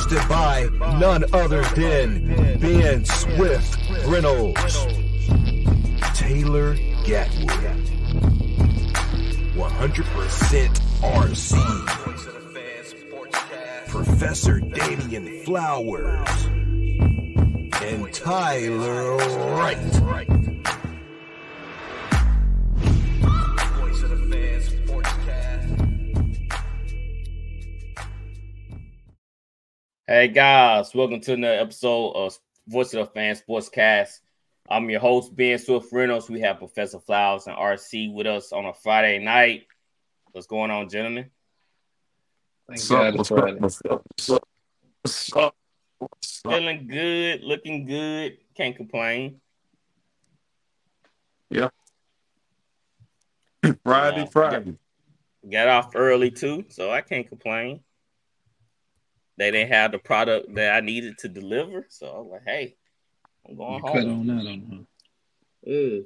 Hosted by none other than Ben Swift Reynolds, Taylor Gatwood, 100% RC, Professor Damian Flowers, and Tyler Wright. Hey guys, welcome to another episode of Voice of the Fan Sportscast. I'm your host, Ben Swift Reynolds. We have Professor Flowers and RC with us on a Friday night. What's going on, gentlemen? Thank What's God up? it's What's up? Friday. What's up? What's up? What's up? What's up? Feeling good, looking good. Can't complain. Friday, Yeah. Friday. Got off early too, so I can't complain. They didn't have the product that I needed to deliver, so I was like, "Hey, I'm going You cut on that on Ugh.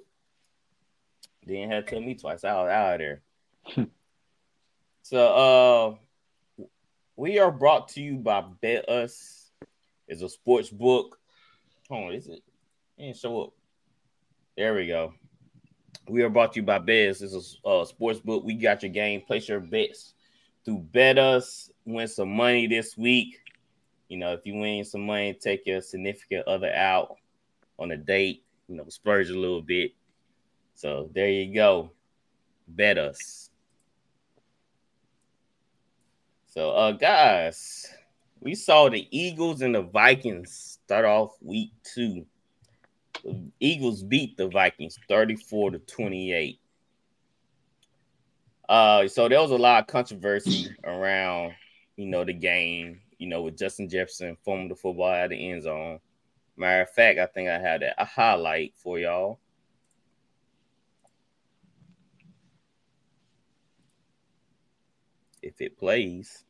Didn't have to tell me twice. I was out of there. so uh we are brought to you by BetUS. It's a sports book. Hold on, is it? It didn't show up. There we go. We are brought to you by Bez. It's a uh, sports book. We got your game. Place your bets through BetUS. Win some money this week. You know, if you win some money, take your significant other out on a date. You know, splurge a little bit. So there you go. Bet us. So, uh, guys, we saw the Eagles and the Vikings start off week two. The Eagles beat the Vikings 34 to 28. Uh, so there was a lot of controversy around, you know, the game, you know, with Justin Jefferson fumbling the football out of the end zone. Matter of fact, I think I have a, a highlight for y'all. If it plays.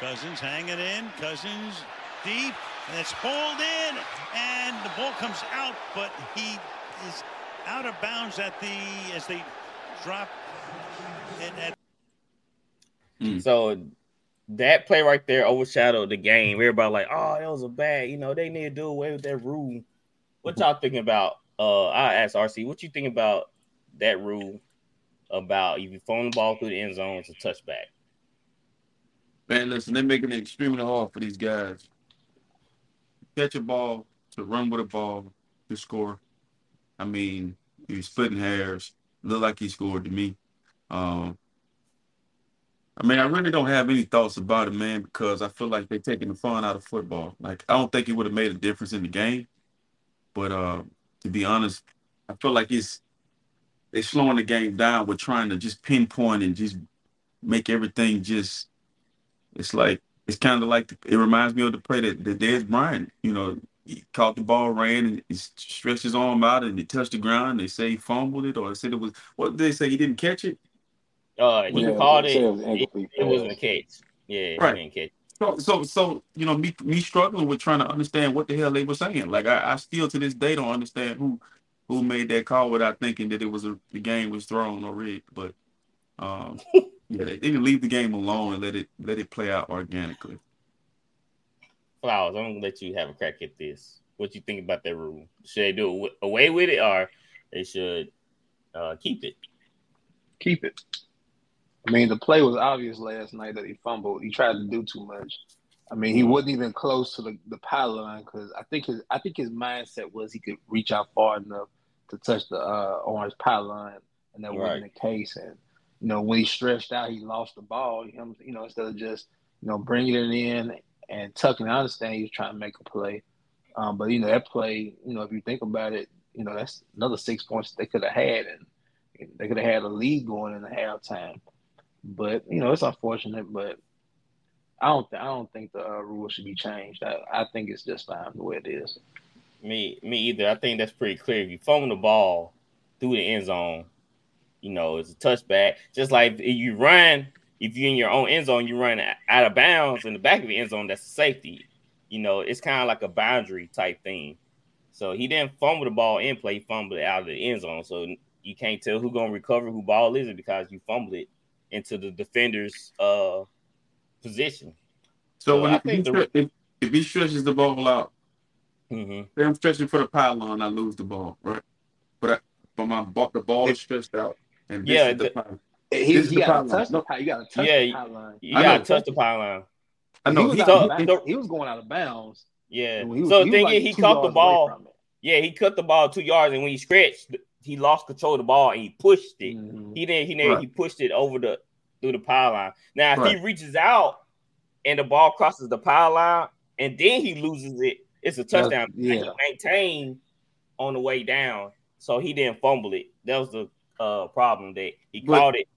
Cousins hanging in. Cousins deep. And it's pulled in. And the ball comes out, but he is out of bounds at the as they drop it at So that play right there overshadowed the game. Everybody like, oh, that was a bad. You know, they need to do away with that rule. What y'all thinking about? Uh, I asked RC, what you think about that rule about if you phone the ball through the end zone, it's a touchback. Man, listen, they're making it extremely hard for these guys. Catch a ball, to run with a ball, to score. I mean, he's splitting hairs. Look like he scored to me. Um, I mean, I really don't have any thoughts about it, man, because I feel like they're taking the fun out of football. Like, I don't think it would have made a difference in the game. But uh, to be honest, I feel like it's they're slowing the game down. We're trying to just pinpoint and just make everything just. It's like it's kind of like it reminds me of the play that, that Dez Bryant. You know, he caught the ball, ran, and he stretched his arm out, and it touched the ground. They say he fumbled it, or they said it was. What did they say? He didn't catch it. Uh, he Yeah, called it. it was It, incomplete it wasn't a pass. catch. Yeah, Right. he didn't catch. So, so, so you know, me, me struggling with trying to understand what the hell they were saying. Like, I, I still to this day don't understand who, who made that call without thinking that it was a the game was thrown or rigged. But, um, yeah, they need to leave the game alone and let it let it play out organically. Flowers, I'm gonna let you have a crack at this. What you think about that rule? Should they do away with it, or they should uh, keep it? Keep it. I mean, the play was obvious last night that he fumbled. He tried to do too much. I mean, he wasn't even close to the, the pile line because I think his I think his mindset was he could reach out far enough to touch the uh, orange line, and that wasn't the case. And you know, when he stretched out, he lost the ball. Him, you know, instead of just you know bringing it in and tucking. I understand he was trying to make a play, um, but you know that play, you know, if you think about it, you know that's another six points they could have had, and They could have had a lead going in the halftime. But you know, it's unfortunate. But I don't. Th- I don't think the uh, rule should be changed. I, I think it's just fine the way it is. Me, me either. I think that's pretty clear. If you fumble the ball through the end zone, you know it's a touchback. Just like if you run, if you're in your own end zone, you run out of bounds in the back of the end zone. That's a safety. You know, it's kind of like a boundary type thing. So he didn't fumble the ball in play, fumbled it out of the end zone. So you can't tell who gonna recover who ball is it because you fumbled it into the defender's uh position. So, So when I if, he, think the- if, if he stretches the ball out, Mm-hmm. say I'm stretching for the pylon, I lose the ball, right? But I, but my ball, the ball is stretched out, and this Yeah, is the the- pylon. He, This is he the got to pylon. touch the pylon. You got to touch Yeah, the you- pylon. You gotta touch the pylon. I know he, was he, out of So- so- he was going out of bounds. Yeah. was- so he the thing like is, he caught the ball. Yeah, he cut the ball two yards, and when he stretched, he lost control of the ball and he pushed it. Mhm. He didn't. He didn't. Right. He pushed it over the through the pylon. Now, if Right. he reaches out and the ball crosses the pylon and then he loses it, it's a touchdown. yeah. He maintained on the way down, so he didn't fumble it. That was the uh, problem that he But- caught it.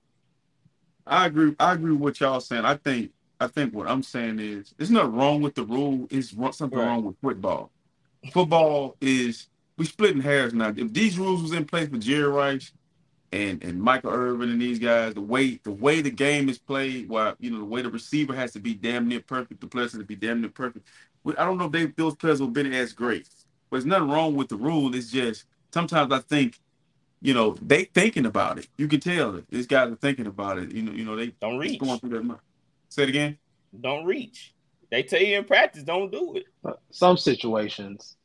I agree. I agree with what y'all saying. I think. I think what I'm saying is, there's nothing wrong with the rule. It's something Right. wrong with football. Football is we splitting hairs now. If these rules was in place for Jerry Rice and and Michael Irvin and these guys, the way the way the game is played, while you know the way the receiver has to be damn near perfect, the players have to be damn near perfect. I don't know if they, those players would have been as great. But there's nothing wrong with the rule. It's just sometimes I think, you know, they thinking about it. You can tell that these guys are thinking about it. You know, you know they Don't reach. going through their mind. Say it again. Don't reach. They tell you in practice, don't do it. Some situations,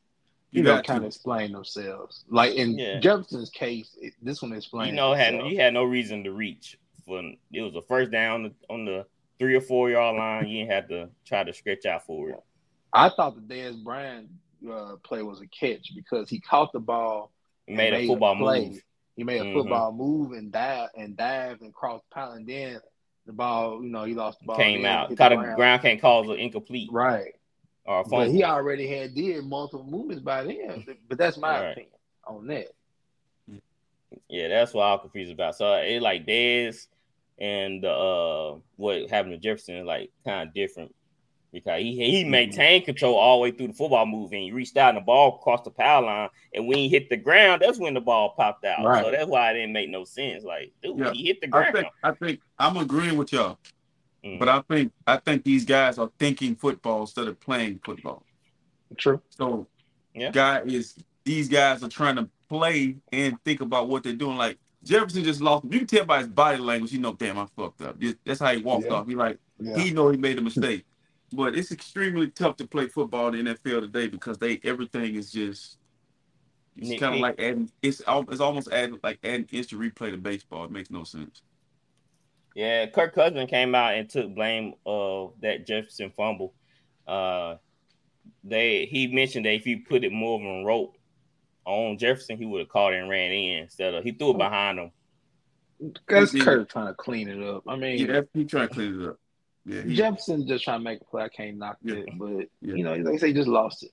you, You know, kind of explain themselves. Like in Yeah. Jefferson's case, it, this one explains. You know, had you had no reason to reach. When it was a first down on the three or four yard line, you didn't have to try to stretch out for it. I thought the Dez Bryant uh, play was a catch because he caught the ball, and made a football play. move. He made a Mhm. football move and dive and dived and crossed pile, and then the ball, you know, he lost the ball. Came out. Caught the a ground. ground can't cause an incomplete Right. A But he already had did multiple movements by then. But that's my Right. opinion on that. Yeah, that's what I'm confused about. So it like Dez and uh what happened to Jefferson is like kind of different because he he Mm-hmm. maintained control all the way through the football move and he reached out and the ball crossed the power line and when he hit the ground, that's when the ball popped out. Right. So that's why it didn't make no sense. Like, dude, Yeah. he hit the I ground. think I think I'm agreeing with y'all, Mhm. but I think I think these guys are thinking football instead of playing football. True. So, Yeah. guy is these guys are trying to play and think about what they're doing. Like Jefferson just lost. You can tell by his body language. You know, damn, I fucked up. That's how he walked Yeah. off. He like Yeah. he know he made a mistake. But it's extremely tough to play football in the NFL today because they everything is just it's kind of like adding it's it's almost adding like adding instant replay to baseball. It makes no sense. Yeah, Kirk Cousins came out and took blame of that Jefferson fumble. Uh, they he mentioned that if he put it more of a rope on Jefferson, he would have caught it and ran in instead of he threw it behind him. That's He did. Kirk trying to clean it up. I mean, Yeah, that's, he trying to clean it up. Yeah, he, Jefferson just trying to make a play. I can't knock Yeah. it, but Yeah. you know, like I say, he just lost it.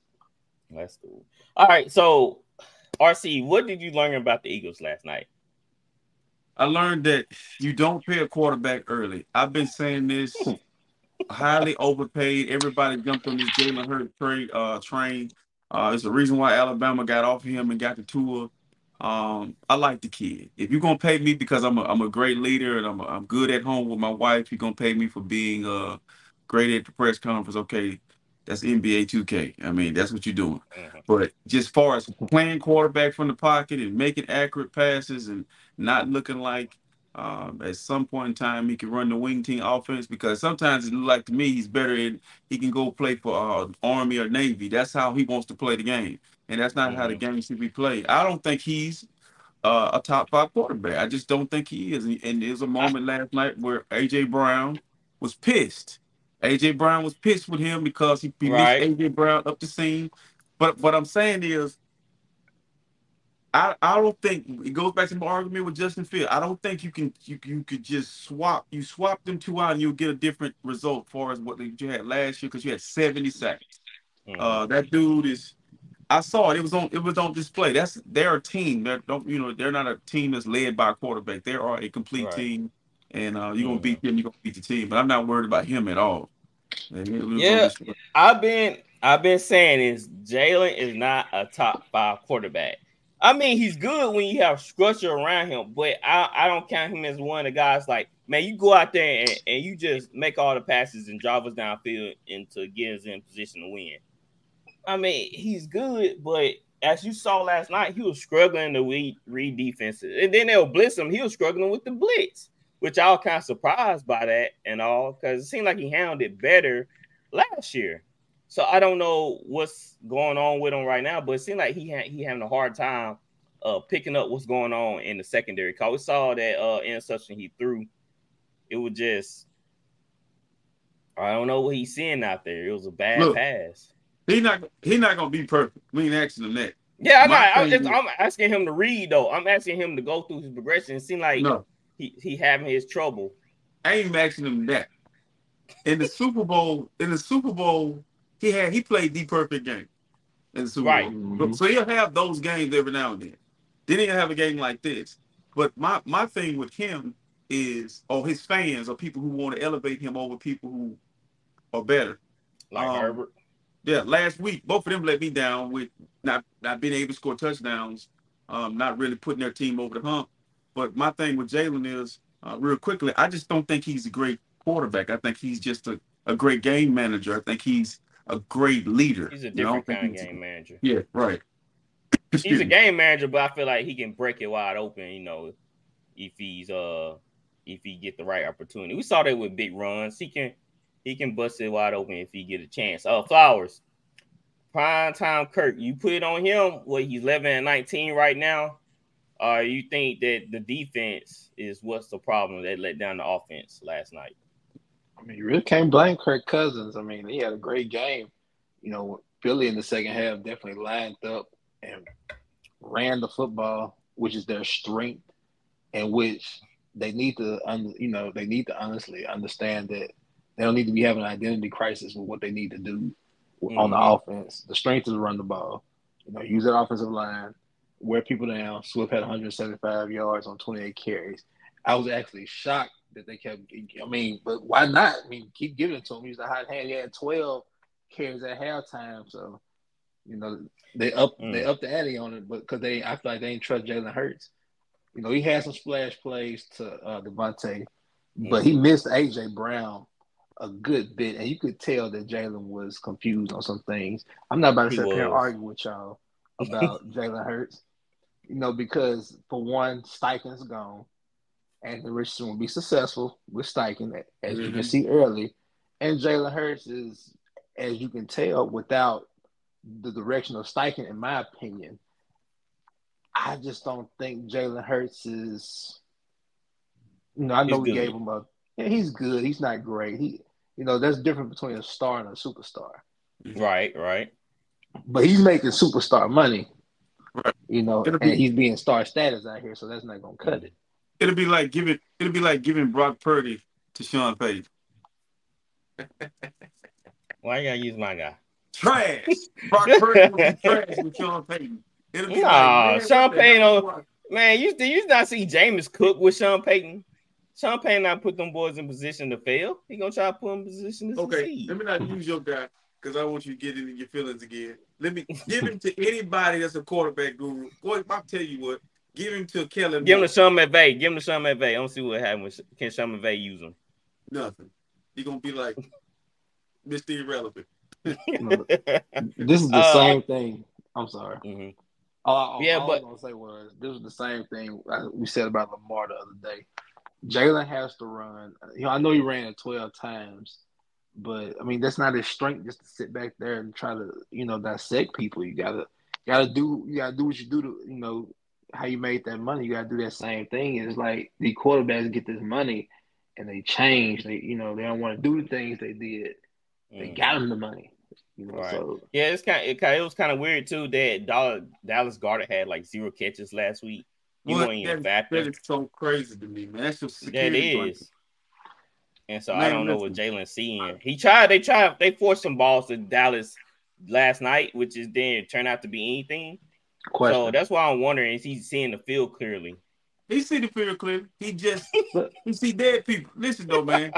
That's cool. All right, so RC, what did you learn about the Eagles last night? I learned that you don't pay a quarterback early. I've been saying this highly overpaid. Everybody jumped on this Jalen Hurts train. Uh, train. Uh, it's the reason why Alabama got off of him and got the Tua. Um, I like the kid. If you're gonna pay me because I'm a I'm a great leader and I'm a, I'm good at home with my wife, you're gonna pay me for being uh great at the press conference. Okay, that's NBA 2K. I mean, that's what you're doing. Mhm. But just far as playing quarterback from the pocket and making accurate passes and not looking like um, at some point in time he can run the wing team offense because sometimes it look like to me he's better in he can go play for uh, Army or Navy. That's how he wants to play the game, and that's not how the game should be played. I don't think he's uh, a top five quarterback. I just don't think he is. And, and there's a moment last night where AJ Brown was pissed. AJ Brown was pissed with him because he, he Right. missed AJ Brown up the seam. But what I'm saying is, I I don't think it goes back to my argument with Justin Field. I don't think you can you you could just swap you swap them two out and you'll get a different result for as what you had last year because you had 70 sacks. Mhm. Uh, that dude is I saw it. It was on. It was on display. That's they're a team. They're don't you know they're not a team that's led by a quarterback. They are a complete Right. team, and uh, you're gonna Mhm. beat them. You're gonna beat the team. But I'm not worried about him at all. And it was on Yeah. I've been I've been saying is Jalen is not a top five quarterback. I mean, he's good when you have structure around him, but I, I don't count him as one of the guys like, man, you go out there and, and you just make all the passes and drive us downfield and to get us in position to win. I mean, he's good, but as you saw last night, he was struggling to read, read defenses. And then they'll blitz him. He was struggling with the blitz, which I was kind of surprised by that and all, because it seemed like he handled it better last year. So I don't know what's going on with him right now, but it seemed like he had he having a hard time uh picking up what's going on in the secondary. Cause we saw that uh interception he threw. It was just I don't know what he's seeing out there. It was a bad Look. pass. He not he not gonna be perfect. We ain't asking him that. Yeah, I'm, not, I'm, just, I'm asking him to read though. I'm asking him to go through his progression. It seemed like No, he, he having his trouble. I ain't asking him that. In the Super Bowl, in the Super Bowl, he had he played the perfect game in the Super Right. Bowl. Mhm. So he'll have those games every now and then. Then he'll have a game like this. But my my thing with him is, or his fans, or people who want to elevate him over people who are better. Like Um, Herbert. Yeah, last week both of them let me down with not not being able to score touchdowns, um, not really putting their team over the hump. But my thing with Jalen is, uh, real quickly, I just don't think he's a great quarterback. I think he's just a, a great game manager. I think he's a great leader. He's a You know, different kind of game manager. Yeah, right. he's a game manager, but I feel like he can break it wide open. You know, if he's uh if he get the right opportunity. We saw that with big runs. He can he can bust it wide open if he get a chance. Oh, Flowers, prime time Kirk. You put it on him. What he's eleven and nineteen right now. Uh, you think that the defense is what's the problem that let down the offense last night? I mean, you really can't blame Kirk Cousins. I mean, he had a great game. You know, Philly in the second half definitely lined up and ran the football, which is their strength, and which they need to, you know, they need to honestly understand that they don't need to be having an identity crisis with what they need to do on the Mhm. offense. The strength is to run the ball. You know, use that offensive line, wear people down. Swift had 175 yards on 28 carries. I was actually shocked that they kept. I mean, but why not? I mean, keep giving it to him. He's a hot hand. He had 12 carries at halftime, so you know they up Mm. they up the ante on it, but because they I feel like they ain't trust Jalen Hurts. You know, he had some splash plays to uh, DeVonta, but he missed AJ Brown a good bit, and you could tell that Jalen was confused on some things. I'm not about to sit here and argue with y'all about Jalen Hurts, you know, because for one, Steichen's gone. Anthony Richardson will be successful with Steichen, as you can Mhm. see early. And Jalen Hurts is, as you can tell, without the direction of Steichen, in my opinion, I just don't think Jalen Hurts is. You know, I know He's we good. gave him a. Yeah, he's good. He's not great. He, you know, there's a difference between a star and a superstar. Right, right. But he's making superstar money. Right. You know, It'll be- and he's being star status out here, so that's not gonna cut it. It'll be like giving it'll be like giving Brock Purdy to Sean Payton. Why you gotta use my guy? Trash. Brock Purdy will be trash with Sean Payton. It'll be Nah, like, man, Sean Payton Man, you did you not see Jameis Cook with Sean Payton? Sean Payton not put them boys in position to fail. He gonna try to put them in position to Okay, succeed. let me not use your guy because I want you to get into your feelings again. Let me give him to anybody that's a quarterback guru. Boy, I'll tell you what. Give him to Kellen. Give him Moore. to Sean McVay. Give him to Sean McVay. I don't see what happens. Can Sean McVay use him? Nothing. You're gonna be like Mr. Irrelevant. This is the Uh, same thing. I'm sorry. Mhm. All, all, Yeah, all but- I was gonna say was this was the same thing uh, we said about Lamar the other day. Jalen has to run. You know, I know he ran it 12 times, but I mean that's not his strength just to sit back there and try to you know dissect people. You gotta you gotta do you gotta do what you do to you know how you made that money. You gotta do that same thing. It's like the quarterbacks get this money and they change. They you know they don't want to do the things they did. They Mhm. got them the money. You know, Right. so Yeah, it's kind. Of, it, it was kind of weird too that Dallas, Dallas Goedert had like zero catches last week. You What? wasn't even That, factor. that is so crazy to me, man. That's just That security. blanket. is. And so I don't know what listen. Jalen's seeing. He tried. They tried. They forced some balls to Dallas last night, which is then turn out to be anything. Question. So that's why I'm wondering is he seeing the field clearly? He see the field clearly. He just he see dead people. Listen though, man.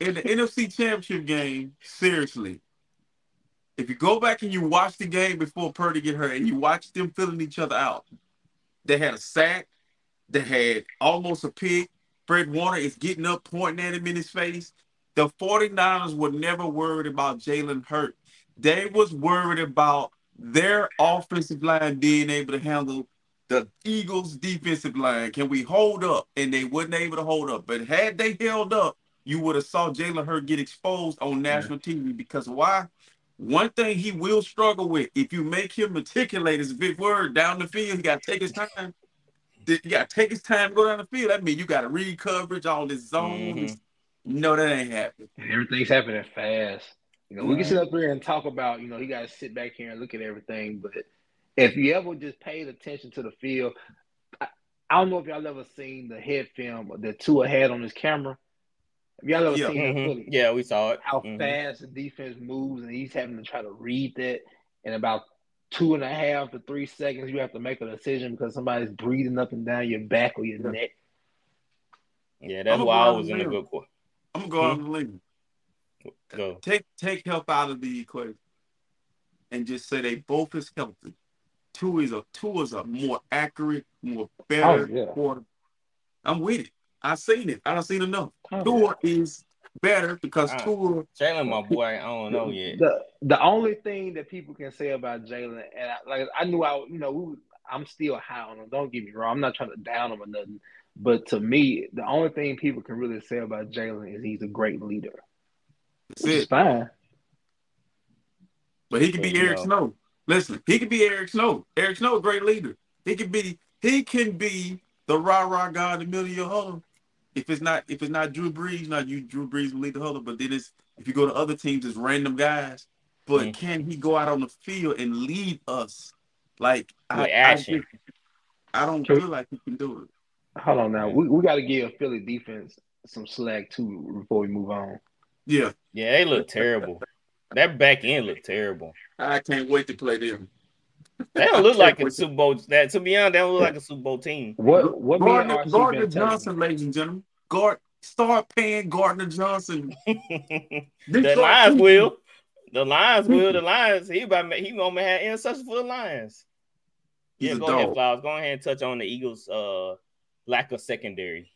In the NFC Championship game, seriously, if you go back and you watch the game before Purdy get hurt, and you watch them filling each other out, they had a sack, they had almost a pick. Fred Warner is getting up, pointing at him in his face. The 49ers were never worried about Jalen Hurt. They was worried about their offensive line being able to handle the Eagles' defensive line. Can we hold up? And they wasn't able to hold up. But had they held up, you would have saw Jalen Hurt get exposed on national yeah. TV. Because why? One thing he will struggle with, if you make him articulate is a big word down the field. He got to take his time. You got to take his time to go down the field. That means you got to read coverage, all this zone. Mm-hmm. No, that ain't happening. Everything's happening fast. You know, we can sit up here and talk about, you know, you got to sit back here and look at everything. But if you ever just paid attention to the field, I, I don't know if y'all ever seen the head film that Tua had on his camera. Have y'all ever yeah. seen mm-hmm. that Yeah, we saw it. How mm-hmm. fast the defense moves, and he's having to try to read that in about two and a half to three seconds. You have to make a decision because somebody's breathing up and down your back or your yeah. neck. Yeah, that's why I was in a good quarter. I'm gonna go hmm? out on the limb. Go. Take take help out of the equation, and just say they both is healthy. Tua is a Tua is a more accurate, more better oh, yeah. quarter. I'm with it. I've seen it. I don't seen enough. Oh, Tua yeah. is better because uh, Tua. Jalen, my boy, I don't know yet. The the only thing that people can say about Jalen, and I, like I knew I, you know, we, I'm still high on him. Don't get me wrong. I'm not trying to down him or nothing. But to me, the only thing people can really say about Jalen is he's a great leader. That's which it. is fine. But he could be Eric know. Snow. Listen, he could be Eric Snow. Eric Snow, a great leader. He could be he can be the rah rah guy in the middle of your huddle. If it's not if it's not Drew Brees, not you Drew Brees will lead the huddle, but then it's if you go to other teams, it's random guys. But mm. can he go out on the field and lead us? Like I, I, I, don't feel like he can do it. Hold on now. We, we got to give Philly defense some slack too before we move on. Yeah. Yeah, they look terrible. that back end looked terrible. I can't wait to play them. They don't look like a Super Bowl. That to be honest, they don't look like a Super Bowl team. What what Gardner, Gardner Johnson, ladies and gentlemen. Guard start paying Gardner Johnson. the Lions will. The Lions will. The Lions. He about he gonna have interception for the Lions. He's yeah, go ahead, Flowers. Go ahead and touch on the Eagles' uh, lack of secondary.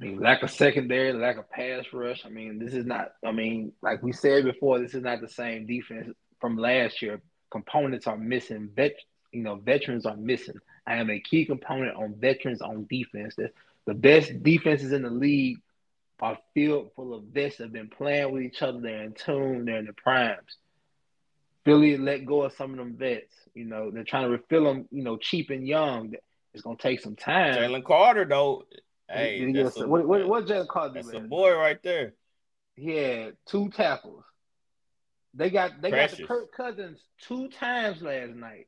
I mean, lack of secondary, lack of pass rush. I mean, this is not. I mean, like we said before, this is not the same defense from last year. Components are missing. Vet, you know, veterans are missing. I am a key component on veterans on defense. The, the best defenses in the league are filled full of vets that have been playing with each other. They're in tune. They're in the primes. Philly let go of some of them vets. You know, they're trying to refill them. You know, cheap and young. It's gonna take some time. Jalen Carter, though, hey, that's a, what, what, what Jalen Carter? That's a boy right there. He had two tackles. They got they Precious. got the Kirk Cousins two times last night.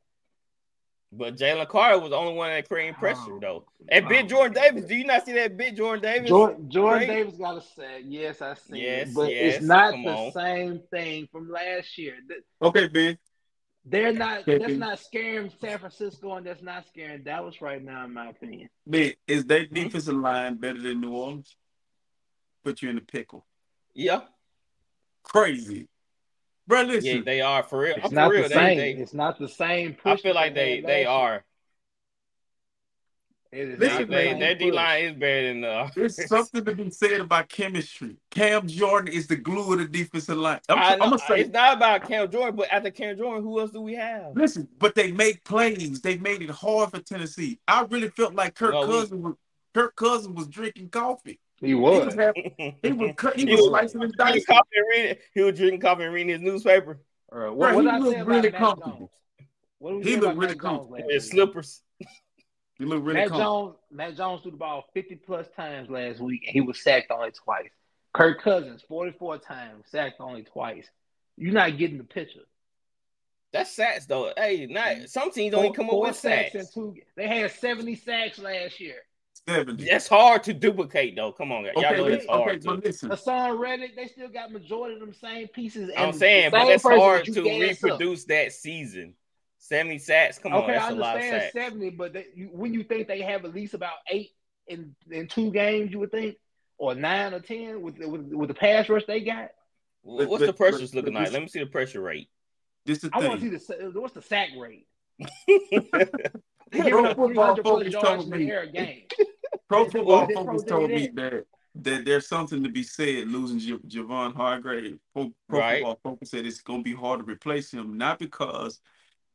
But Jalen Carter was the only one that created pressure, oh, though. And big Jordan Davis, do you not see that big Jordan Davis? Jordan, Jordan Davis got a sack. Yes, I see yes, it. But yes, it's not the on. same thing from last year. Okay, Ben. They're not. That's not scaring San Francisco, and that's not scaring Dallas right now, in my opinion. Man, is their mm-hmm. defensive line better than New Orleans? Put you in the pickle. Yeah. Crazy. Bro, listen. Yeah, they are for real. It's not real. the same. They, they, it's not the same. I feel like they they are. Listen, they, their D line is better than the. There's something to be said about chemistry. Cam Jordan is the glue of the defensive line. I'm, I am gonna say it's not about Cam Jordan, but after Cam Jordan, who else do we have? Listen, but they make plays. They made it hard for Tennessee. I really felt like Kirk well, Cousins. We, was, Kirk Cousins was drinking coffee. He was. He was, having, he was, he he was slicing his dice. He was drinking coffee and reading his newspaper. Uh, what, what he looked really comfortable. he looked really comfortable. His slippers. He looked really Mac Jones, Mac Jones threw the ball 50 plus times last week, and he was sacked only twice. Kirk Cousins, 44 times, sacked only twice. You're not getting the picture. That's sacks though. Hey, not some teams only come up with sacks. and Two, they had 70 sacks last year. 70. That's hard to duplicate, though. Come on, guys. Y'all know but- it's hard. okay, to. but listen. Haason Reddick, they still got majority of them same pieces. I'm saying, but that's hard that to gas up. reproduce that season. 70 sacks. Come on, Okay, that's I a lot of sacks. seventy, but they, you, when you think they have at least about eight in in two games, you would think, or nine or ten with with, with the pass rush they got. What's But- the but- pressures but- looking but like? this- Let me see the pressure rate. This is the I want to see the what's the sack rate. Pro They're giving up Football 300 plus Focus told me- air a game. Pro Football did Focus told me that that there's something to be said losing J- Javon Hargrave. Pro, Pro Right. Football Focus said it's going to be hard to replace him, not because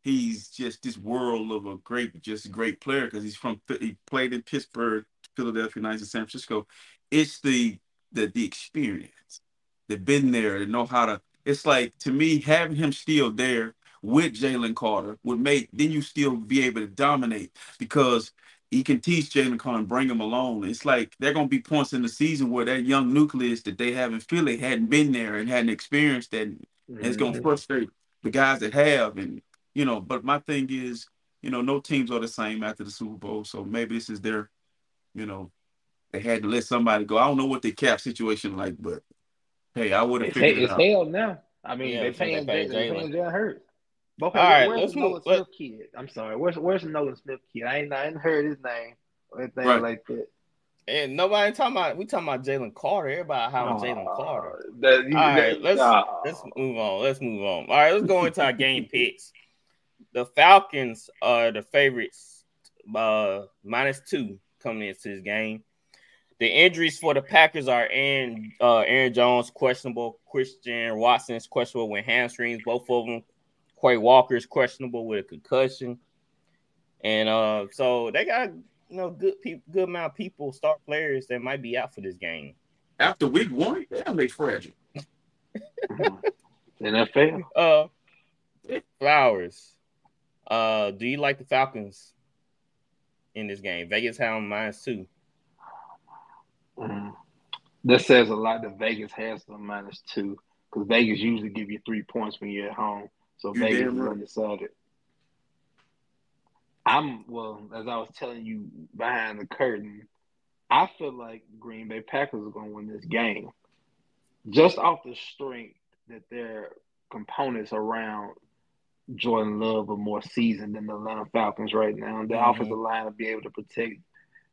he's just this world of a great, just a great player, because he's from he played in Pittsburgh, Philadelphia United, and San Francisco. It's the the the experience. They've been there. They know how to. It's like to me having him still there with Jalen Carter would make then you still be able to dominate because he can teach Jalen Carter and bring him along. It's like there are gonna be points in the season where that young nucleus that they have in Philly hadn't been there and hadn't experienced that, and it's gonna mm-hmm. frustrate the guys that have. And you know, but my thing is, you know, no teams are the same after the Super Bowl, so maybe this is their, you know, they had to let somebody go. I don't know what the cap situation like, but hey, I would have It's, figured it it's hell now. I mean, Yeah, they it's what they paying Jalen. They Jalen. paying Jalen Hurts. But okay, All right, where's let's the Nolan move- let- Smith kid? I'm sorry. Where's where's the Nolan Smith kid? I ain't I ain't heard his name or anything Right. like that. And nobody talking about we talking about Jalen Carter. Everybody how Jalen Carter. that- you- All right, that- let's aw. let's move on. Let's move on. All right, let's go into our game picks. The Falcons are the favorites, uh, minus two coming into this game. The injuries for the Packers are Aaron uh, Aaron Jones questionable, Christian Watson's questionable with hamstrings, both of them. Quay is questionable with a concussion, and uh, so they got you know good people, good amount of people, start players that might be out for this game. After week one, damn, they fragile. NFL. Uh, Flowers. Uh, do you like the Falcons in this game? Vegas Hound minus two. Mhm. That says a lot that Vegas has them minus two because Vegas usually give you three points when you're at home. So You Vegas is undecided. I'm well, as I was telling you behind the curtain, I feel like Green Bay Packers are going to win this game just off the strength that their components around Jordan Love are more seasoned than the Atlanta Falcons right now. The Mhm. offensive line will be able to protect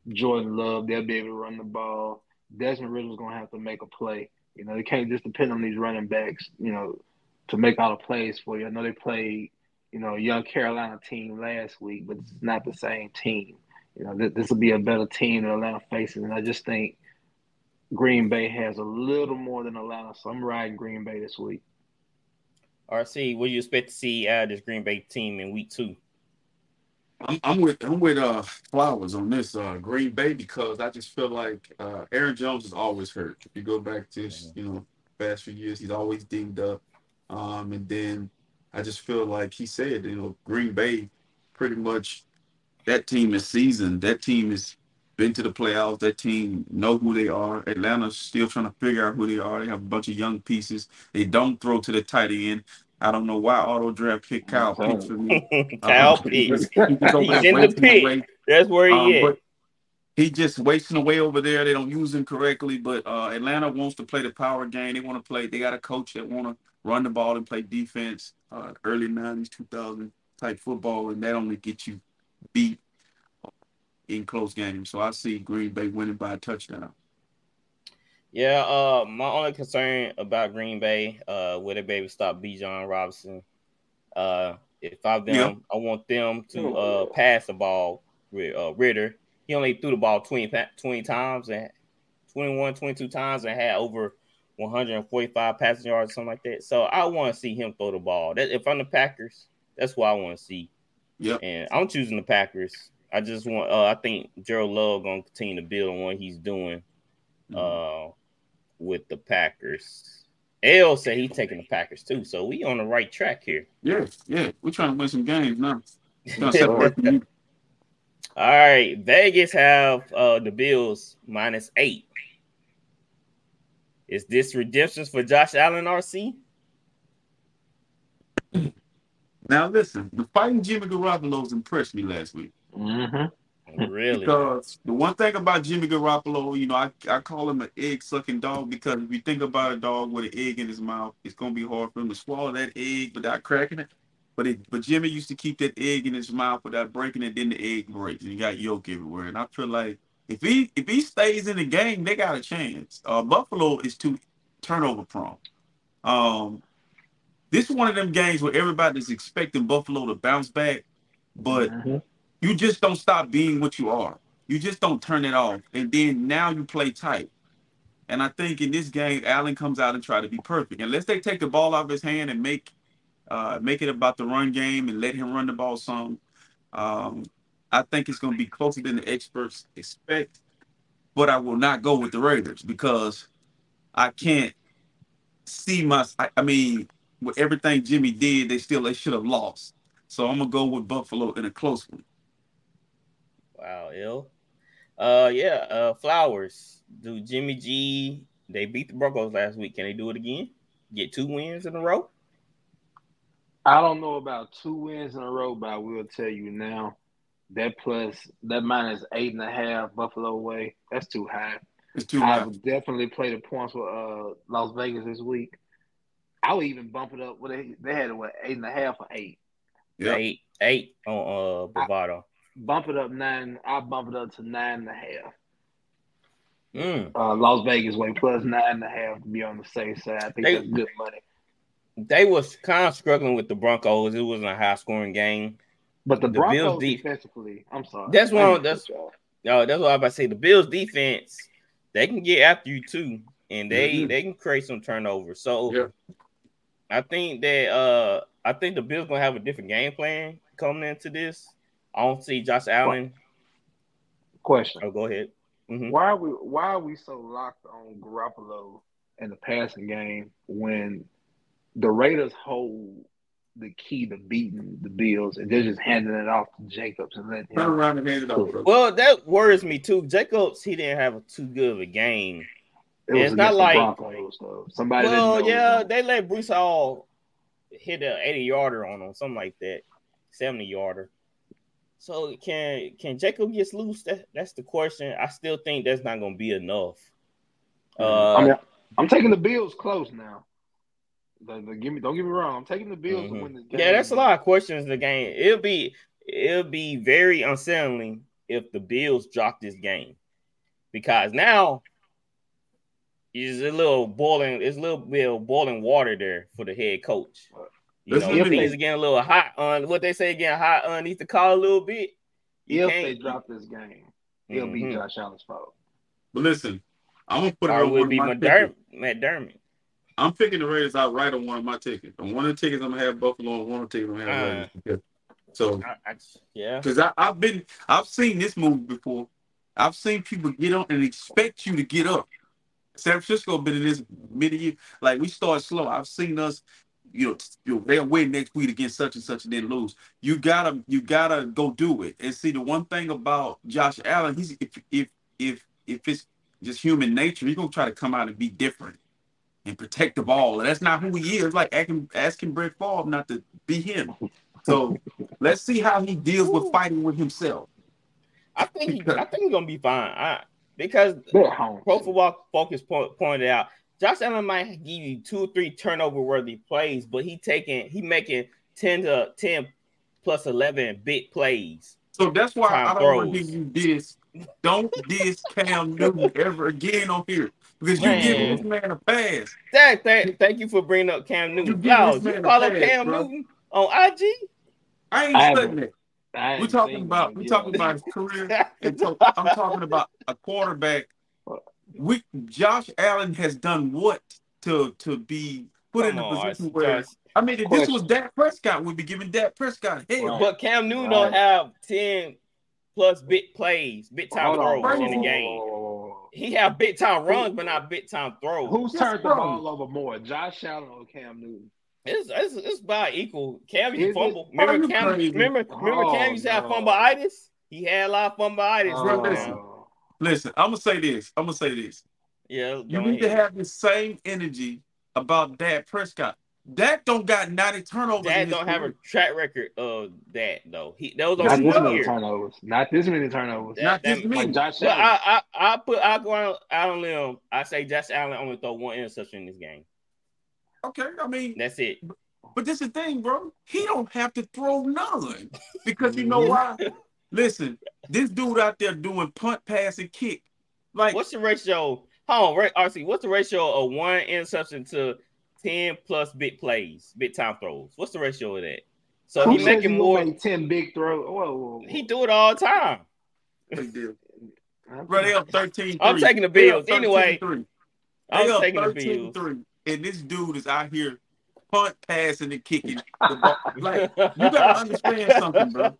Jordan Love. They'll be able to run the ball. Desmond Ridder's going to have to make a play. You know, they can't just depend on these running backs, you know, to make all the plays for you. I know they played, you know, a young Carolina team last week, but it's not the same team. You know, th- this will be a better team than Atlanta faces. And I just think Green Bay has a little more than Atlanta. So I'm riding Green Bay this week. RC, what do you expect to see out of this Green Bay team in week two? I'm, I'm with I'm with uh Flowers on this uh Green Bay because I just feel like uh Aaron Jones is always hurt. If you go back to his, you know past few years, he's always dinged up. Um, and then I just feel like he said, you know, Green Bay, pretty much that team is seasoned. That team has been to the playoffs. That team know who they are. Atlanta's still trying to figure out who they are. They have a bunch of young pieces. They don't throw to the tight end. I don't know why auto draft pick Kyle Pitts for me. Kyle Um, Pitts. he He's in the wasting pit. That's where he Um, is. but he just wasting away over there. They don't use him correctly. But uh, Atlanta wants to play the power game. They want to play. They got a coach that want to run the ball and play defense. Uh, early '90s, 2000 type football, and that only gets you beat in close games. So I see Green Bay winning by a touchdown. Yeah, uh, my only concern about Green Bay, uh, will they be able to stop Bijan Robinson? Uh, if I'm them, Yeah. I want them to uh pass the ball with uh, Ridder. He only threw the ball 20, 20 times and 21, 22 times and had over 145 passing yards, something like that. So I want to see him throw the ball. That if I'm the Packers, that's what I want to see. Yeah. And I'm choosing the Packers. I just want. Uh, I think Gerald Love gonna continue to build on what he's doing Mm-hmm. uh, with the Packers. L said he's taking the Packers too, so we on the right track here. Yeah, yeah. We're trying to win some games now. Trying to separate. All right, Vegas have uh, the Bills minus eight. Is this redemptions for Josh Allen, RC? Now listen, the fighting Jimmy Garoppolo's impressed me last week. Mm-hmm. Really? Because the one thing about Jimmy Garoppolo, you know, I, I call him an egg sucking dog because if you think about a dog with an egg in his mouth, it's gonna be hard for him to swallow that egg without cracking it. But it, but Jimmy used to keep that egg in his mouth without breaking it, then the egg breaks and you got yolk everywhere. And I feel like if he if he stays in the game, they got a chance. Uh, Buffalo is too turnover prone. Um, this is one of them games where everybody's expecting Buffalo to bounce back, but Mhm. you just don't stop being what you are. You just don't turn it off. And then now you play tight. And I think in this game, Allen comes out and try to be perfect. Unless they take the ball out of his hand and make uh, make it about the run game and let him run the ball some, um, I think it's going to be closer than the experts expect. But I will not go with the Raiders because I can't see my. I, I mean, with everything Jimmy did, they still they should have lost. So I'm gonna go with Buffalo in a close one. Wow, ill. Uh, yeah. Uh, Flowers. Do Jimmy G? They beat the Broncos last week. Can they do it again? Get two wins in a row? I don't know about two wins in a row, but I will tell you now that plus that minus eight and a half Buffalo way. That's too high. It's too high. I high. would definitely play the points with uh, Las Vegas this week. I would even bump it up. What they they had it what eight and a half or eight. Yep. Eight, eight on uh Bovada. Bump it up nine. I bump it up to nine and a half. Mm. Uh, Las Vegas way plus nine and a half to be on the safe side. I think They- that's good money. They was kind of struggling with the Broncos. It wasn't a high scoring game. But the The Bills Broncos deep- defensively, I'm sorry. That's I one- that's- cut you off. No, that's what I was about to say. The Bills defense, they can get after you too, and they Mhm. they can create some turnovers. So Yeah. I think that uh I think the Bills gonna have a different game plan coming into this. I don't see Josh Allen. question. Oh, go ahead. Mhm. Why are we why are we so locked on Garoppolo in the passing game when the Raiders hold the key to beating the Bills and they're just handing it off to Jacobs and letting Turn him around and hand it over. bro. Well, that worries me too. Jacobs, he didn't have a too good of a game. it was it's not against like- Broncos though. Somebody Well, didn't know yeah, him. they let Breece Hall hit a 80 yarder on him, something like that, 70 yarder. So can can Jacob get loose? That, that's the question. I still think that's not gonna be enough. Uh, I mean, I'm taking the Bills close now. The, the, give me, don't get me wrong. I'm taking the Bills mhm. to win this game. Yeah, that's a lot of questions. in The game it'll be it'll be very unsettling if the Bills drop this game because now it's a little boiling. It's a little bit of boiling water there for the head coach. You Listen know, to me. things are getting a little hot on what they say getting hot underneath the collar a little bit. If can't- they drop this game, it'll be Mhm. Josh Allen's fault. But listen, I'm gonna put it Or on would be of my McDermott. McDermott. I'm picking the Raiders out right on one of my tickets. On one of the tickets, I'm gonna have Buffalo. On one of the tickets, I'm gonna have. Raiders. Yeah. So, I, I, yeah. because I've been, I've seen this movie before. I've seen people get up and expect you to get up. San Francisco been in this many years. Like we start slow. I've seen us, you know, you know, they'll win next week against such and such and then lose. You gotta, you gotta go do it. And see, the one thing about Josh Allen, he's if if if if it's just human nature, he's gonna try to come out and be different and protect the ball. And that's not who he is. Like asking asking Brett Favre not to be him. So let's see how he deals with fighting with himself. I think he, I think he's gonna be fine. I, because They're at home. Pro Football Focus point, pointed out Josh Allen might give you two or three turnover worthy plays, but he taking he making ten to ten plus eleven big plays. So that's why I don't want to throws. hear you diss. Don't diss Cam Newton ever again on here because you Man. giving this man a pass. Thank, thank, thank you for bringing up Cam Newton. give Y'all, this you man a follow pass, Cam bro. Newton on IG? I ain't I studying haven't- that. We're talking about we're talking about his career. And so I'm talking about a quarterback. We Josh Allen has done what to to be put in Come a on, position Josh. where I mean if this was Question. Dak Prescott, we'd be giving Dak Prescott hell. Right. But Cam Newton Right. don't have ten plus big plays, big time Hold throws in the game. He have big time runs, but not big time throws. Who's Yes, turned the bro. ball over more, Josh Allen or Cam Newton? It's, it's, it's about equal. Cam Is used fumble. Are Remember Cam? crazy? Remember, remember Oh, Cam used to have fumbleitis. He had a lot of fumbleitis. Oh, listen. Listen, I'm gonna say this. I'm gonna say this. Yeah, You go need to have the same energy about Dak Prescott. Dak don't got 90 turnovers. Dak in don't have a track record of that though. He that was Not only this one many year. turnovers. Not this many turnovers. That- Not that- this many. Like Josh Well, I I I put I go out out on limb. I say Josh Allen only throw one interception in this game. Okay, I mean, That's it. but this is the thing, bro. He don't have to throw none because you know why? Listen, this dude out there doing punt, pass, and kick. Like, What's the ratio? Hold on, right, RC. What's the ratio of one interception to ten plus big plays, big time throws? What's the ratio of that? So Who he says making he more. gonna ten big throws. Whoa, whoa, whoa. He do it all the time. bro, they up 13 I'm taking the Bills. Anyway, They I'm up taking the Bills. 3. And this dude is out here punt, passing, and kicking the ball. Like, you gotta understand something, bro.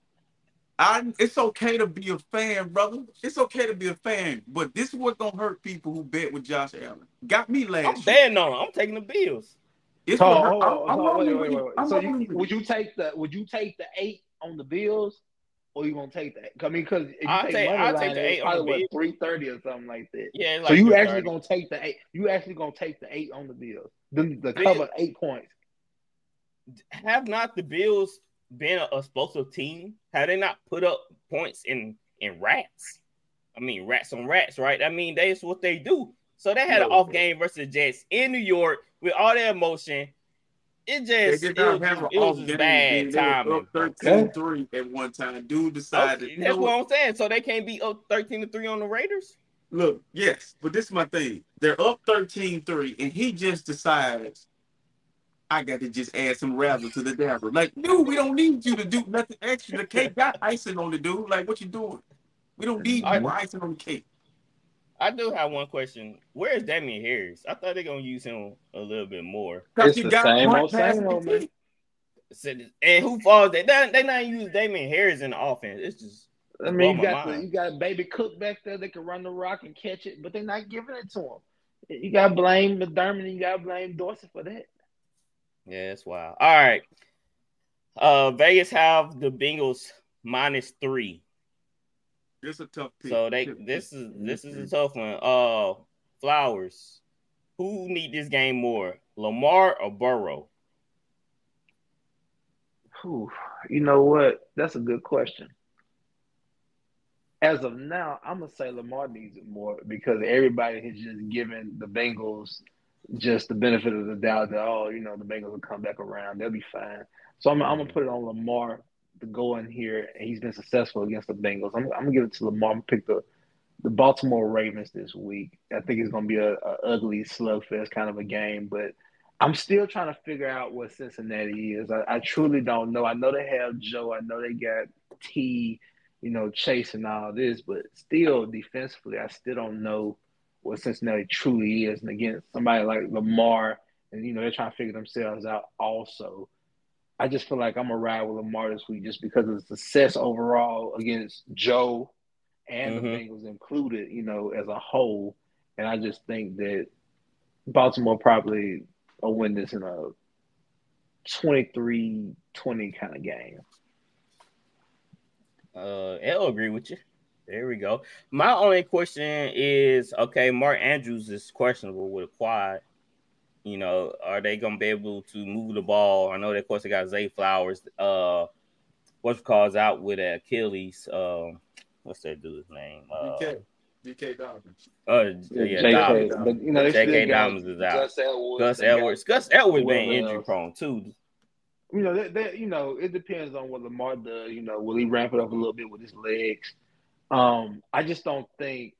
I it's okay to be a fan, brother. It's okay to be a fan, but this is what's gonna hurt people who bet with Josh Allen. Got me last I'm year. betting on. him. I'm taking the Bills. It's So, what hurt- hold I'm- I'm hold wait, wait, wait, wait. I'm So you, would you take the would you take the eight on the Bills, or you gonna take that? I mean, because if you I'll take, take- money I'll line, take the it's eight on the probably what Bills. three thirty or something like that. Yeah. so you actually gonna take the eight? You actually gonna take the eight on the Bills? The, the cover eight points. have not the Bills been an explosive team? Have they not put up points in in rats? I mean, rats on rats, right? I mean, that's what they do. So they had an off bro. game versus the Jets in New York with all their emotion. It They just did it was, not have just, an it off game. bad They were timing. up 13-3 at one time. Dude decided, Okay, you that's know what what? I'm saying. So they can't be up 13 to 3 on the Raiders. Look, yes, but this is my thing. They're up 13-3, and he just decides, I got to just add some razzle to the dabble. Like, dude, we don't need you to do nothing extra. The cake got icing on the dude. Like, what you doing? We don't need I- you icing on the cake. I do have one question. Where is Damien Harris? I thought they're gonna use him a little bit more. Because It's you the got same point old, pass same and old, man. And who falls? They they they not use Damien Harris in the offense. It's just I mean, you got the, you got Baby Cook back there that can run the rock and catch it, but they're not giving it to him. You got to blame McDermott and you got to blame Dorsey for that. Yeah, it's wild. All right. Uh Vegas have the Bengals minus three. It's a tough pick. So they this is this is a tough one. Uh Flowers. Who need this game more? Lamar or Burrow? Whew, you know what? That's a good question. As of now, I'm gonna say Lamar needs it more because everybody has just given the Bengals just the benefit of the doubt that oh, you know, the Bengals will come back around, they'll be fine. So I'm, I'm gonna put it on Lamar to go in here, and he's been successful against the Bengals. I'm, I'm gonna give it to Lamar. I'm gonna pick the the Baltimore Ravens this week. I think it's gonna be a, a ugly slugfest kind of a game, but I'm still trying to figure out what Cincinnati is. I, I truly don't know. I know they have Joe. I know they got T, you know, chasing all this, but still defensively, I still don't know what Cincinnati truly is. And again, somebody like Lamar, and you know, they're trying to figure themselves out also. I just feel like I'm gonna ride with Lamar this week just because of the success overall against Joe and the Mhm. Bengals included, you know, as a whole. And I just think that Baltimore probably will win this in a 23-20 kind of game. Uh, I'll agree with you. There we go. My only question is okay, Mark Andrews is questionable with a quad. You know, are they gonna be able to move the ball? I know that of course they got Zay Flowers. Uh what's calls out with Achilles. Um what's that dude's name? Uh, BK. DK Dobbins. uh yeah, JK, Dobbins. but you know, they J.K. still got Dobbins is out. Gus Edwards. Gus they got- Edwards. Gus Edwards been whoever injury else. prone too. You know, that, that you know, it depends on what Lamar does. You know, will he ramp it up a little bit with his legs? Um, I just don't think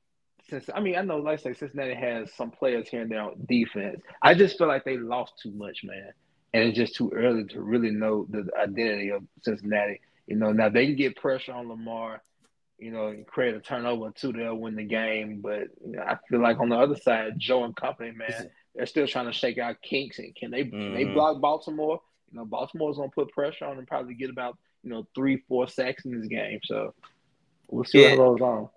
since I mean I know like I say Cincinnati has some players here and there on defense. I just feel like they lost too much, man. And it's just too early to really know the identity of Cincinnati. You know, now they can get pressure on Lamar, you know, and create a turnover too, they'll win the game. But you know, I feel like on the other side, Joe and company, man, they're still trying to shake out kinks and can they can they Mhm. block Baltimore? You know, Baltimore's gonna put pressure on and probably get about, you know, three, four sacks in this game. So we'll see Yeah. what goes on.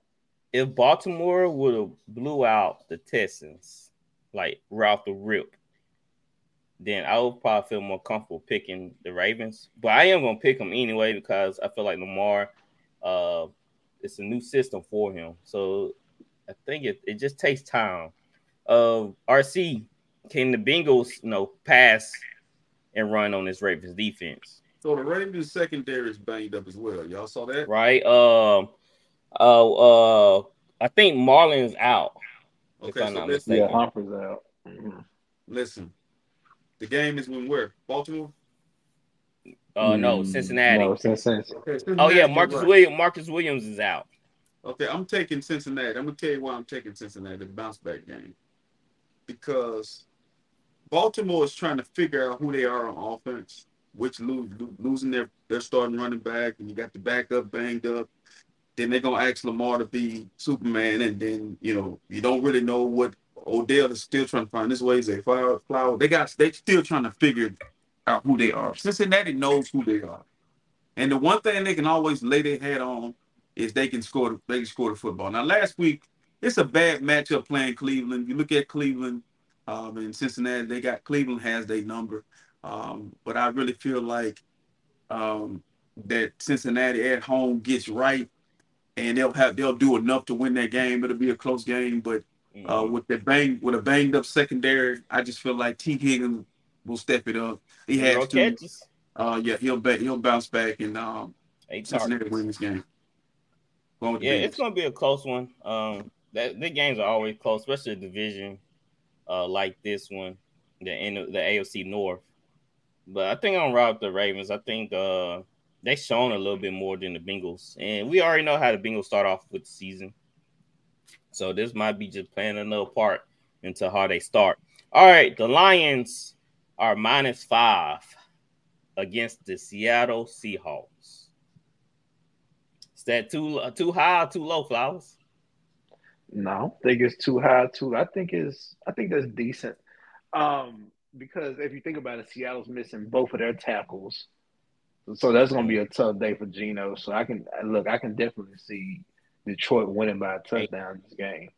if Baltimore would have blew out the Texans like right off the rip, then I would probably feel more comfortable picking the Ravens. But I am gonna pick them anyway because I feel like Lamar, uh, it's a new system for him. So I think it, it just takes time. Uh, RC, can the Bengals, you know, pass and run on this Ravens defense. So the Ravens secondary is banged up as well. Y'all saw that? Right. Um uh uh I think Marlon's out. Okay, so not listen, Yeah, mistaken. Humphreys out. Mhm. listen. The game is when where? Baltimore? Uh no, Mm, Cincinnati. No, Cincinnati. Okay, Oh yeah, Marcus right. Williams Marcus Williams is out. Okay, I'm taking Cincinnati. I'm gonna tell you why I'm taking Cincinnati, the bounce back game. Because Baltimore is trying to figure out who they are on offense, which lose, losing their, their starting running back, and you got the backup banged up. Then they're gonna ask Lamar to be Superman, and then you know you don't really know what Odell is still trying to find his ways. They flower, flower. They got they still trying to figure out who they are. Cincinnati knows who they are, and the one thing they can always lay their head on is they can score. They can score the football. Now last week it's a bad matchup playing Cleveland. You look at Cleveland um, and Cincinnati. They got Cleveland has their number, um, but I really feel like um, that Cincinnati at home gets right, and they'll have they'll do enough to win that game. It'll be a close game, but uh, Mhm. with the bang with a banged up secondary, I just feel like Tee Higgins will step it up. He Zero has to. catches. Uh, yeah, he'll he'll bounce back and um, Cincinnati win this game. Yeah, it's gonna be a close one. Um, that the games are always close, especially a division uh like this one, the the AFC North. But I think I'm with the Ravens. I think uh they shown a little bit more than the Bengals, and we already know how the Bengals start off with the season. So this might be just playing another part into how they start. All right, the Lions are minus five against the Seattle Seahawks. Is that too too high too low, Flowers? No, I think it's too high. Too, I think it's. I think that's decent. Um, because if you think about it, Seattle's missing both of their tackles, so that's going to be a tough day for Geno. So I can look. I can definitely see Detroit winning by a touchdown this game.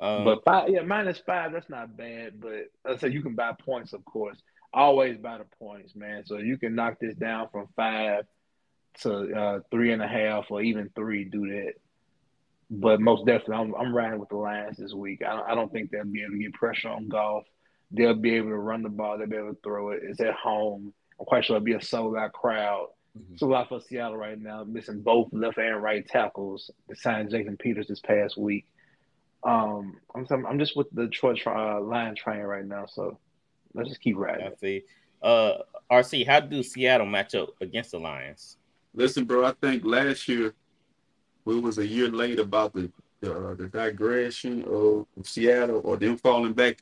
Um, But five, yeah, minus five, that's not bad. But I said you can buy points, of course. Always buy the points, man. So you can knock this down from five to uh, three and a half, or even three. Do that. But most definitely, I'm, I'm riding with the Lions this week. I don't, I don't think they'll be able to get pressure on Goff. They'll be able to run the ball. They'll be able to throw it. It's at home. I'm quite sure it'll be a sold out crowd. Mhm. So a lot for Seattle right now, missing both left and right tackles. They signed Jason Peters this past week. Um, I'm I'm just with the Detroit uh, Lion train right now, so let's just keep riding. I see. Uh, RC, how do Seattle match up against the Lions? Listen, bro, I think last year we was a year late about the the, uh, the digression of Seattle or them falling back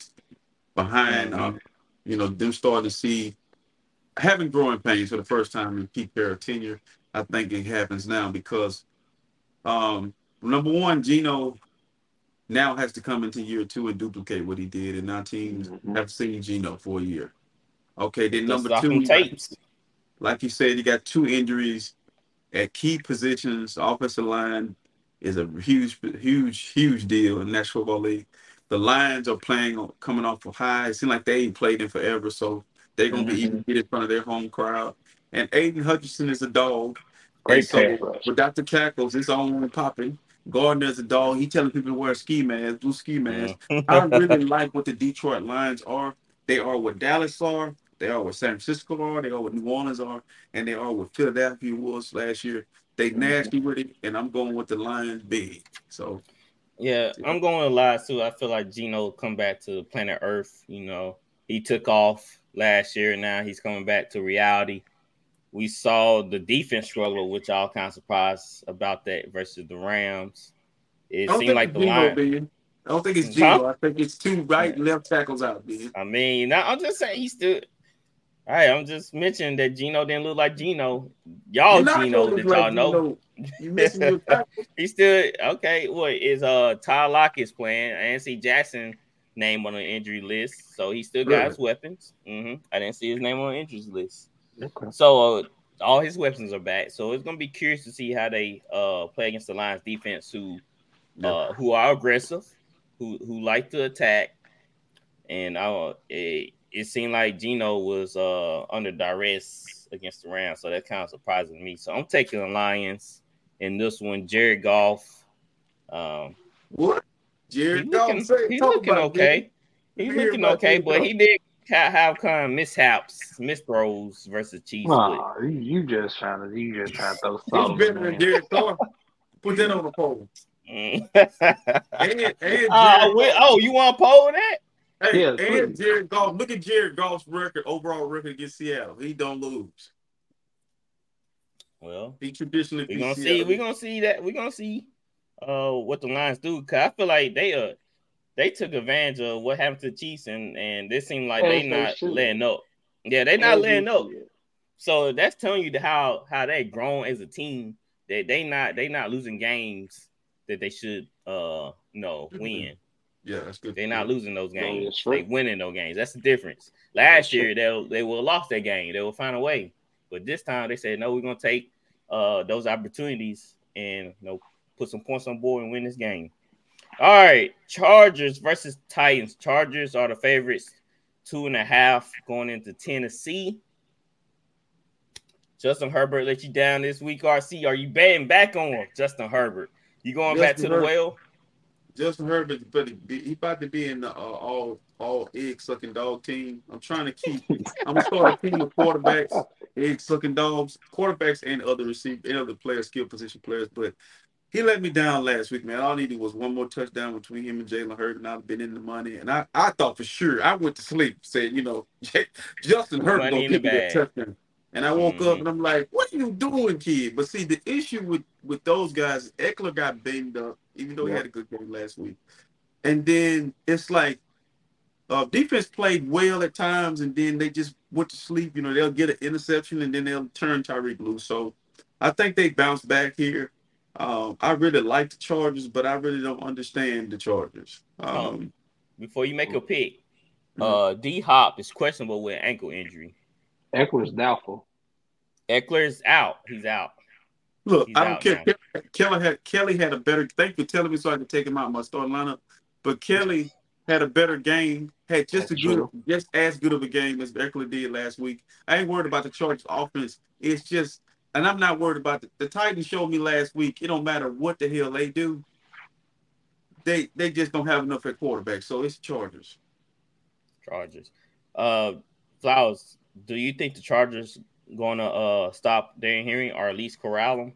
behind. Mhm. Um, you know, them starting to see having growing pains for the first time in Pete Carroll tenure. I think it happens now because um, number one, Geno now has to come into year two and duplicate what he did, and now teams Mhm. have seen Geno for a year. Okay, then Just number two, tapes. like you said, you got two injuries at key positions. Offensive line is a huge, huge, huge deal in National Football League. The Lions are playing coming off a high. It seems like they ain't played in forever, so they're gonna be Mhm. eager to get in front of their home crowd. And Aidan Hutchinson is a dog. Great so pass without the tackles, it's on and popping. Gardner's a dog. He telling people to wear ski masks, blue ski masks. I really like what the Detroit Lions are. They are what Dallas are. They are what San Francisco are. They are what New Orleans are, and they are what Philadelphia was last year. They Mhm. nasty with it, and I'm going with the Lions big. So Yeah, I'm going to lie too. I feel like Geno come back to planet Earth. You know, he took off last year. Now he's coming back to reality. We saw the defense struggle, which was kind of surprised about that versus the Rams. It seemed like the. Ben. I don't think it's? Geno. I think it's two right and left tackles out, Ben. I mean, now I'm just saying he still. All right, I'm just mentioning that Geno didn't look like Geno. Y'all Geno that y'all like know. Geno. You missing your. He still okay. What is uh Ty Lockett's playing? I see Jackson name on the injury list, so he still got Really? his weapons. hmm I didn't see his name on the injuries list. Okay. So uh, all his weapons are back. So it's gonna be curious to see how they uh play against the Lions defense, who uh who are aggressive, who who like to attack, and uh it, it seemed like Geno was uh under duress against the Rams, so that kind of surprising me. So I'm taking the Lions in this one. Jared Goff, um, What? He looking, Goff say he looking okay. Ben. He Let me hear looking okay, but Goff. he did have, have kind of mishaps, misthrows versus Chiefs. Nah, you, you just trying to you just trying to throw He's better than there. Derek Carr. Put that on the poll. Mm. And, and Jared Uh, we- Goff- oh, you want to poll that? hey, Yeah, and please. Jared Goff. Look at Jared Goff's record, overall record against Seattle. He don't lose. Well, He traditionally we're gonna see. We're gonna see that. We're gonna see uh what the Lions do. Cause I feel like they uh they took advantage of what happened to the Chiefs and and they seem like they they not should. letting up. Yeah, they not As letting up. So that's telling you the- how how they grown as a team. That they not they not losing games that they should uh no win. Yeah, that's good. They're not losing those games. that's They winning those games. That's the difference. Last That's year they they will lost that game. They will find a way. But this time they said no, we're gonna take uh those opportunities and you know put some points on board and win this game. All right, Chargers versus Titans. Chargers are the favorites, two and a half going into Tennessee. Justin Herbert let you down this week, RC. Are you betting back on Justin Herbert? You going back to Justin the well? Justin Herbert, but he, he about to be in the uh, all all egg sucking dog team. I'm trying to keep. I'm gonna start a team of quarterbacks, egg sucking dogs, quarterbacks, and other receive and other players, skill position players. But he let me down last week, man. All I needed was one more touchdown between him and Jalen Hurts, and I've been in the money. And I, I thought for sure I went to sleep saying, you know, Justin Money gonna in the give me that touchdown. And I woke Mhm. up and I'm like, what are you doing, kid? But see, the issue with with those guys, Ekeler got banged up, even though he had a good game last week. And then it's like uh, defense played well at times, and then they just went to sleep. You know, they'll get an interception and then they'll turn Tyreek loose. So I think they bounce back here. Um, I really like the Chargers, but I really don't understand the Chargers. Um, Before you make a pick, Mhm. uh D Hop is questionable with ankle injury. Ekeler's doubtful. is out. He's out. Look, He's I don't care. now. Kelley had Kelley had a better. Thank you for telling me so I can take him out of my starting lineup. But Kelley had a better game. Had just That's a good, true. just as good of a game as Ekeler did last week. I ain't worried about the Chargers offense. It's just, and I'm not worried about the, the Titans. Showed me last week. It don't matter what the hell they do. They they just don't have enough at quarterback. So it's Chargers. Chargers. Uh Flowers, do you think the Chargers gonna uh stop Derrick Henry or at least corral him?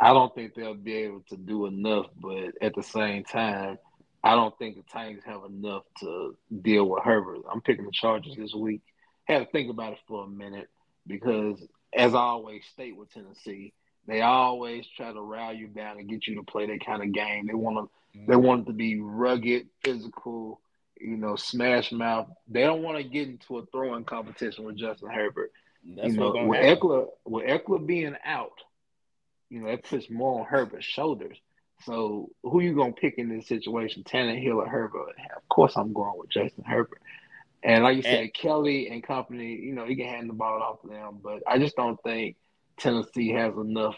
I don't think they'll be able to do enough, but at the same time, I don't think the Titans have enough to deal with Herbert. I'm picking the Chargers this week. Had to think about it for a minute because, as I always state with Tennessee, they always try to rally you down and get you to play that kind of game. They want to, they mhm. want it to be rugged, physical, you know, smash mouth. They don't want to get into a throwing competition with Justin Herbert That's you know, with happen. Ekeler, with Ekeler being out, you know, it puts more on Herbert's shoulders. So who you gonna pick in this situation, Tannehill or Herbert? Of course, I'm going with Justin Herbert. And like you said, And- Kelley and company, you know, you can hand the ball off to them, but I just don't think Tennessee has enough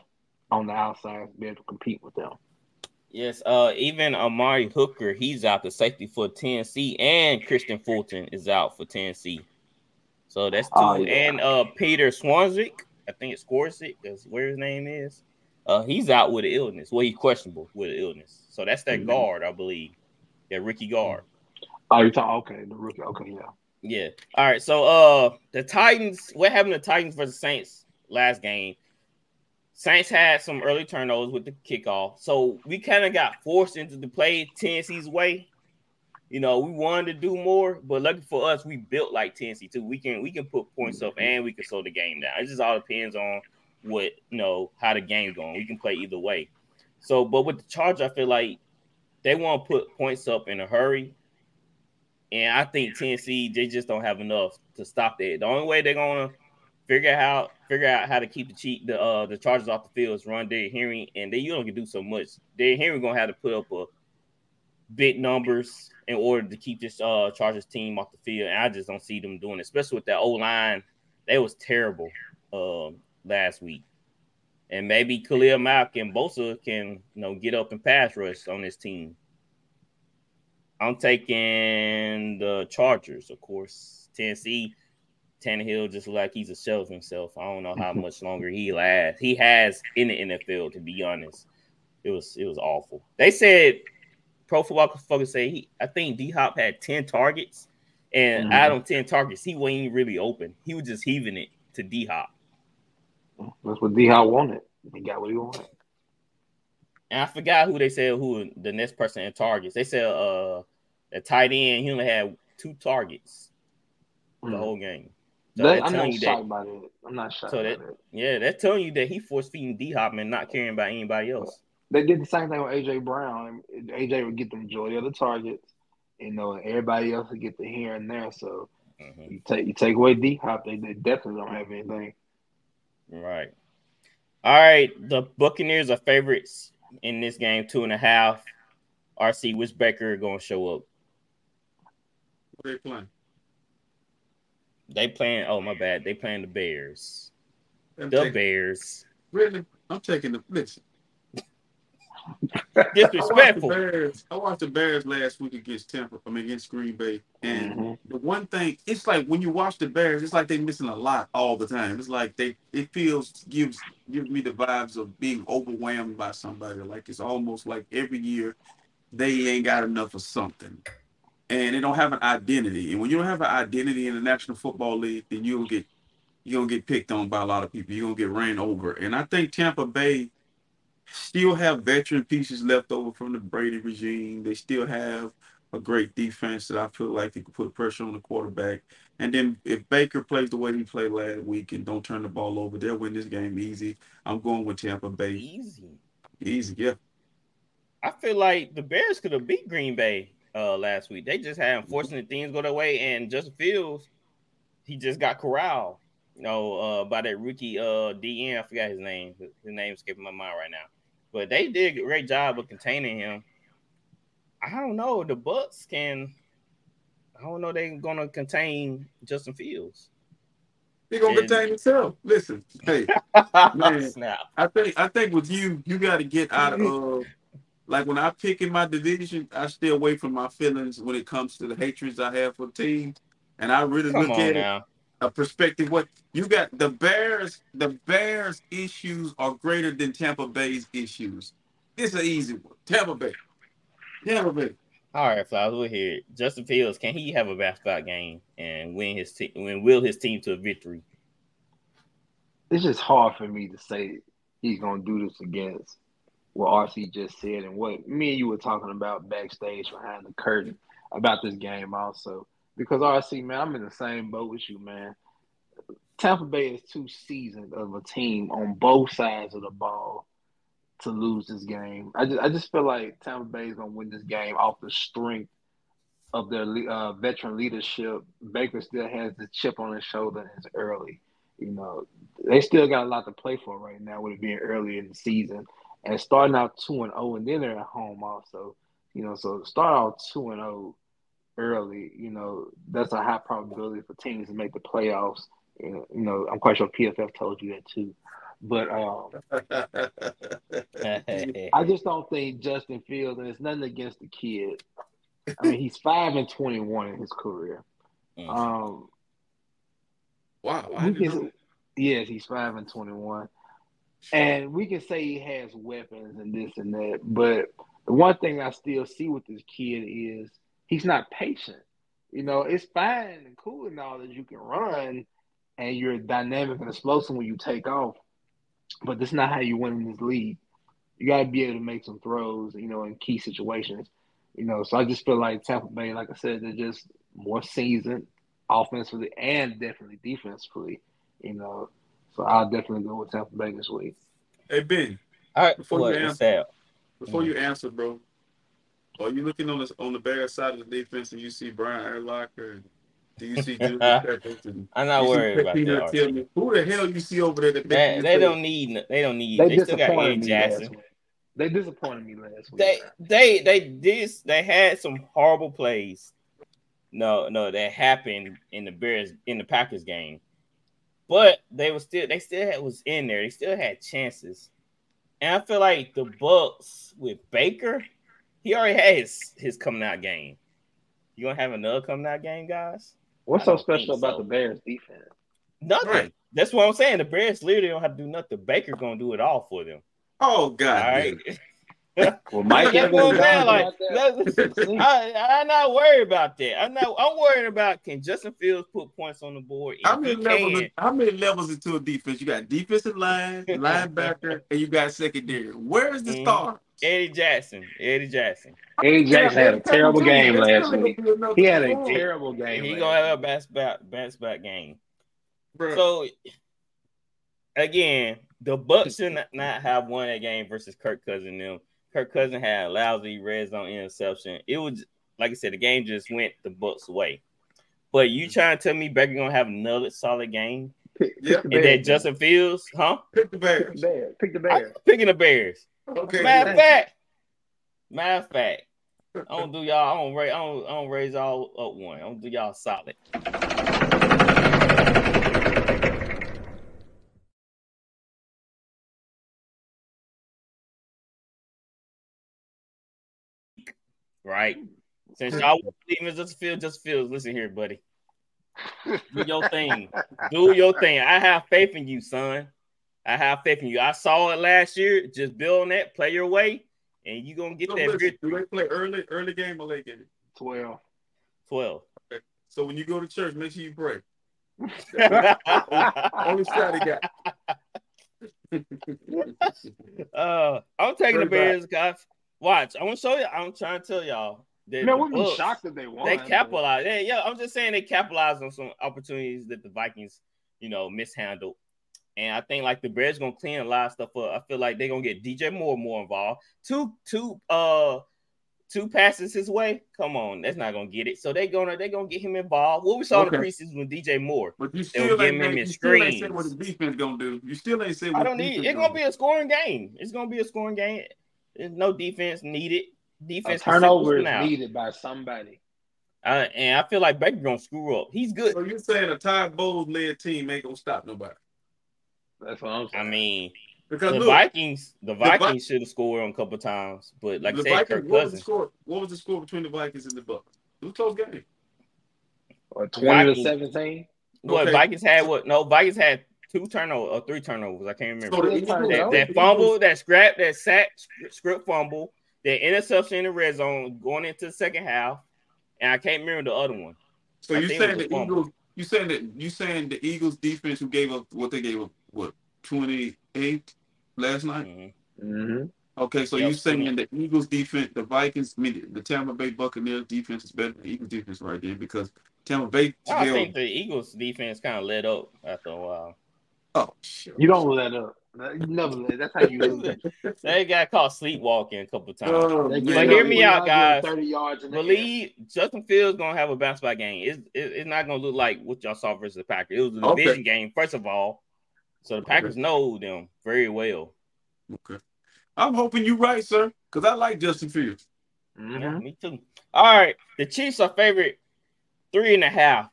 on the outside to be able to compete with them. Yes, uh even Amani Hooker, he's out the safety for Tennessee, and Kristian Fulton is out for Tennessee. So that's two. Oh, yeah. And uh Peter Swanzik, I think it's Skorzik, that's where his name is. Uh he's out with an illness. Well, he's questionable with an illness. So that's that Mhm. guard, I believe. That Ricky guard. Oh, you talking? Okay, the rookie. Okay, yeah. Yeah. All right. So uh the Titans, what happened to Titans versus Saints last game? Saints had some early turnovers with the kickoff. So we kind of got forced into the play Tennessee's way. You know, we wanted to do more, but lucky for us, we built like Tennessee too. We can we can put points up and we can slow the game down. It just all depends on what you know how the game's going. We can play either way. So, but with the Charge, I feel like they want to put points up in a hurry. And I think Tennessee they just don't have enough to stop that. The only way they're gonna figure out figure out how to keep the cheat the uh the Chargers off the field is run Derrick Henry, and then you don't can do so much. Derrick Henry gonna have to put up a big numbers in order to keep this uh Chargers team off the field. And I just don't see them doing it, especially with that O line. They was terrible um last week. And maybe Khalil Mack and Bosa can you know get up and pass rush on this team. I'm taking the Chargers, of course. Tennessee, Tannehill just like he's a shell of himself. I don't know how much longer he lasts. He has in the NFL, to be honest. It was it was awful. They said Pro Football Focus say he I think D Hop had 10 targets And Mhm. out of 10 targets, he wasn't really open. He was just heaving it to D Hop. That's what D Hop wanted. He got what he wanted. And I forgot who they said who the next person in targets. They said uh the tight end, he only had two targets the Mm. whole game. So That- I'm not you shocked that, by that. I'm not shocked So that- that. yeah, that's telling you that he force feeding D Hop and not caring about anybody else. They did the same thing with AJ Brown. AJ would get the majority of the targets, you know, and everybody else would get the here and there. So Mhm. you take you take away D Hop, they, they definitely don't have anything. Right. All right. The Buccaneers are favorites in this game, two and a half. RC, which Baker gonna show up? What they playing? They playing. Oh my bad. They playing the Bears. I'm The taking- Bears. Really? I'm taking the listen. I watched, the Bears, I watched the Bears last week against Tampa. I mean against Green Bay. And Mhm. the one thing, it's like when you watch the Bears, it's like they're missing a lot all the time. It's like they it feels gives gives me the vibes of being overwhelmed by somebody. Like it's almost like every year they ain't got enough of something. And they don't have an identity. And when you don't have an identity in the National Football League, then you'll get you're gonna get picked on by a lot of people. You're gonna get ran over. And I think Tampa Bay still have veteran pieces left over from the Brady regime. They still have a great defense that I feel like they can put pressure on the quarterback. And then if Baker plays the way he played last week and don't turn the ball over, they'll win this game easy. I'm going with Tampa Bay. Easy. Easy, yeah. I feel like the Bears could have beat Green Bay uh last week. They just had unfortunate things go their way, and Justin Fields, he just got corralled. You know, uh, by that rookie uh DN. I forgot his name. His name's skipping my mind right now. But they did a great job of containing him. I don't know. The Bucks can. I don't know. They're gonna contain Justin Fields. They're gonna And- contain himself. Listen, hey, Man. Snap. I think I think with you, you got to get out of like when I pick in my division, I stay away from my feelings when it comes to the hatreds I have for the team, and I really Come look on at it a perspective. What you got? The Bears, the Bears' issues are greater than Tampa Bay's issues. It's an easy one. Tampa Bay, Tampa Bay. All right, Flowers, we're here. Justin Fields, can he have a basketball game and win his team, win will his team to a victory? It's just hard for me to say he's gonna do this against what RC just said and what me and you were talking about backstage behind the curtain about this game also. Because RC, man, I'm in the same boat with you, man. Tampa Bay is too seasoned of a team on both sides of the ball to lose this game. I just, I just feel like Tampa Bay is gonna win this game off the strength of their uh, veteran leadership. Baker still has the chip on his shoulder and it's early. You know, they still got a lot to play for right now with it being early in the season and starting out two and zero, and then they're at home also. You know, so start out two and zero early. You know, that's a high probability for teams to make the playoffs. You know, I'm quite sure PFF told you that too. But um, I just don't think Justin Fields, and it's nothing against the kid. I mean, he's five and twenty one in his career. Mm. Um, wow, I we didn't know. can, yes, he's five and twenty one, and we can say he has weapons and this and that. But the one thing I still see with this kid is he's not patient. You know, it's fine and cool and all that you can run, and you're dynamic and explosive when you take off, but that's not how you win in this league. You got to be able to make some throws, you know, in key situations. You know, so I just feel like Tampa Bay, like I said, they're just more seasoned offensively and definitely defensively. You know, so I'll definitely go with Tampa Bay this week. Hey Ben, All right, Before you what, answer- before you answer, bro, are you looking on the on the Bears side of the defense and you see Brian Urlacher? Do you see Julius Peppers I'm not you see worried about Peter that. Tillman? Who the hell you see over there that They, they don't need. They don't need. They, They, still got disappointed Jackson. They disappointed me last week. They they they this they had some horrible plays. No, no, that happened in the Bears in the Packers game, but they were still they still had, was in there. They still had chances, and I feel like the Bucks with Baker, he already had his his coming out game. You gonna have another coming out game, guys? What's so special about so. the Bears defense? Nothing. Right. That's what I'm saying. The Bears literally don't have to do nothing. Baker gonna do it all for them. Oh God, All right. Well, Mike That's what I'm saying. Like, I, I'm not worried about that. I'm not. I'm worried about can Justin Fields put points on the board? If How he many levels? Of, how many levels into a defense? You got defensive line, linebacker, and you got secondary. Where is the Mhm. star? Eddie Jackson. Eddie Jackson. Eddie Jackson had a terrible game last week. He had a terrible. terrible game. He gonna have a week. bounce back, bounce back game. Bruh. So again, the Bucks should not- not have won that game versus Kirk Cousins. and Them Kirk Cousins had a lousy red zone interception. It was like I said, the game just went the Bucks' way. But you mm-hmm. trying to tell me Baker gonna have another solid game Pick, Yeah. pick the and then Justin Fields, huh? Pick the Pick Bears. the Bears. Pick the I'm Bears. picking the Bears. Okay. Matter of fact, matter of fact, I don't do y'all. I don't raise. I don't, I don't raise y'all up one. I don't do y'all solid. Right. Since y'all believe in just Fields, just Fields. Listen here, buddy. Do your thing. Do your thing. I have faith in you, son. I have faith in you. I saw it last year. Just build on that, play your way, and you gonna get So that listen, victory. do they play early, early game or late game? Twelve. 12. So when you go to church, make sure you pray. uh, Only shot he got. Uh, I'm taking the Bring Bears, guys. Watch, I want to show you. I'm trying to tell y'all. that Man, wouldn't be shocked if they won. They but- capitalized. Yeah, yeah, I'm just saying they capitalized on some opportunities that the Vikings, you know, mishandled. And I think like the Bears gonna clean a lot of stuff up. I feel like they're gonna get DJ Moore more involved. Two, two, uh, two passes his way. Come on, that's not gonna get it. So they gonna they gonna get him involved. What we saw in Okay. the preseason with DJ Moore. But you still ain't, him you still ain't screens. what the defense gonna do. You still ain't say what I don't need. It's gonna be a scoring game. It's gonna be a scoring game. There's no defense needed. Defense can turnover is now. needed by somebody. Uh, and I feel like Baker gonna screw up. He's good. So you're saying a Ty Bowles led team ain't gonna stop nobody? That's what I'm saying. I mean, Because the look, Vikings, the Vi- Vikings should have scored on a couple times, but like I the said, Vikings, Kirk what was the score? What was the score between the Vikings and the Bucks? It was a close game. or twenty to seventeen. What Okay. Vikings had? What? No, Vikings had two turnovers or three turnovers. I can't remember. So the They Eagles, turned that, that fumble, that scrap, that sack, script fumble, that interception in the red zone going into the second half, and I can't remember the other one. So you think saying was the fumble. Eagles? You saying that you saying the Eagles defense who gave up what they gave up what twenty eight last night? Mhm. Mm-hmm. Okay, so Yep. you saying the Eagles defense, the Vikings, I mean the Tampa Bay Buccaneers defense is better than the Eagles defense right there because Tampa Bay. I think the Eagles defense kind of let up after a while. Oh shit. You don't let up. You never let. That's how you lose. They got caught sleepwalking a couple times. Oh, They man. But hear me when out, guys. Thirty yards in the. Believe Justin Fields gonna have a bounce back game. It's it's not gonna look like what y'all saw versus the Packers. It was a Okay. division game, first of all. So the Packers know them very well. Okay. I'm hoping you're right, sir, because I like Justin Fields. Yeah, Mhm. me too. All right, the Chiefs are favorite three and a half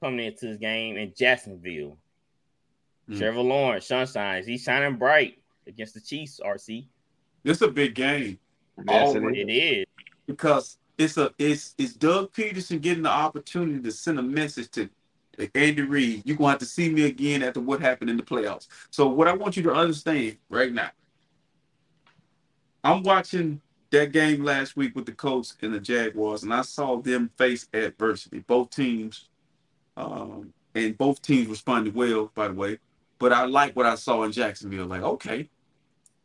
coming into this game in Jacksonville. Hmm. Trevor Lawrence, sunshine, he's shining bright against the Chiefs. RC, It's a big game Yes, it Always. is. it is. because it's a it's it's Doug Pederson getting the opportunity to send a message to Andy Reid. You're gonna have to see me again after what happened in the playoffs. So what I want you to understand right now, I'm watching that game last week with the Colts and the Jaguars, and I saw them face adversity. Both teams, um, and both teams responded well, by the way. But I like what I saw in Jacksonville. Like, okay,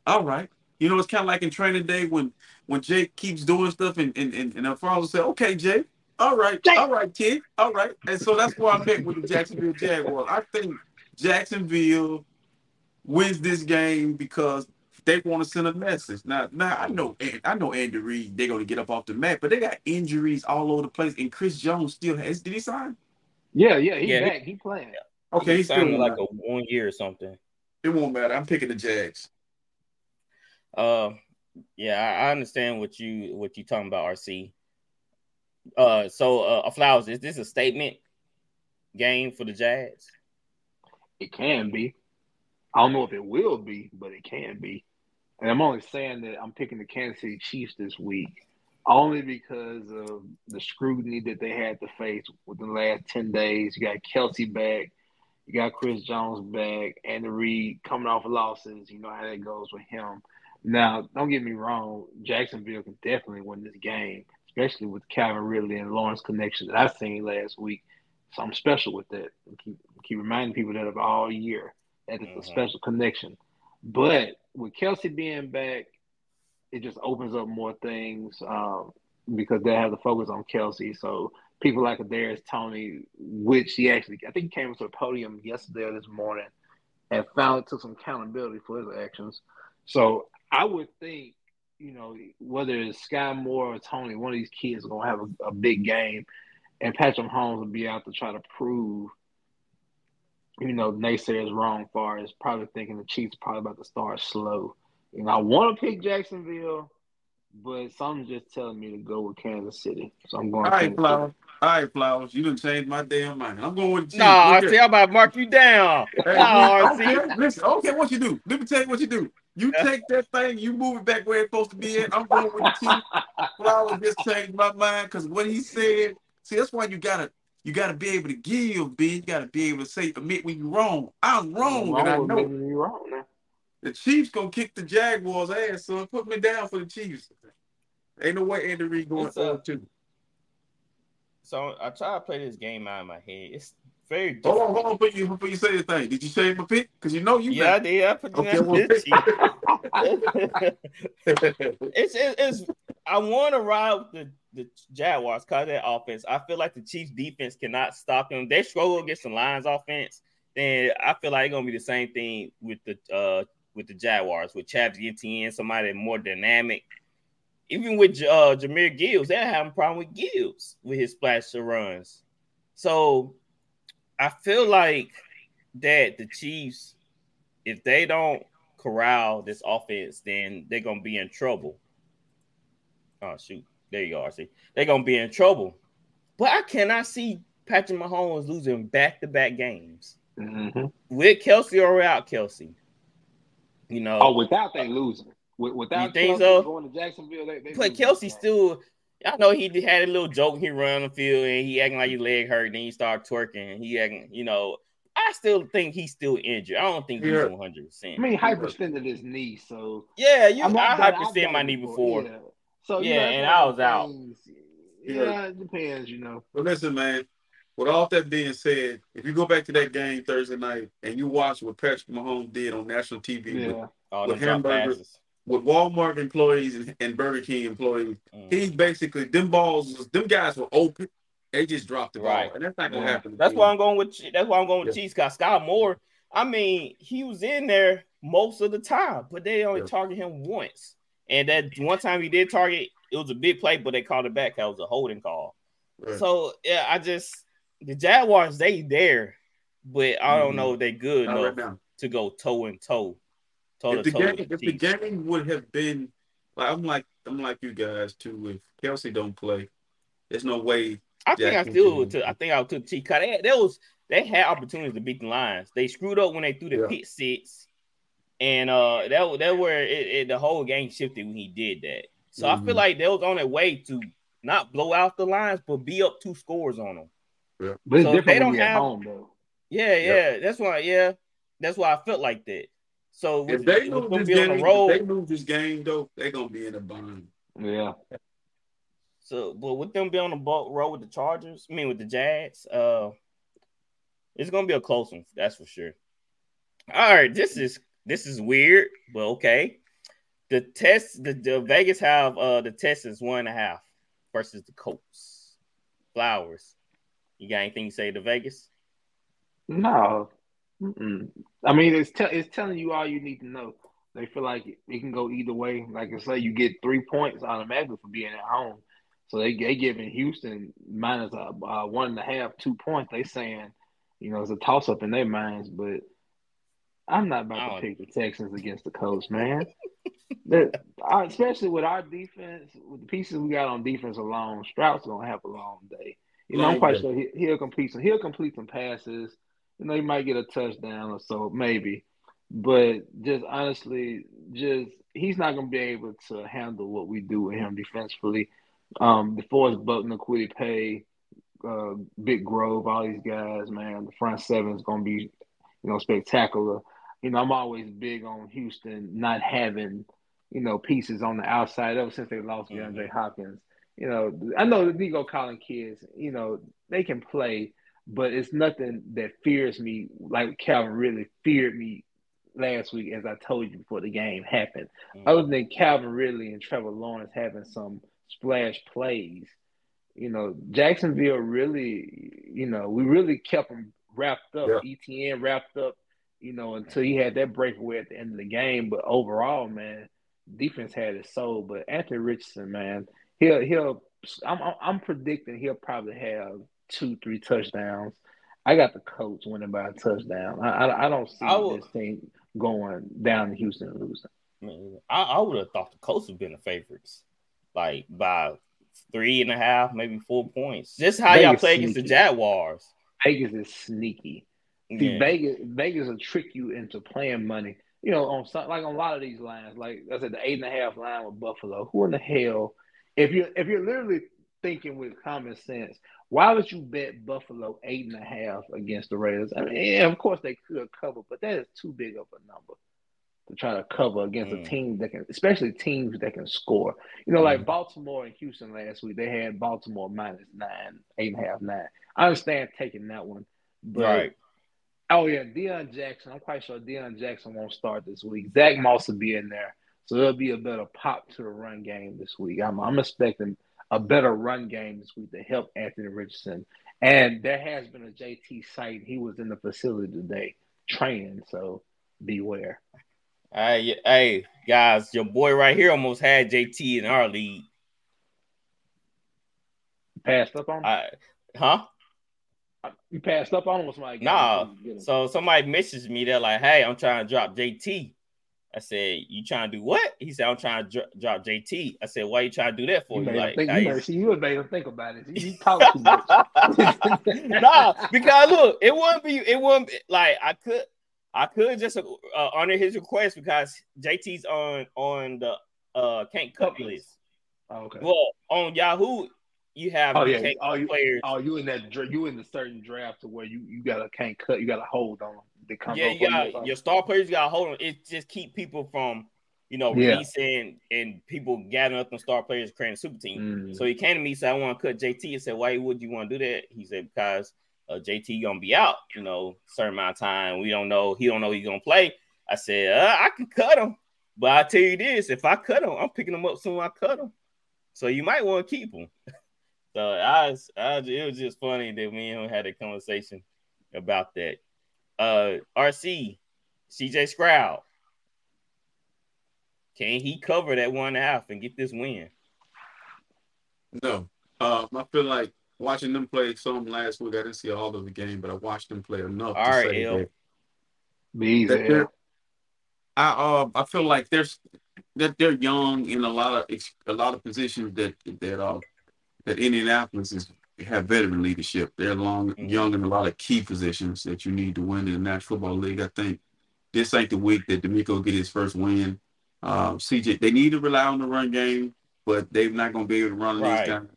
all right. You know, it's kind of like in training day when when Jake keeps doing stuff and and and, and Alfonso say, "Okay, Jake, all right, Jake. all right, kid, all right." And so that's where I met with the Jacksonville Jaguars. I think Jacksonville wins this game because they want to send a message. Now, now I know I know Andy Reid. They're going to get up off the mat, but they got injuries all over the place. And Chris Jones still has. Did he sign? Yeah, yeah, he's Yeah, he- back. He playing. Okay, he's signed still like a one year or something. It won't matter. I'm picking the Jags. Uh, yeah, I, I understand what you what you talking about, RC. Uh, so uh, flowers, is this a statement game for the Jags? It can be. I don't know if it will be, but it can be. And I'm only saying that I'm picking the Kansas City Chiefs this week only because of the scrutiny that they had to face within the last 10 days. You got Kelce back. You got Chris Jones back. Andy Reid coming off of losses. You know how that goes with him. Now, don't get me wrong, Jacksonville can definitely win this game, especially with Calvin Ridley and Lawrence connection that I've seen last week. Something special with that. And keep keep reminding people that of all year that it's a special connection. But with Kelce being back, it just opens up more things um, because they have to focus on Kelce. So people like Darius Toney, which he actually, I think he came to the podium yesterday or this morning, and finally took some accountability for his actions. So I would think, you know, whether it's Skyy Moore or Toney, one of these kids are gonna have a, a big game, and Patrick Mahomes will be out to try to prove, you know, naysayers wrong. Far as probably thinking the Chiefs probably about to start slow. You know, I want to pick Jacksonville, but something's just telling me to go with Kansas City. So I'm going. All right, Kansas City. Flowers. All right, Flowers. You done changed my damn mind. I'm going with the Chiefs. Nah, I here. see. I'm about to mark you down. Hey, Nah, okay, RC. listen, okay, what you do? Let me tell you what you do. You take that thing, you move it back where it's supposed to be at. I'm going with the Chiefs. Flowers just changed my mind because what he said. See, that's why you gotta you gotta be able to give, B. You gotta be able to say admit when you're wrong. I'm wrong, and I know you're wrong now. the Chiefs gonna kick the Jaguars' ass, son. Put me down for the Chiefs. Ain't no way Andy Reid going It's, for two. So I try to play this game out in my head. It's very Hold on, hold on, before you before you say the thing. Did you change my pick? Because you know you Yeah, I did. I put Okay, down well, it's, it's it's I want to ride with the the Jaguars because of their offense. I feel like the Chiefs defense cannot stop them. They struggle against the Lions offense. Then I feel like it's gonna be the same thing with the uh with the Jaguars with Chaps Etienne, somebody more dynamic. Even with uh Jahmyr Gibbs, they're having a problem with Gibbs with his splash of runs. So I feel like that the Chiefs, if they don't corral this offense, then they're gonna be in trouble. Oh shoot, there you go, RC. They're gonna be in trouble. But I cannot see Patrick Mahomes losing back-to-back games hmm with Kelce or without Kelce. You know, Oh, without they losing, With, without You think Kelce so? going to Jacksonville, they, they but Kelce this game. still. I know he had a little joke. He run on the field and he acting like his leg hurt. Then he start twerking. He acting, you know. I still think he's still injured. I don't think he's one hundred percent. I mean, hyperextended his knee, so Yeah, you. I'm I not hyperextended my knee before. Yeah. So Yeah, know, and I was out. things- Yeah. Yeah, it depends, you know. But listen, man. With all that being said, if you go back to that game Thursday night and you watch what Patrick Mahomes did on national TV with, Yeah, With them drop hamburger- passes. With Walmart employees and, and Burger King employees, Mm. he basically them balls, was- them guys were open. They just dropped the Right. ball, and that's not gonna Yeah. happen. That's why I'm going with. That's why I'm going with Yeah. Chiefs. Scott Moore. I mean, he was in there most of the time, but they only Yeah. target him once. And that one time he did target, it was a big play, but they called it back. That was a holding call. Right. So yeah, I just the Jaguars they there, but I don't Mhm. know if they good enough right to go toe and toe, toe If the toe game, if the Chiefs. game would have been, like I'm like I'm like you guys too. If Kelce don't play, there's no way. I think I Jackson still can- took. I think I took Chiefs. Cause they, there was they had opportunities to beat the Lions. They screwed up when they threw the Yeah. pit six, and uh, that that where it, it, the whole game shifted when he did that. So I feel Mhm. like they was on their way to not blow out the Lions, but be up two scores on them. Yeah. but So if different they don't you're at have- home, though. Yeah, yeah, that's why. Yeah, that's why I felt like that. So If with, they with lose this game, road, they lose this game though, they're gonna be in a bind. Yeah, So, but with them being on the boat road with the Chargers, I mean with the Jags, uh, it's gonna be a close one. That's for sure. All right, this is this is weird, but okay. The test, the, the Vegas have uh the test is one and a half versus the Colts. Flowers. You got anything to say to Vegas? no. Mm-mm. I mean, it's te- it's telling you all you need to know. They feel like it, it can go either way. Like I say, you get three points automatically for being at home. So they they giving Houston minus a, uh, one and a half, two points. They saying, you know, it's a toss up in their minds. But I'm not about I to pick the Texans against the Colts, man. Uh, especially with our defense, with the pieces we got on defense alone, Stroud's gonna have a long day. You know, I'm quite sure he, he'll complete some. He'll complete some passes. You know, he might get a touchdown or so, maybe. But just honestly, just he's not gonna be able to handle what we do with him defensively. Um, DeForest Buckner, Kwity Paye, uh, Big Grove, all these guys, man. The front seven is gonna be, you know, spectacular. You know, I'm always big on Houston not having you know, pieces on the outside ever since they lost Mhm. DeAndre Hopkins. You know, I know the Nico Collins kids, you know, they can play, but it's nothing that fears me like Calvin really feared me last week, as I told you before the game happened. Mhm. Other than Calvin Ridley and Trevor Lawrence having some splash plays, you know, Jacksonville really, you know, we really kept them wrapped up. Yeah. Etienne wrapped up, you know, until he had that breakaway at the end of the game. But overall, man, defense had it sold. But Anthony Richardson, man, he'll he'll. I'm- I'm predicting he'll probably have two, three touchdowns. I got the Colts winning by a touchdown. I I, I don't see I will- this thing going down to Houston and losing. Man, I, I would have thought the Colts would have been the favorites, like by three and a half, maybe four points. Just how y'all Vegas play against the. Jaguars. Vegas is sneaky. See, Yeah. Vegas Vegas will trick you into playing money. You know, on some, like on a lot of these lines, like I said, the eight and a half line with Buffalo. Who in the hell? If you if you're literally thinking with common sense, why would you bet Buffalo eight and a half against the Raiders? I mean, yeah, of course they could cover, but that is too big of a number to try to cover against Mm. a team that can, especially teams that can score. You know, Mm. like Baltimore and Houston last week, they had Baltimore minus nine, eight and a half, nine. I understand taking that one, but right. Oh yeah, Deon Jackson. I'm quite sure Deon Jackson won't start this week. Zach Moss will be in there, so there'll be a better pop to the run game this week. I'm, I'm expecting a better run game this week to help Anthony Richardson. And there has been a JT site. He was in the facility today training, so beware. Hey, hey, guys, your boy right here almost had JT in our lead. Passed up on. I, huh? you passed up on him. Somebody Nah. So somebody messaged me. They're like, "Hey, I'm trying to drop JT." I said, "You trying to do what?" He said, "I'm trying to dro- drop JT." I said, "Why you trying to do that for?" You You like, think, you, made, see, you made him think about it. You, talk too much. nah, because look, it wouldn't be, it wouldn't be, like I could, I could just uh, honor his request because JT's on on the uh can't cut list. Oh, okay. Well, on Yahoo, you have Oh yeah. Oh you, players. oh you in that you in the certain draft to where you you gotta can't cut. You gotta hold on. They come yeah, you got your- your star players. You got to hold on. It just keep people from, you know, Yeah. releasing and people gathering up on star players, creating a super team. Mm. So he came to me, said, "I want to cut JT." I said, "Why would you want to do that?" He said, "Because uh, JT gonna be out, you know, certain amount of time. We don't know. He don't know he's gonna play." I said, uh, "I can cut him, but I tell you this: if I cut him, I'm picking him up soon. I cut him, so you might want to keep him." so I, was, I, was- it was just funny that me and him had a conversation about that. Uh, RC, CJ Stroud, can he cover that one and a half and get this win? No. Um, I feel like watching them play some last week. I didn't see all of the game, but I watched them play enough All to right, say L. that, Be easy. that they're. I um I feel like there's that they're young in a lot of a lot of positions that that uh that Indianapolis is have veteran leadership. They're long Mhm. young in a lot of key positions that you need to win in the National Football League. I think this ain't the week that DeMeco get his first win. Um, CJ, they need to rely on the run game, but they're not going to be able to run Right. these guys.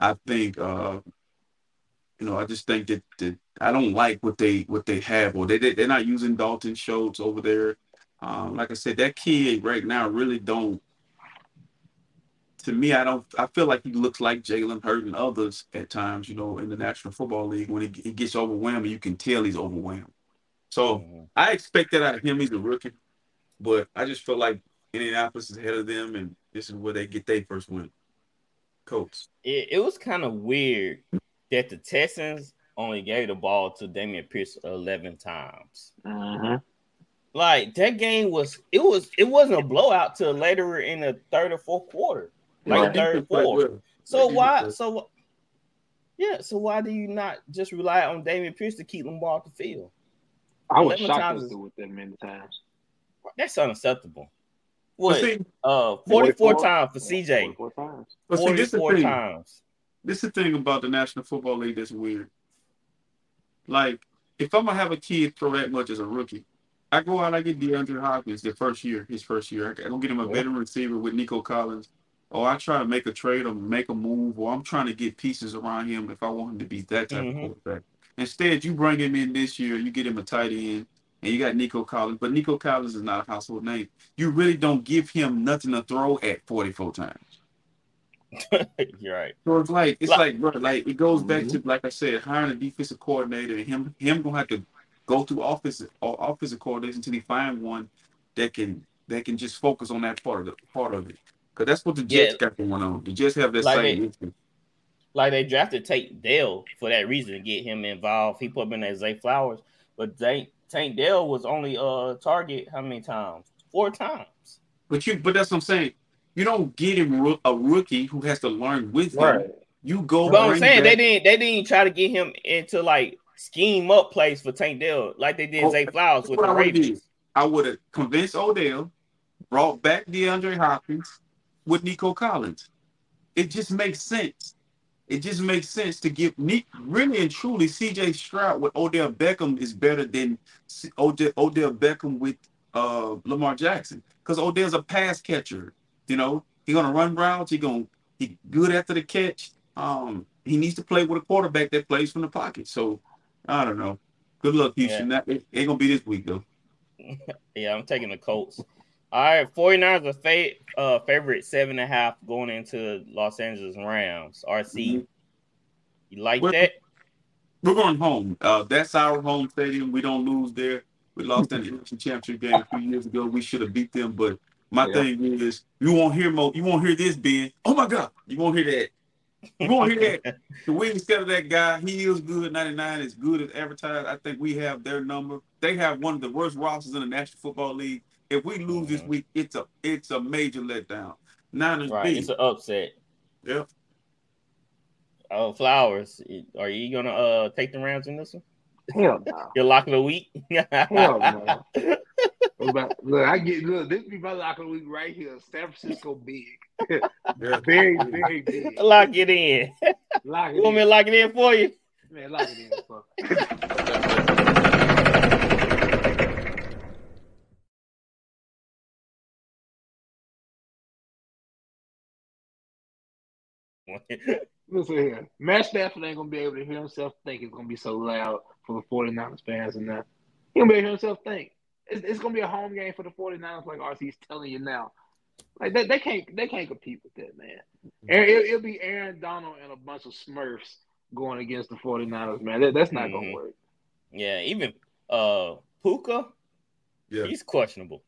I think, uh, you know, I just think that, that I don't like what they what they have, or they, they they're not using Dalton Schultz over there. Um, like I said, that kid right now really don't. To me, I don't. I feel like he looks like Jalen Hurt and others at times. You know, in the National Football League, when he, he gets overwhelmed, you can tell he's overwhelmed. So Mhm. I expect that out of him. He's a rookie, but I just feel like Indianapolis is ahead of them, and this is where they get their first win. Colts. It, it was kind of weird that the Texans only gave the ball to Dameon Pierce 11 times. Mhm. Like that game was it was it wasn't a blowout till later in the third or fourth quarter. Like Their third, defense fourth. well. So why so yeah, so why do you not just rely on Dameon Pierce to keep them ball off the field? I was 11 shocked times to is- do it that many times. That's unacceptable. But What see, uh 44 44? times for CJ. 44 times. but see, this is the 44 thing. times. This is the thing about the National Football League that's weird. Like, if I'm gonna have a kid throw that much as a rookie, I go out, I get DeAndre Hopkins the first year, his first year. I go get him a Yeah. veteran receiver with Nico Collins, or I try to make a trade or make a move, or I'm trying to get pieces around him if I want him to be that type Mhm. of quarterback. Instead, you bring him in this year, you get him a tight end, and you got Nico Collins, but Nico Collins is not a household name. You really don't give him nothing to throw at 44 times. You're right. So it's like it's Like- like bro, like it goes back to like I said, hiring a defensive coordinator and him him gonna have to go through offensive or offensive coordination until he find one that can that can just focus on that part of the part of it. Cause that's what the Jets Yeah. got going on. The Jets have that Like same it- issue. Like they drafted Tank Dell for that reason to get him involved. He put him in that Zay Flowers, but Tank Tank Dell was only uh target how many times? Four times. But you but that's what I'm saying. You don't get him roo- a rookie who has to learn with him. You go. But I'm bring saying they didn't they didn't try to get him into like scheme up plays for Tank Dell like they did Oh, Zay Flowers with what the I would've Ravens. I would have convinced Odell, brought back DeAndre Hopkins with Nico Collins. It just makes sense. It just makes sense to give Nick really and truly CJ Stroud with Odell Beckham is better than Odell, Odell Beckham with uh, Lamar Jackson because Odell's a pass catcher. You know, he's gonna run routes. He's gonna he good after the catch. Um, he needs to play with a quarterback that plays from the pocket. So I don't know. Good luck, Houston. That it ain't gonna be this week though. Yeah, I'm taking the Colts. All right, 49ers are fa- uh, favorite seven and a half going into Los Angeles Rams. RC, you like Well- that? We're going home. Uh, that's our home stadium. We don't lose there. We lost in the NFC Championship game a few years ago. We should have beat them, but my Yeah. thing is, you won't hear mo. You won't hear this, Ben. Oh my God, you won't hear that. You won't hear that. The we instead of that guy, he is good. 99 is good as advertised. I think we have their number. They have one of the worst rosters in the National Football League. If we lose this Mhm. week, it's a it's a major letdown. Niners Right, B. it's an upset. Yep. Oh, Flowers, are you gonna uh take the Rams in this one? Hell no. Your lock of the week? Hell no. But, look, I get good. This be my lock of the week right here. San Francisco big. Yeah. Very, very big. lock it in. Lock it You want me to in. lock it in for you? Man, lock it in. Fuck. Listen here. Matt Stafford ain't gonna be able to hear himself think it's gonna be so loud for the 49ers fans and that. He gonna be able to hear himself think. It's, it's gonna be a home game for the 49ers, like RC's telling you now. Like they, they can't they can't compete with that, man. Aaron, it'll, it'll be Aaron Donald and a bunch of Smurfs going against the 49ers, man. That, that's not gonna Mhm. work. yeah, even uh Puka, Yeah. he's questionable.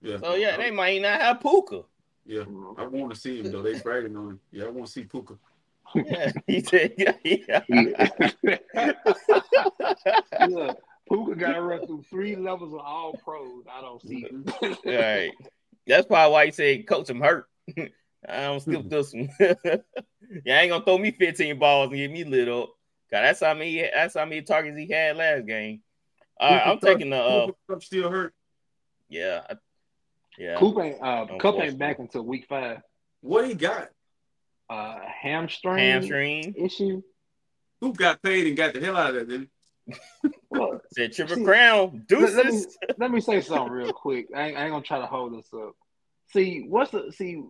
Yeah. So yeah, they might not have Puka. Yeah. I want to see him though. They bragging on him. Yeah, I want to see Puka. Yeah, he said, yeah, yeah. Look, Puka got to run through three levels of all pros. I don't see it. right. That's probably why he said, "Coach, I'm hurt. I don't skip this one. yeah, ain't gonna throw me 15 balls and get me lit up. Cause that's how many that's how many targets he had last game. All right, I'm taking the uh, Cooper Kupp still hurt. yeah, I- yeah. Coop ain't uh, Kupp ain't back until week five. What he got? Uh, hamstring, hamstring. issue. Who got paid and got the hell out of that? Didn't Well, Said triple See, crown. let, let me let me say something real quick. I ain't, I ain't gonna try to hold this up. See, what's the see?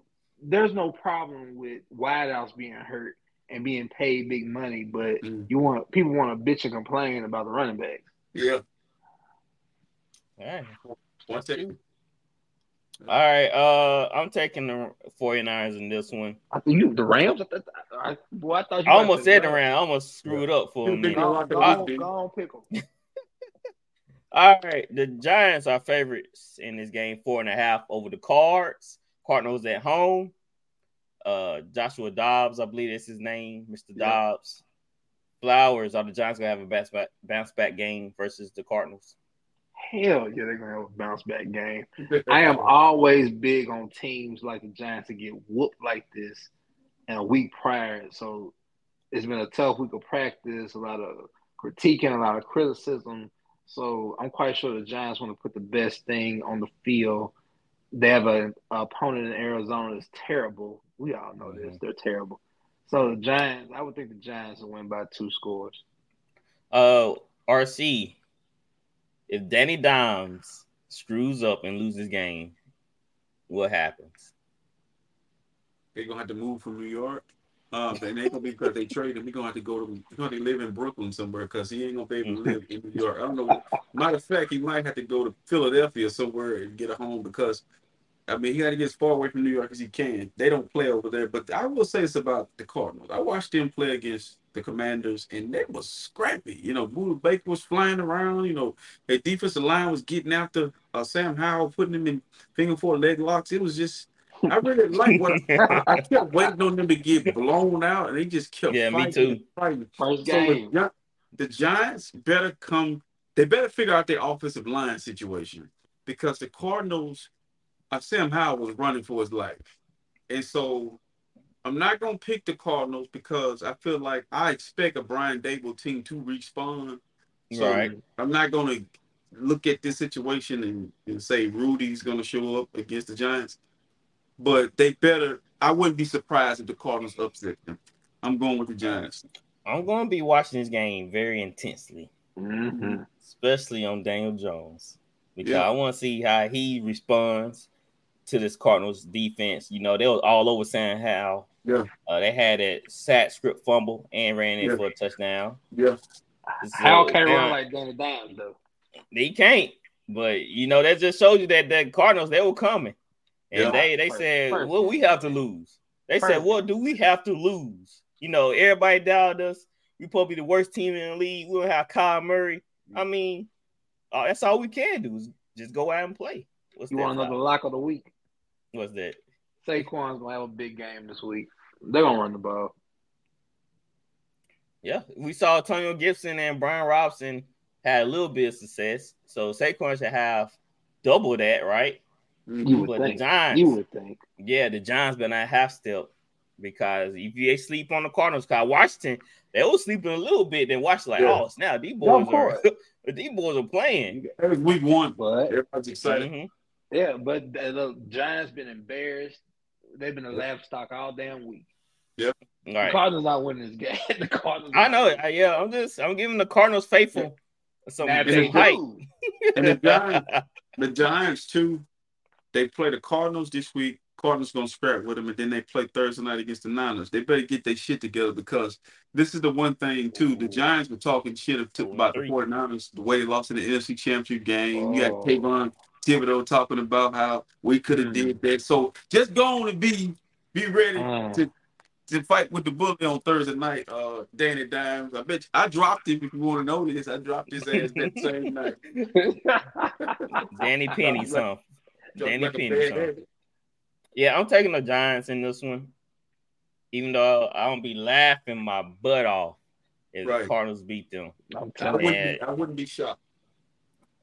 There's no problem with wideouts being hurt and being paid big money, but Mm. you want people want to bitch and complain about the running backs. he? Yeah. All right. One second. All right. Uh, I'm taking the 49ers in this one. I think you the Rams. I, thought- I, boy, I thought you I almost said the Rams. round. I almost screwed up for a You think minute. Go, go, it up, on, dude. go on, pick 'em. All right, the Giants are favorites in this game, four and a half over the Cards. Cardinals at home. Uh, Joshua Dobbs, I believe that's his name, Mr. Yeah. Dobbs. Flowers are the Giants gonna have a bounce back, bounce back game versus the Cardinals. Hell yeah, they're gonna have a bounce back game. I am always big on teams like the Giants to get whooped like this and a week prior. So it's been a tough week of practice, a lot of critiquing, a lot of criticism. So I'm quite sure the Giants want to put the best thing on the field. They have an opponent in Arizona that's terrible. We all know this; they're terrible. So the Giants, I would think the Giants will win by two scores. Uh, RC, if Danny Dimes screws up and loses game, what happens? They're gonna have to move from New York. Um, and ain't gonna be because they trade him. He gonna have to go to. Gonna live in Brooklyn somewhere because he ain't gonna be able to live in New York. I don't know. Matter of fact, he might have to go to Philadelphia somewhere and get a home because, I mean, he got to get as far away from New York as he can. They don't play over there. But I will say this about the Cardinals. I watched them play against the Commanders, and they was scrappy. You know, Budda Baker was flying around. You know, their defensive line was getting after uh, Sam Howell, putting him in finger four leg locks. It was just I really like what I kept waiting on them to get blown out, and they just kept Yeah, me fighting too. fighting. First So the, game. Gi- the Giants better come. They better figure out their offensive line situation because the Cardinals, uh, Sam Howell was running for his life, and so I'm not gonna pick the Cardinals because I feel like I expect a Brian Daboll team to respond. So Right. I'm not gonna look at this situation and, and say Rudy's gonna show up against the Giants, but they better. I wouldn't be surprised if the Cardinals upset them. I'm going with the Giants. I'm going to be watching this game very intensely, Mm-hmm. especially on Daniel Jones, because Yeah. I want to see how he responds to this Cardinals defense. You know, they were all over Sam Howell. Yeah. Uh, they had that sack script fumble and ran in Yeah. for a touchdown. Yeah, So, How can't run like Danny Dimes though? He can't. But you know, that just shows you that the Cardinals they were coming. And Yeah. they they Perfect. said, Perfect. What we have to lose? They said, Perfect. What do we have to lose? You know, everybody doubted us. We probably the worst team in the league. We don't have Kyle Murray. I mean, uh, that's all we can do is just go out and play. What's You that want another lock of the week? What's that? Saquon's gonna have a big game this week. They're gonna run the ball. Yeah, we saw Antonio Gibson and Brian Robinson had a little bit of success. So Saquon should have double that, right? You would But the think. Giants, You would think. yeah, the Giants better not half step because if they sleep on the Cardinals, cause Washington, they was sleeping a little bit. Then watch like, Yeah. oh snap, these boys of are these boys are playing. that was week one. But Everybody's excited. Mhm. yeah, but the, the Giants been embarrassed. They've been a laugh stock all damn week. All The right, Cardinals not winning this game. the Cardinals. I know it. I- Yeah, I'm just I'm giving the Cardinals faithful some, Now, some they hype. do, And the Giants, the Giants too. They play the Cardinals this week. Cardinals gonna scrap with them, and then they play Thursday night against the Niners. They better get their shit together because this is the one thing too. The Giants were talking shit about the 49ers, the way they lost in the NFC Championship game. You got Oh. Kayvon Thibodeaux talking about how we could have Mm. did that. So just go on and be be ready Mm. to to fight with the bully on Thursday night. Uh, Danny Dimes. I bet you, I dropped him. If you want to know this, I dropped his ass that same night. Danny Penny, son. Dropped Danny like Penny, bad Yeah, I'm taking the Giants in this one. Even though I don't be laughing my butt off if Right. the Cardinals beat them. I'm I wouldn't, be, I wouldn't be shocked.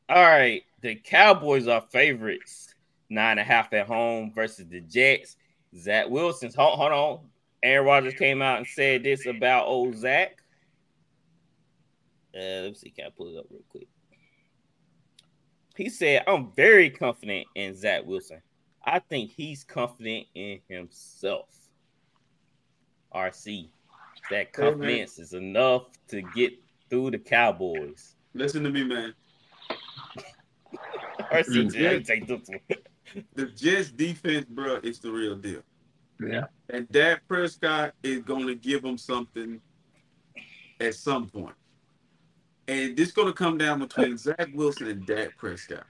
All right, the Cowboys are favorites, nine and a half at home versus the Jets. Zach Wilson's hold, hold on. Aaron Rodgers came out and said this about old Zach. Uh, let's see, can I pull it up real quick? He said, I'm very confident in Zach Wilson. I think he's confident in himself. RC. That Hey, confidence is enough to get through the Cowboys. Listen to me, man. RC, Yeah. yeah. take this one. The Jets defense, bro, is the real deal. Yeah. And Dak Prescott is going to give them something at some point. And this is going to come down between Zach Wilson and Dak Prescott.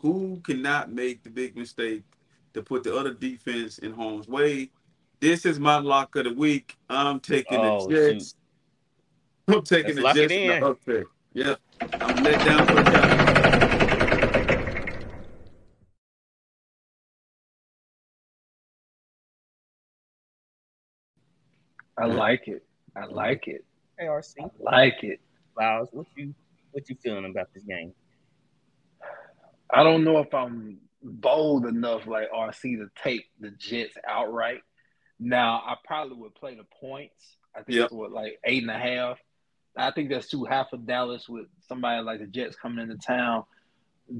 Who cannot make the big mistake to put the other defense in harm's way? This is my lock of the week. I'm taking Oh, the Jets. I'm taking Let's the Jets in in. the upset. Yeah. I'm let down for the I like it. I like it. Hey, RC. I like it. Flowers, what you what you feeling about this game? I don't know if I'm bold enough like RC to take the Jets outright. Now I probably would play the points. I think Yep. it's what like eight and a half. I think that's too half for Dallas with somebody like the Jets coming into town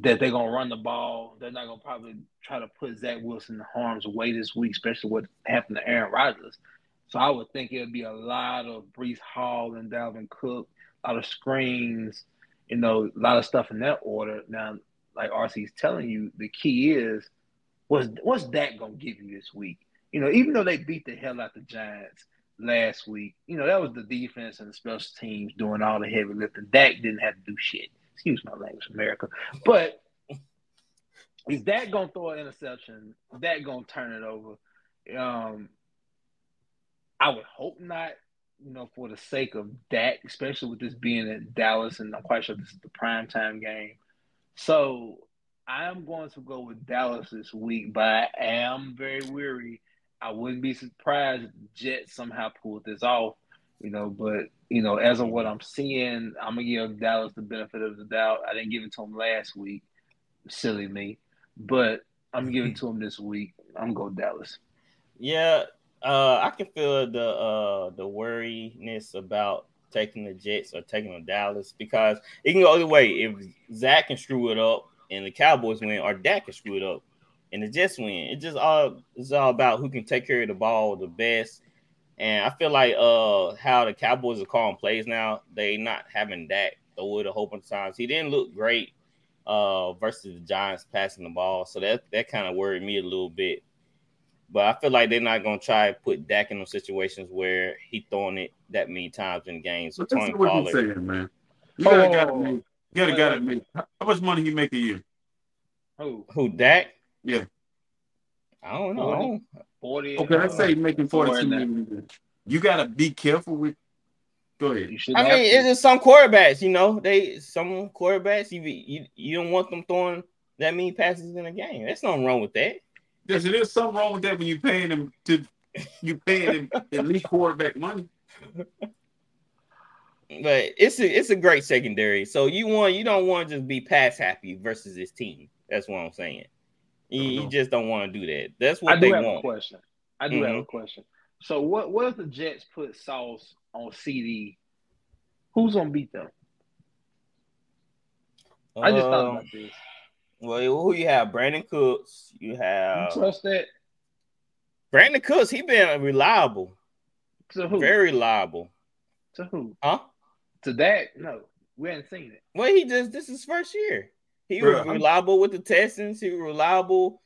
that they're gonna run the ball. They're not gonna probably try to put Zach Wilson in harm's way this week, especially what happened to Aaron Rodgers. So I would think it'd be a lot of Breece Hall and Dalvin Cook, a lot of screens, you know, a lot of stuff in that order. Now, like RC's telling you, the key is what's what's that gonna give you this week? You know, even though they beat the hell out the Giants, last week. You know, that was the defense and the special teams doing all the heavy lifting. Dak didn't have to do shit. Excuse my language, America. But is that gonna throw an interception? That gonna turn it over? Um, I would hope not. You know, for the sake of Dak, especially with this being at Dallas, and I'm quite sure this is the prime time game. So I am going to go with Dallas this week, but I am very weary. I wouldn't be surprised if Jets somehow pulled this off, you know. But you know, as of what I'm seeing, I'm gonna give Dallas the benefit of the doubt. I didn't give it to them last week, silly me, but I'm giving to them this week. I'm going Dallas. Yeah, uh, I can feel the uh the worriness about taking the Jets or taking the Dallas because it can go either way. If Zach can screw it up and the Cowboys win, or Dak can screw it up and the Jets win, it just all it's all about who can take care of the ball the best. And I feel like uh how the Cowboys are calling plays now, they not having Dak throw it a whole bunch of times. He didn't look great uh versus the Giants passing the ball, so that that kind of worried me a little bit. But I feel like they're not gonna try to put Dak in those situations where he throwing it that many times in games. So But that's Tony what you Pollard, saying, man. You gotta, Oh. gotta make, gotta, gotta make. How much money he make a year? Who? who Dak? Yeah. I don't know. I don't- 40. Okay, let's uh, say making somewhere forty two in there. million. a year. You gotta be careful with. Go ahead. I mean, to. it's just some quarterbacks, you know. They some quarterbacks you you, you don't want them throwing that many passes in a game. There's nothing wrong with that. Yes, there is something wrong with that when you're paying him to you paying him elite quarterback money. But it's a it's a great secondary. So you want you don't want to just be pass happy versus this team. That's what I'm saying. You, you Uh-huh. just don't want to do that. That's I what do they have a want. question. I do have Mhm. a question. So what what if the Jets put Sauce on CD? Who's gonna beat them? I just thought Um, about this. Well, who you have? Brandin Cooks. You You have trust that Brandin Cooks. He been reliable, to who? very reliable, to who? huh? To that? No, we haven't seen it. Well, he just this is first year. He Bruh, was I'm- reliable with the Texans. He was reliable.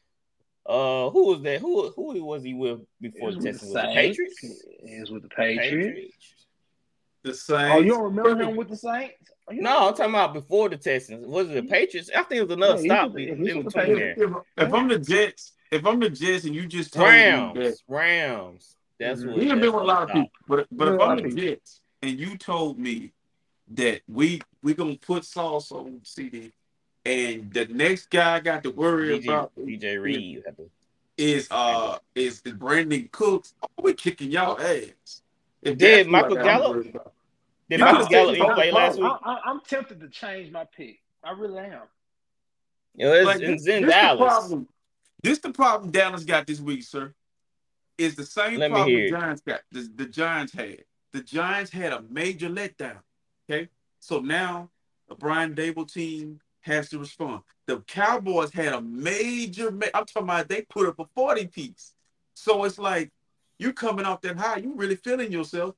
Uh, who was that? Who who was he with before was the with Texans? the Was. Patriots? It was with the Patriots. Patriots. The same. Oh, you don't remember him with the Saints? You No, I'm talking about before the Texans. Was it the Patriots? I think it was another Yeah, stop was- in in with the between there. If, if I'm the Jets, if I'm the Jets, and you just told me that Rams, Rams. That's Mhm. what. he been with a lot of stop. people, but but Yeah, if I'm the. Jets and you told me that we we gonna put Sauce on CD, and the next guy I got to worry DJ, about DJ Reed. had is uh is is Brandin Cooks. Oh, we kicking y'all ass. If Did that's who I Michael got Gallup? Worried about. Did You Michael Gallup even play last week? I, I, I'm tempted to change my pick. I really am. You know, it's, Like, it's this, in this the Dallas. problem. This the problem Dallas got this week, sir. Is the same Let problem hear the. Giants got. The, the Giants had. The Giants had a major letdown. Okay, so now the Brian Daboll team has to respond. The Cowboys had a major. Ma- I'm talking about they put up a 40 piece. So it's like you're coming off that high, you really feeling yourself.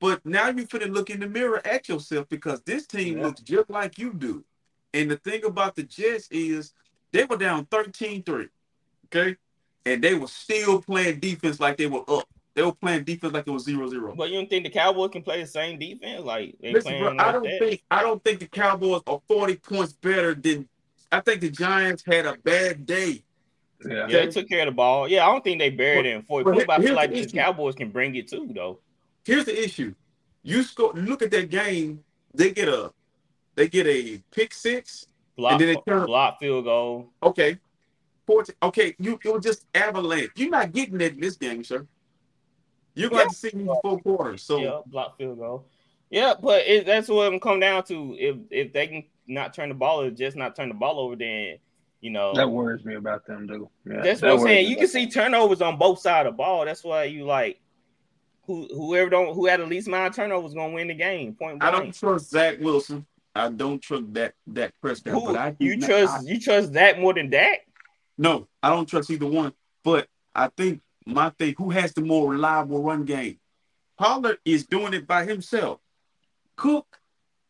But now you finna look in the mirror at yourself because this team Yeah. looks just like you do. And the thing about the Jets is they were down 13-3. Okay. And they were still playing defense like they were up. They were playing defense like it was 0-0. But you don't think the Cowboys can play the same defense? Like they Listen, playing bro, like I don't that? think I don't think the Cowboys are 40 points better than I think the Giants had a bad day. Yeah. Yeah, they took care of the ball. Yeah, I don't think they buried But- it in 40 but points, but I feel like the the. Cowboys can bring it too, though. Here's the issue. You score look at that game, they get a they get a pick six. Block, And then they turn- block field goal. Okay. 14, okay, you it was just avalanche. You're not getting that in this game, sir. You're going to see me for four quarters. So yeah, block field goal. Yeah, but it, that's what it come down to. If if they can not turn the ball or just not turn the ball over, then you know That worries me about them, dude. Yeah, that's that what I'm saying. You can see turnovers on both sides of the ball. That's why you like who whoever don't who had the least amount of turnovers gonna win the game. Point blank. I don't trust Zach Wilson. I don't trust that that Prescott. Who, but I you not- trust I- you trust that more than Dak? no, I don't trust either one. But I think my thing, who has the more reliable run game? Pollard is doing it by himself. Cook,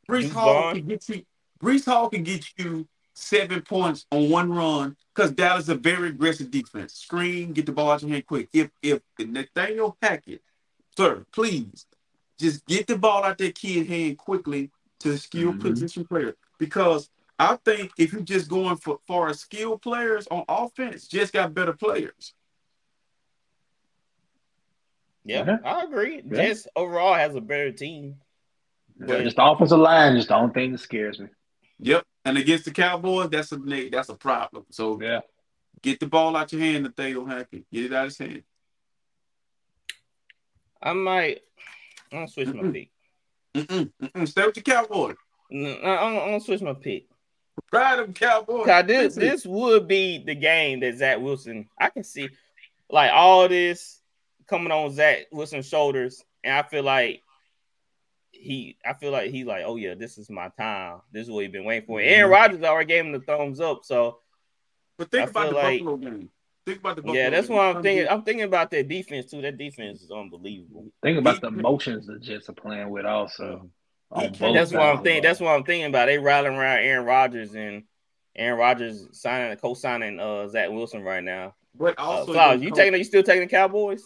Breece Hall Vaughn. can get you. Breece Hall can get you seven points on one run because Dallas is a very aggressive defense. Screen, get the ball out your hand quick. If if Nathaniel Hackett sir, please, just get the ball out that kid hand quickly to the skill Mhm. position player. Because I think if you're just going for for skill players on offense, just got better players. Yeah, Yeah. I agree. Yeah. Jets overall has a better team. Yeah, just the offensive line, just the only thing that scares me. Yep. And against the Cowboys, that's a that's a problem. So Yeah. get the ball out your hand if they don't have it. Get it out of his hand. I might. I'm gonna switch my pick. Mm-mm, mm-mm. Stay with the Cowboys. No, I'm, I'm gonna switch my pick. Ride them Cowboys. 'Cause this this would be the game that Zach Wilson. I can see like all this coming on Zach Wilson's shoulders, and I feel like he. I feel like he's like, oh yeah, this is my time. This is what he's been waiting for. Mm-hmm. Aaron Rodgers already gave him the thumbs up, so But think I about the like- Buffalo game. Think about the Buffalo yeah, that's game. what I'm thinking. I'm thinking about that defense too. That defense is unbelievable. Think about the emotions the Jets are playing with also. On He both can't- That's what sides I'm thinking. That's what I'm thinking about. They rallying around Aaron Rodgers and Aaron Rodgers signing, co-signing uh Zach Wilson right now. But Uh, also, Flowers, you coach- taking? You still taking the Cowboys?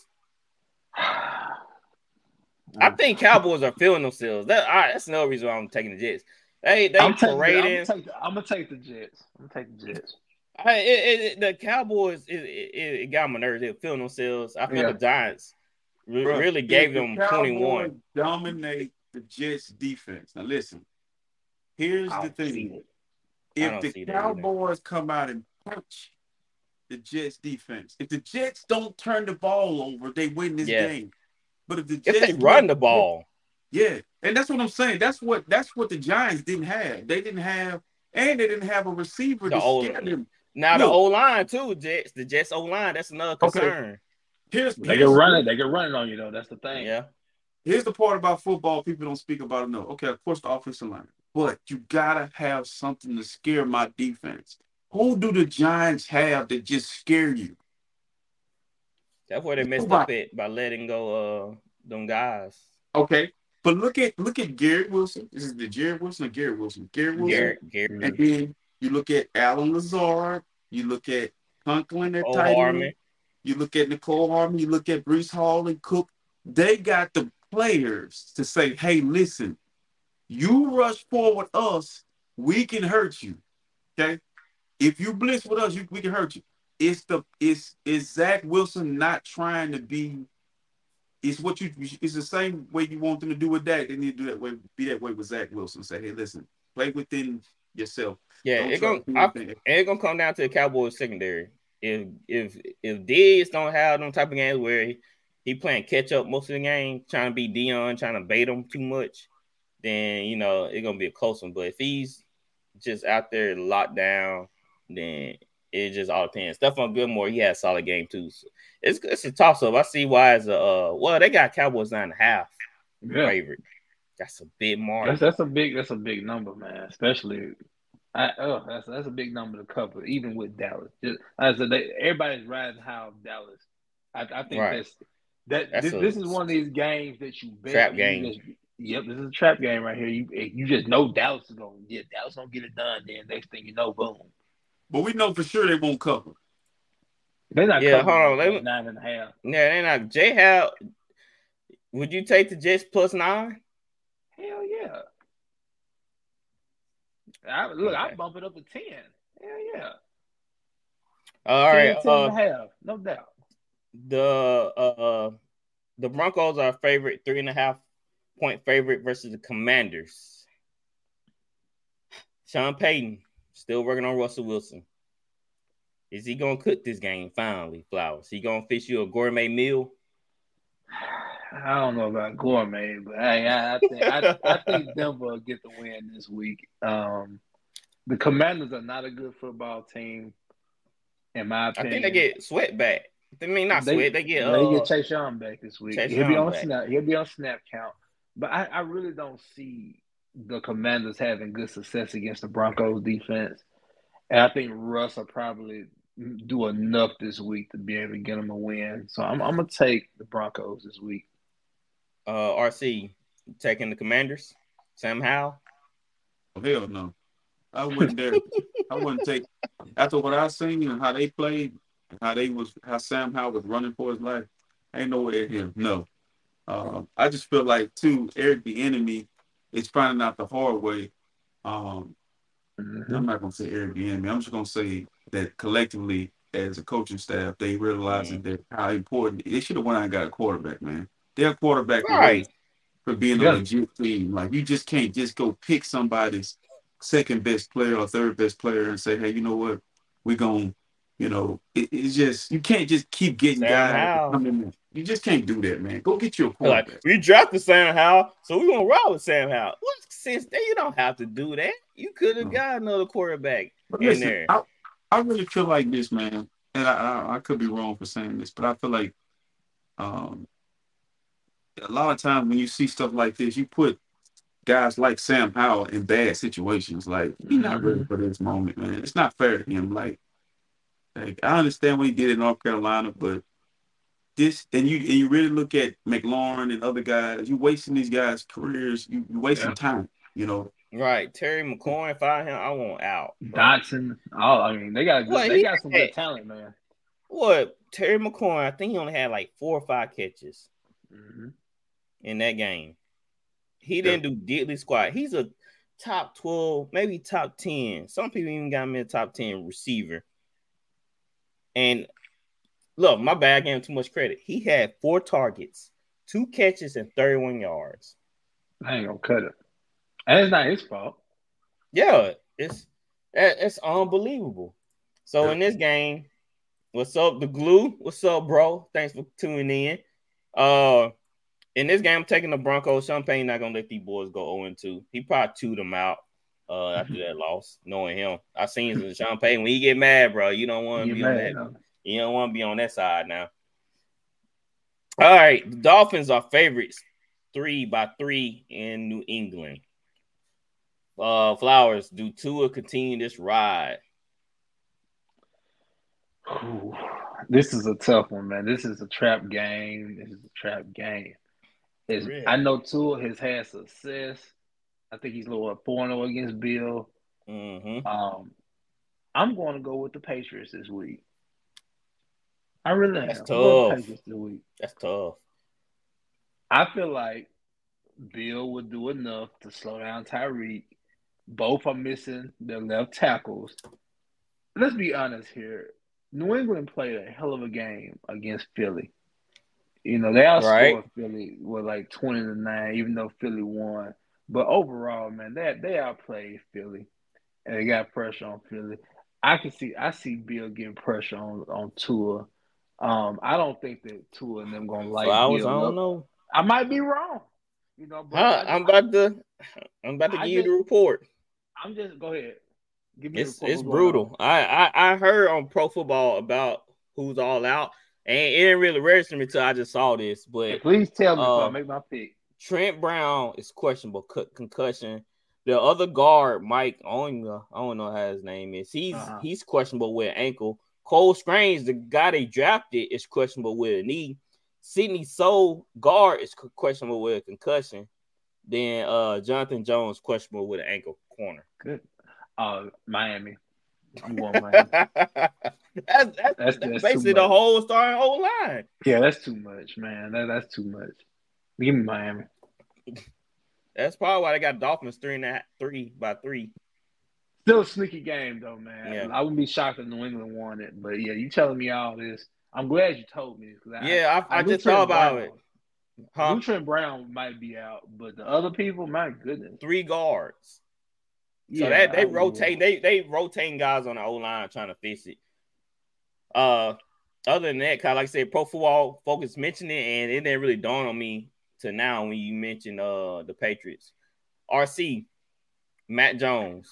I think Cowboys are feeling themselves. That all right, that's another reason why I'm taking the Jets. They they I'm, taking, I'm, parading. gonna take the, I'm gonna take the Jets. I'm gonna take the Jets. I, it, it, the Cowboys it, it, it got my nerves. They're feeling themselves. I feel Yeah. the Giants re- Bruh, really gave the them Cowboys 21. Dominate the Jets defense. Now listen. Here's the thing. If the see that either. Cowboys come out and punch the Jets defense, if the Jets don't turn the ball over, they win this Yeah. game. But if the If they run the ball, Yeah, and that's what I'm saying. That's what that's what the Giants didn't have. They didn't have, and they didn't have a receiver The to old- scare them. Now the Look. O line too. Jets, the Jets O line. That's another Okay. concern. Here's They here's, can run it. They can run it on you though. That's the thing. Yeah, here's the part about football people don't speak about enough. Okay, of course the offensive line, but you gotta have something to scare my defense. Who do the Giants have that just scare you? that's where they messed up at by letting go uh them guys. Okay, but look at look at Garrett Wilson. This is the Jared Wilson or Garrett Wilson. Garrett Wilson. Garrett, Garrett, And then you look at Allen Lazard. You look at Conklin at O tight end. You look at Mecole Hardman, you look at Breece Hall and Cook. They got the players to say, hey, listen, you rush forward us, we can hurt you. Okay. If you blitz with us, you, we can hurt you. It's the it's is Zach Wilson not trying to be it's what you it's the same way you want them to do with that. They need to do that way, be that way with Zach Wilson. Say, hey, listen, play within yourself. Yeah, Don't it gonna to do I, anything. it's gonna come down to the Cowboys secondary. If if if Diggs don't have them type of games where he, he playing catch up most of the game, trying to be Deion, trying to bait him too much, then you know it's gonna be a close one. But if he's just out there locked down, then it just all depends. Stephon Gilmore, he had a solid game too. So it's it's a toss up. I see why it's a uh well they got Cowboys nine and a half Yeah. favorite. That's a big margin. That's that's a big that's a big number, man. Especially, I oh that's that's a big number to cover, even with Dallas. Just as I said, they, everybody's riding high of Dallas. I, I think Right. that's that. That's this, a this is one of these games that you bet trap game. just- yep, this is a trap game right here. You you just know Dallas is going. to Yeah, Dallas gonna get it done. Then next thing you know, boom. But we know for sure they won't cover. They're not Yeah, covering hold on, let nine and a half. Yeah, they're not J How would you take the Jets plus nine? Hell yeah. I, look, I bump it up to ten. Hell yeah. All 10, right, 10 uh, and a half, no doubt. the uh the Broncos are favorite, three and a half point favorite versus the Commanders. Sean Payton still working on Russell Wilson. Is he gonna cook this game finally, Flowers? He gonna fish you a gourmet meal? I don't know about gourmet, but hey, I, I think I, I think Denver will get the win this week. Um, the Commanders are not a good football team, in my opinion. I think they get sweat back. I mean, not They- sweat. They get they uh, get Chase Young back this week. Chase he'll be on back. snap. He'll be on snap count. But I, I really don't see the Commanders having good success against the Broncos defense. And I think Russ will probably do enough this week to be able to get them a win. So I'm, I'm gonna take the Broncos this week. Uh RC taking the Commanders. Sam Howell. Oh, hell no. I wouldn't dare. I wouldn't take after what I seen and how they played, how they was how Sam Howell was running for his life. Ain't no way in him. No. Uh, I just feel like too, Eric Bieniemy is finding out the hard way. Um, Mhm. I'm not gonna say Eric Bieniemy. I'm just gonna say that collectively, as a coaching staff, they realizing that how important they should have went out and got a quarterback, man. Their quarterback Right. for being Yeah. a legit team. Like you just can't just go pick somebody's second best player or third best player and say, hey, you know what, we're gonna, you know, it, it's just you can't just keep getting Sam guys. to in. You just can't do that, man. Go get your Like quarterback. we drafted Sam Howell, so we're gonna ride with Sam Howell. What sense? There, you don't have to do that. You could have No. got another quarterback But in listen, there. I, I really feel like this, man, and I, I, I could be wrong for saying this, but I feel like um, a lot of times when you see stuff like this, you put guys like Sam Howell in bad situations. Like he's not ready for this moment, man. It's not fair to him. Like, like I understand what he did in North Carolina, but this and you and you really look at McLaurin and other guys, You're wasting these guys' careers. You you wasting Yeah. time. You know, Right, Terry McLaurin. If I him, I want out. bro. Dotson. Oh, I mean, they got good, Well, they got some had- good talent, man. What Terry McLaurin? I think he only had like four or five catches Mhm. In that game. He didn't do diddly squat. He's a top twelve, maybe top ten. Some people even got him in top ten receiver. And look, my bad. I gave him too much credit. He had four targets, two catches, and thirty-one yards. I ain't gonna cut it. And it's not his fault. Yeah, it's it's unbelievable. So Yeah. in this game, what's up, the glue? What's up, bro? Thanks for tuning in. Uh, in this game, I'm taking the Broncos. Champagne not gonna let these boys go 0 2. He probably chewed them out uh after that loss, knowing him. I seen Champagne when he get mad, bro. You don't want to be on that. though. You don't want to be on that side now. All right, the Dolphins are favorites, three by three in New England. Uh, Flowers, do Tua continue this ride? Ooh, this is a tough one, man. This is a trap game. This is a trap game. Really? I know Tua has had success. I think he's a little 4 0 against Bill. Mm-hmm. Um, I'm going to go with the Patriots this week. I really am. That's with tough. the Patriots this week. That's tough. I feel like Bill would do enough to slow down Tyreek. Both are missing their left tackles. Let's be honest here. New England played a hell of a game against Philly. You know, they outscored Right. Philly with like 20 to 9, even though Philly won. But overall, man, that they they outplayed Philly. And they got pressure on Philly. I can see I see Bill getting pressure on on Tua. Um, I don't think that Tua and them gonna like Flowers, Bill I don't know. I might be wrong. You know, but Huh, I, I'm about to, I'm about to I give you the report. I'm just go ahead. Give me It's the report. it's brutal. I, I I heard on Pro Football about who's all out, and it didn't really register me until I just saw this. But Please tell me Uh, I make my pick. Trent Brown is questionable co- concussion. The other guard, Mike, I don't, know, I don't know how his name is. He's Uh-huh. he's questionable with ankle. Cole Strange, the guy they drafted, is questionable with a knee. Sidy Sow guard is questionable with a concussion. Then uh Jonathan Jones questionable with an ankle corner. Good. Uh, Miami. I'm going Miami. that's, that's, that's, That's- that's basically the whole starting whole line. yeah, that's too much, man. That, that's too much. Give me Miami. That's probably why they got Dolphins three and a half, three by three. Still a sneaky game though, man. Yeah. I wouldn't be shocked if New England won it. But yeah, you telling me all this. I'm glad you told me. I, Yeah, I, I, knew just thought about Brown- it. I Huh? knew Trent Brown might be out, but the other people, my goodness. Three guards. So Yeah, that they I- rotate, they they rotating guys on the O line trying to fix it. Uh, other than that, kind of like I said, Pro Football Focus mentioned it, and it didn't really dawn on me to now when you mentioned uh the Patriots. RC, Mac Jones,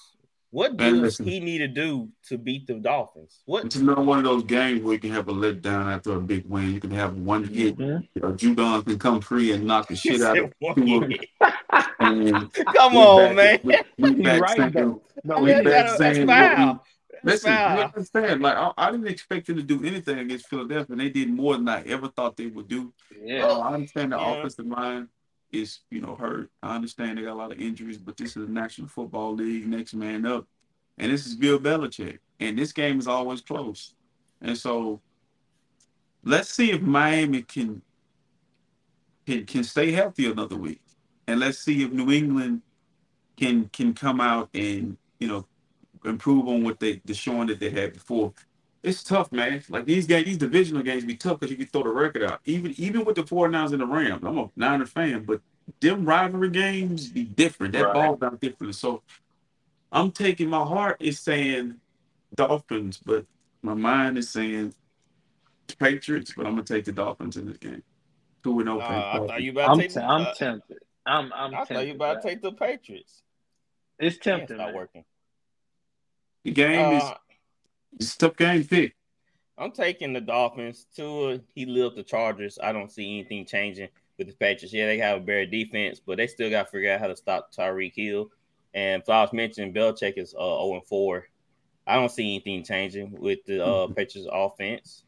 what does he need to do to beat the Dolphins? What It's another one of those games where you can have a letdown after a big win. You can have one hit. Mhm. Or Judon can come free and knock the He shit out of one Tua. hit. And Come on, man. We, we back right saying- though. No, we Yeah, back that's- that's saying what we- foul. Listen, you understand? Like I, I didn't expect them to do anything against Philadelphia, and they did more than I ever thought they would do. yeah. Uh, I understand the Yeah. offensive line is, you know, hurt. I understand they got a lot of injuries, but this is the National Football League, next man up, and this is Bill Belichick, and this game is always close, and so let's see if Miami can can can stay healthy another week, and let's see if New England can can come out and you know improve on what they the showing that they had before. It's tough, man. Like these games, these divisional games be tough because you can throw the record out. Even even with the 49ers and the Rams, I'm a Niner fan, but them rivalry games be different. That Right. ball down different. So I'm taking my heart is saying Dolphins, but my mind is saying Patriots, but I'm gonna take the Dolphins in this game. Two and zero. I thought you about I'm to take. t- the- I'm uh, tempted. I'm I'm I tempted. thought you about to take the Patriots. It's Damn, tempting. It's not man. working. The game is Uh, it's a tough game pick. I'm taking the Dolphins. Tua, he lived the Chargers. I don't see anything changing with the Patriots. Yeah, they have a better defense, but they still got to figure out how to stop Tyreek Hill. And Flowers mentioned Belichick is uh, 0 and 4. I don't see anything changing with the uh, Mhm. Patriots offense.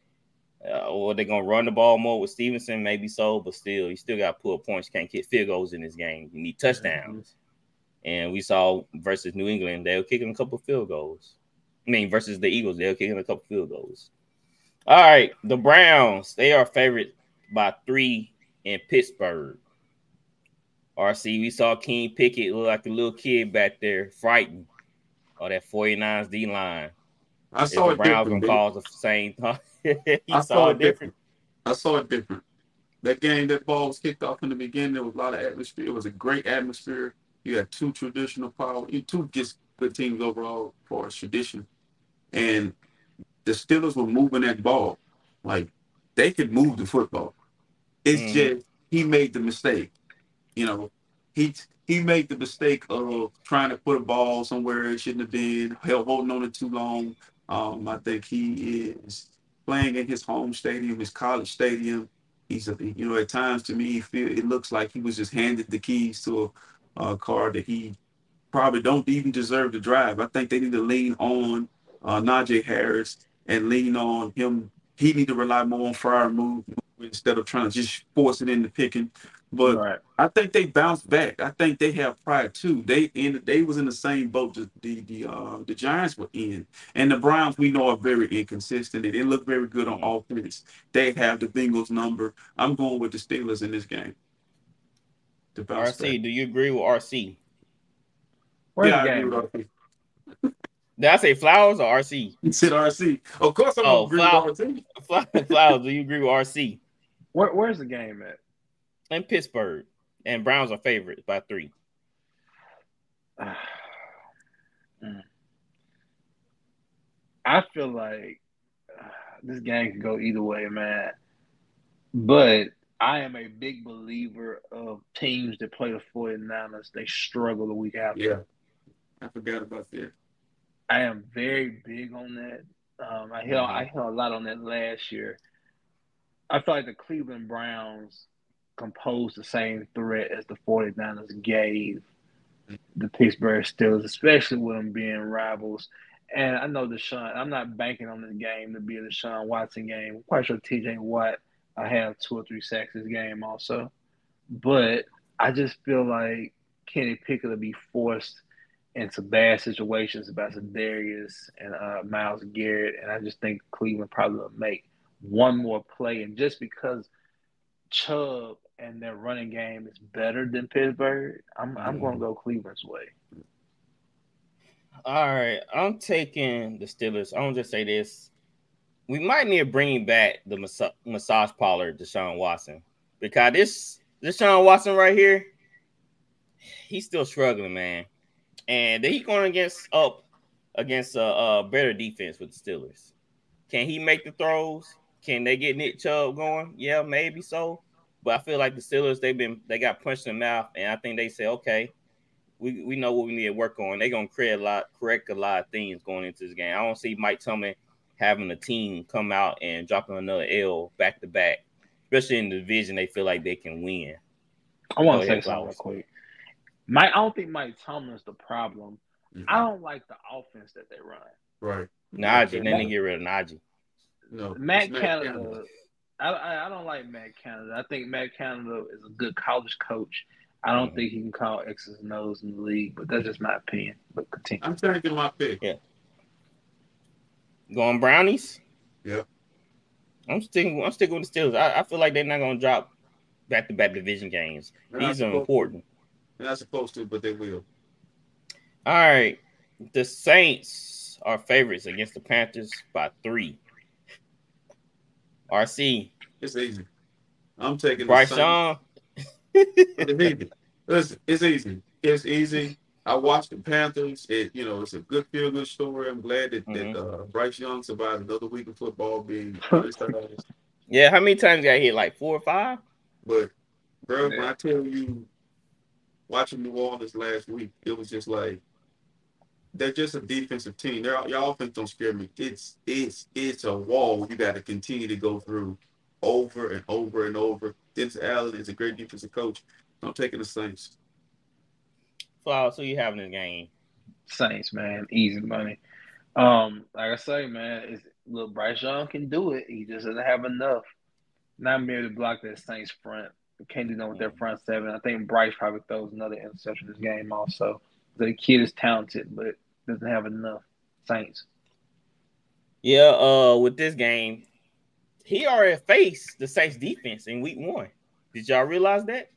Uh, or they're gonna run the ball more with Stevenson, maybe so, but still, you still got to pull points. Can't get field goals in this game. You need touchdowns. And we saw versus New England, they were kicking a couple field goals. I mean, versus the Eagles, they were kicking a couple field goals. All right, the Browns, they are favored by three in Pittsburgh. RC, we saw Kenny Pickett look like a little kid back there, frightened. Oh, that 49ers D line. I If saw the it Browns different. gonna cause the same he I saw it different. different. I saw it different. That game, that ball was kicked off in the beginning. There was a lot of atmosphere. It was a great atmosphere. You had two traditional power, you two just good teams overall for tradition. And the Steelers were moving that ball. Like they could move the football. It's Mhm. just he made the mistake. You know, he he made the mistake of trying to put a ball somewhere it shouldn't have been, held holding on it too long. Um, I think he is playing in his home stadium, his college stadium. He's a, you know, at times to me, he feel it looks like he was just handed the keys to a, a car that he probably don't even deserve to drive. I think they need to lean on uh, Najee Harris and lean on him. He need to rely more on Fryer move instead of trying to just force it into picking. But right. I think they bounced back. I think they have pride too. They in they was in the same boat that the the uh the Giants were in. And the Browns we know are very inconsistent. They didn't look very good on offense. They have the Bengals number. I'm going with the Steelers in this game. To bounce RC, back. do you agree with RC? Where's yeah, the I game? agree with RC. Did I say Flowers or RC? He said RC. Of course I'm Oh, gonna agree Flower- with RC. Flowers, do you agree with RC? Where, where's the game at? In Pittsburgh. And Browns are favorites by three. I feel like uh, this game can go either way, man. But I am a big believer of teams that play the 49ers. They struggle the week after. Yeah. I forgot about that. I am very big on that. Um, I held I hear a lot on that last year. I feel like the Cleveland Browns composed the same threat as the 49ers gave the Pittsburgh Steelers, especially with them being rivals. And I know Deshaun, I'm not banking on this game to be a Deshaun Watson game. I'm quite sure TJ Watt I have two or three sacks this game also. But I just feel like Kenny Pickett will be forced into bad situations about Darius and uh, Myles Garrett, and I just think Cleveland probably will make one more play. And just because Chubb and their running game is better than Pittsburgh, I'm I'm going to go Cleveland's way. All right, I'm taking the Steelers. I'm going to just say this: we might need to bring back the massa- massage parlor, Deshaun Watson, because this Deshaun Watson right here, he's still struggling, man. And then he going against up against a, a better defense with the Steelers. Can he make the throws? Can they get Nick Chubb going? Yeah, maybe so. But I feel like the Steelers, they've been they got punched in the mouth, and I think they say, okay, we, we know what we need to work on. They're gonna create a lot, correct a lot of things going into this game. I don't see Mike Tomlin having a team come out and dropping another L back to back, especially in the division they feel like they can win. I want to say something real Flowers. quick. Mike, I don't think Mike Tomlin's the problem. Mm-hmm. I don't like the offense that they run. Right. Najee, then they get rid of Najee. No. Matt it's Canada, I, I I don't like Matt Canada. I think Matt Canada is a good college coach. I don't Mhm. think he can call X's and O's in the league, but that's just my opinion. But continue. I'm taking my pick. Going Brownies. Yep. I'm sticking. I'm sticking with the Steelers. I, I feel like they're not gonna drop back to back division games. They're These are important. They're not supposed to, but they will. All right. The Saints are favorites against the Panthers by three. RC, It's easy. I'm taking Bryce the. It's. Listen, it's easy. It's easy. I watched the Panthers. It, you know, it's a good feel good story. I'm glad that, Mhm. that uh, Bryce Young survived another week of football being criticized. Yeah, how many times got hit? Like four or five? But, bro, when I tell you, watching New Orleans last week, it was just like they're just a defensive team. Their your offense don't scare me. It's it's it's a wall you got to continue to go through over and over and over. Dennis Allen is a great defensive coach. I'm taking the Saints. Flowers, who you having this game? Saints, man, easy money. Um, like I say, man, it's, look, Bryce Young can do it. He just doesn't have enough. Not merely to block that Saints front. Can't do nothing with their front seven. I think Bryce probably throws another interception this game also. The kid is talented, but doesn't have enough. Saints. Yeah, uh, with this game, he already faced the Saints defense in week one. Did y'all realize that?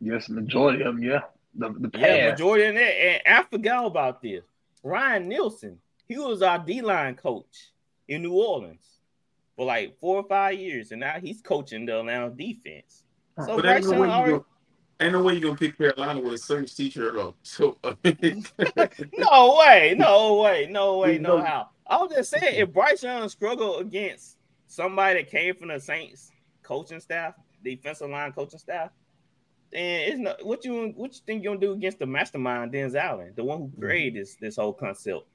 Yes, majority of them, yeah. The the Yeah, pass. majority of that. And I forgot about this. Ryan Nielsen, he was our D line coach in New Orleans for like four or five years, and now he's coaching the Atlanta defense. So But ain't no, way you already, gonna, ain't no way you're gonna pick Carolina with a Saints t-shirt on. So no way, no way, no way, no how. I was just saying, if Bryce Young struggled against somebody that came from the Saints coaching staff, defensive line coaching staff, then it's not what you what you think you're gonna do against the mastermind, Dennis Allen, the one who created this this whole concept.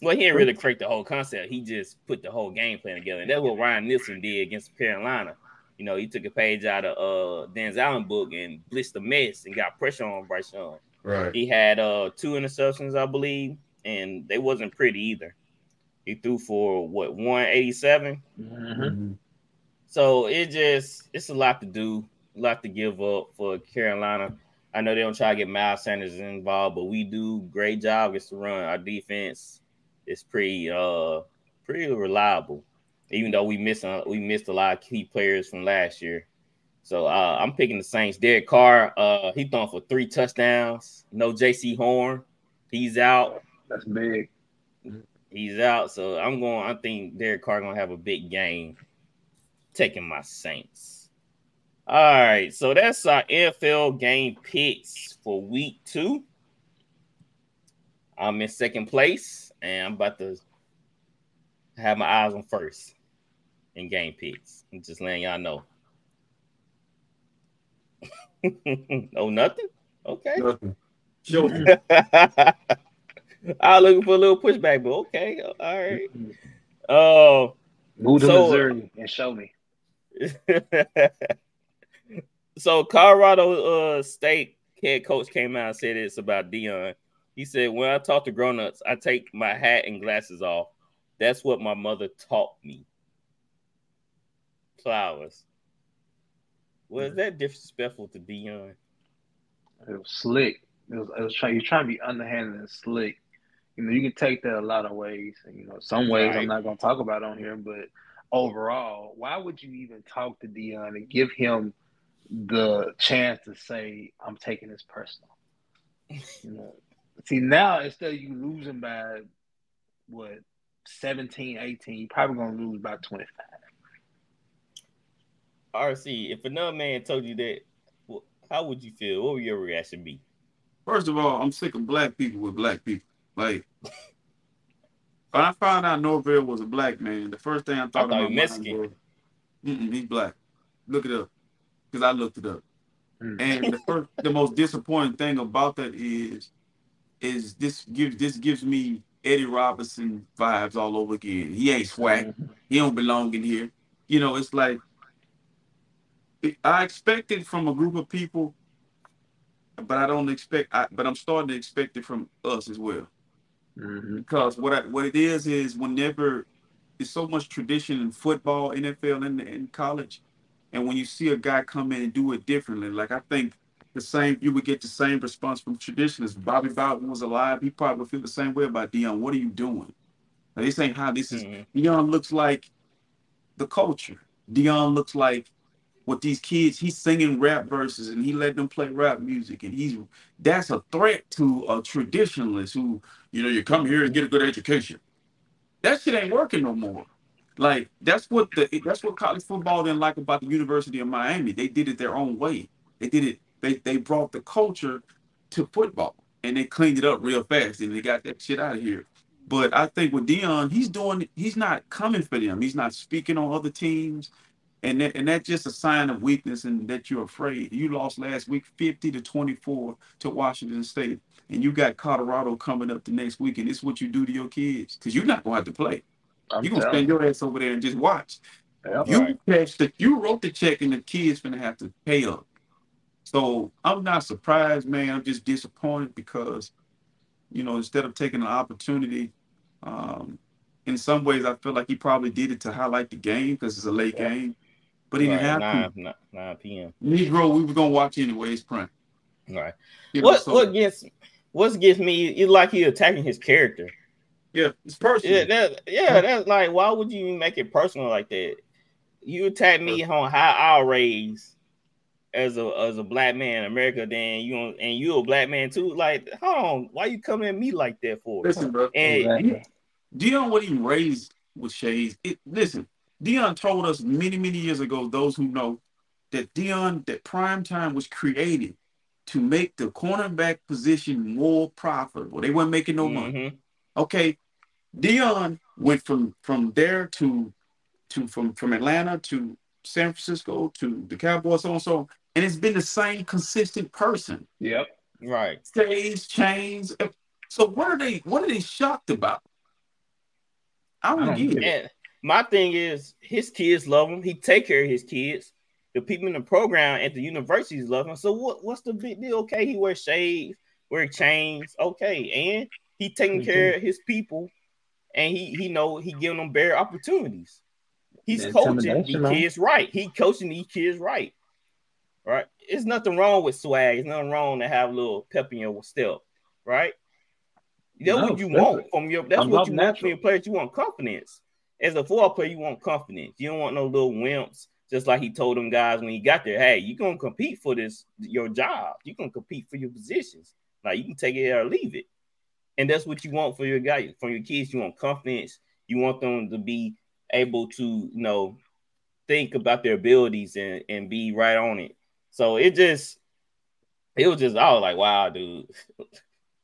Well, he didn't really create the whole concept. He just put the whole game plan together. And that's what Ryan Nielsen did against Carolina. You know, he took a page out of uh Dennis Allen book and blitzed the mess and got pressure on Bryce Young. right. He had uh two interceptions, I believe, and they wasn't pretty either. He threw for what 187. Mhm. So it just it's a lot to do, lot to give up for Carolina. I know they don't try to get Miles Sanders involved, but we do great job against the run. Our defense is pretty uh pretty reliable, even though we miss uh, we missed a lot of key players from last year. So uh, I'm picking the Saints. Derek Carr, uh, he thrown for three touchdowns. No Jaycee Horn, he's out. That's big. He's out. So I'm going. I think Derek Carr gonna have a big game. Taking my Saints. All right. So that's our NFL game picks for week two. I'm in second place, and I'm about to have my eyes on first in game picks. I'm just letting y'all know. oh, nothing. Okay. Nothing. Show me. I was looking for a little pushback, but okay, all right. Oh, Move to uh, So- Missouri and show me. so Colorado uh, State head coach came out and said it's about Deion. He said, "When I talk to grown-ups, I take my hat and glasses off. That's what my mother taught me." Flowers. Was that disrespectful to Deion? It was slick. It was, it was trying. You're trying to be underhanded and slick. You know, you can take that a lot of ways. And, you know, some ways Right. I'm not going to talk about on here, but overall, why would you even talk to Deion and give him the chance to say, "I'm taking this personal"? You know, see now instead of you losing by what 17, 18, you're probably going to lose by 25. RC, if another man told you that, wh- how would you feel? What would your reaction be? First of all, I'm sick of black people with black people. Like, when I found out Norvell was a black man, the first thing I thought, thought in he Mexican. was, Mm-mm, he's black. Look it up, because I looked it up. Mm. And the first, the most disappointing thing about that is, is this gives this gives me Eddie Robinson vibes all over again. He ain't swag. He don't belong in here. You know, it's like I expect it from a group of people, but I don't expect. I, but I'm starting to expect it from us as well. Mhm. Because what I, what it is is whenever there's so much tradition in football, NFL, and in college, and when you see a guy come in and do it differently, like I think the same, you would get the same response from traditionalists. Bobby Bowden was alive, he probably would feel the same way about Deion. What are you doing? Like, this ain't how this is. Mhm. Deion looks like the culture. Deion looks like what these kids. He's singing rap verses and he let them play rap music, and he's that's a threat to a traditionalist who you know you come here and get a good education. That shit ain't working no more. Like that's what the that's what college football didn't like about the University of Miami. They did it their own way. They did it. They they brought the culture to football and they cleaned it up real fast and they got that shit out of here. But I think with Deion, he's doing. He's not coming for them. He's not speaking on other teams, and that, and that's just a sign of weakness and that you're afraid. You lost last week, fifty to twenty four to Washington State, and you got Colorado coming up the next week, and it's what you do to your kids because you're not going to have to play. I'm You're gonna telling spend your ass over there and just watch. you. You Right. cash you wrote the check and the kids gonna have to pay up. So I'm not surprised, man. I'm just disappointed because, you know, instead of taking an opportunity, um, in some ways I feel like he probably did it to highlight the game because it's a late Yeah. game. But he didn't Right, have nine, to. nine, 9 p.m. Negro, we were gonna watch anyway. It's prime. Right. You know, What so- what gets what gets me? You like he attacking his character. Yeah, it's personal. Yeah, that, yeah, that's like why would you make it personal like that? You attack me on how I raised as a as a black man in America, then you don't- and you a black man too. Like, hold on, why you coming at me like that for? Listen, bro. And Exactly. Deion wasn't even raised with shades. It, listen, Deion told us many, many years ago, those who know, that Deion, that prime time was created to make the cornerback position more profitable. They weren't making no money. Mhm. Okay. Deion went from from there to to from from Atlanta to San Francisco to the Cowboys, so and so, and it's been the same consistent person. Yep. right. Stays, chains. So what are they what are they shocked about? I don't, I don't get it. it. My thing is, his kids love him. He take care of his kids. The people in the program at the universities love him. So what? What's the big deal? Okay, he wears shades, wear chains. Okay, and he taking Mhm. care of his people, and he he know he giving them better opportunities. He's The coaching the intimidation, man. kids right. He coaching these kids right. Right. It's nothing wrong with swag. It's nothing wrong to have a little pep in your step. Right. That's No, what you want from your. That's I'm what you want from your players. You want confidence. As a football player, you want confidence. You don't want no little wimps. Just like he told them guys when he got there, hey, you gonna compete for this your job. You gonna compete for your positions. Like you can take it or leave it. And that's what you want for your guys, from your kids. You want confidence. You want them to be able to, you know, think about their abilities and, and be right on it. So it just, it was just, I was like, wow, dude.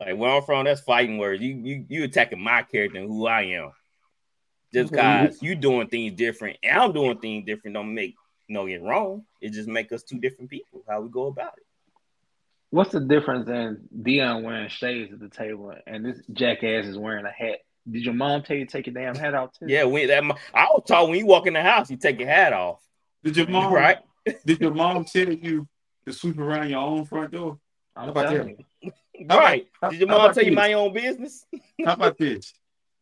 like where I'm from, that's fighting words. You you you attacking my character and who I am. Just because you doing things different and I'm doing things different don't make no get wrong. It just make us two different people. How we go about it. What's the difference in Deion wearing shades at the table and this jackass is wearing a hat? Did your mom tell you to take your damn hat off too? Yeah, we that I was taught when you walk in the house, you take your hat off. Did your mom Right. Did your mom tell you to sweep around your own front door? I'm How about that? you. How Right. how- Did your mom tell you this? mind your own business? How about this?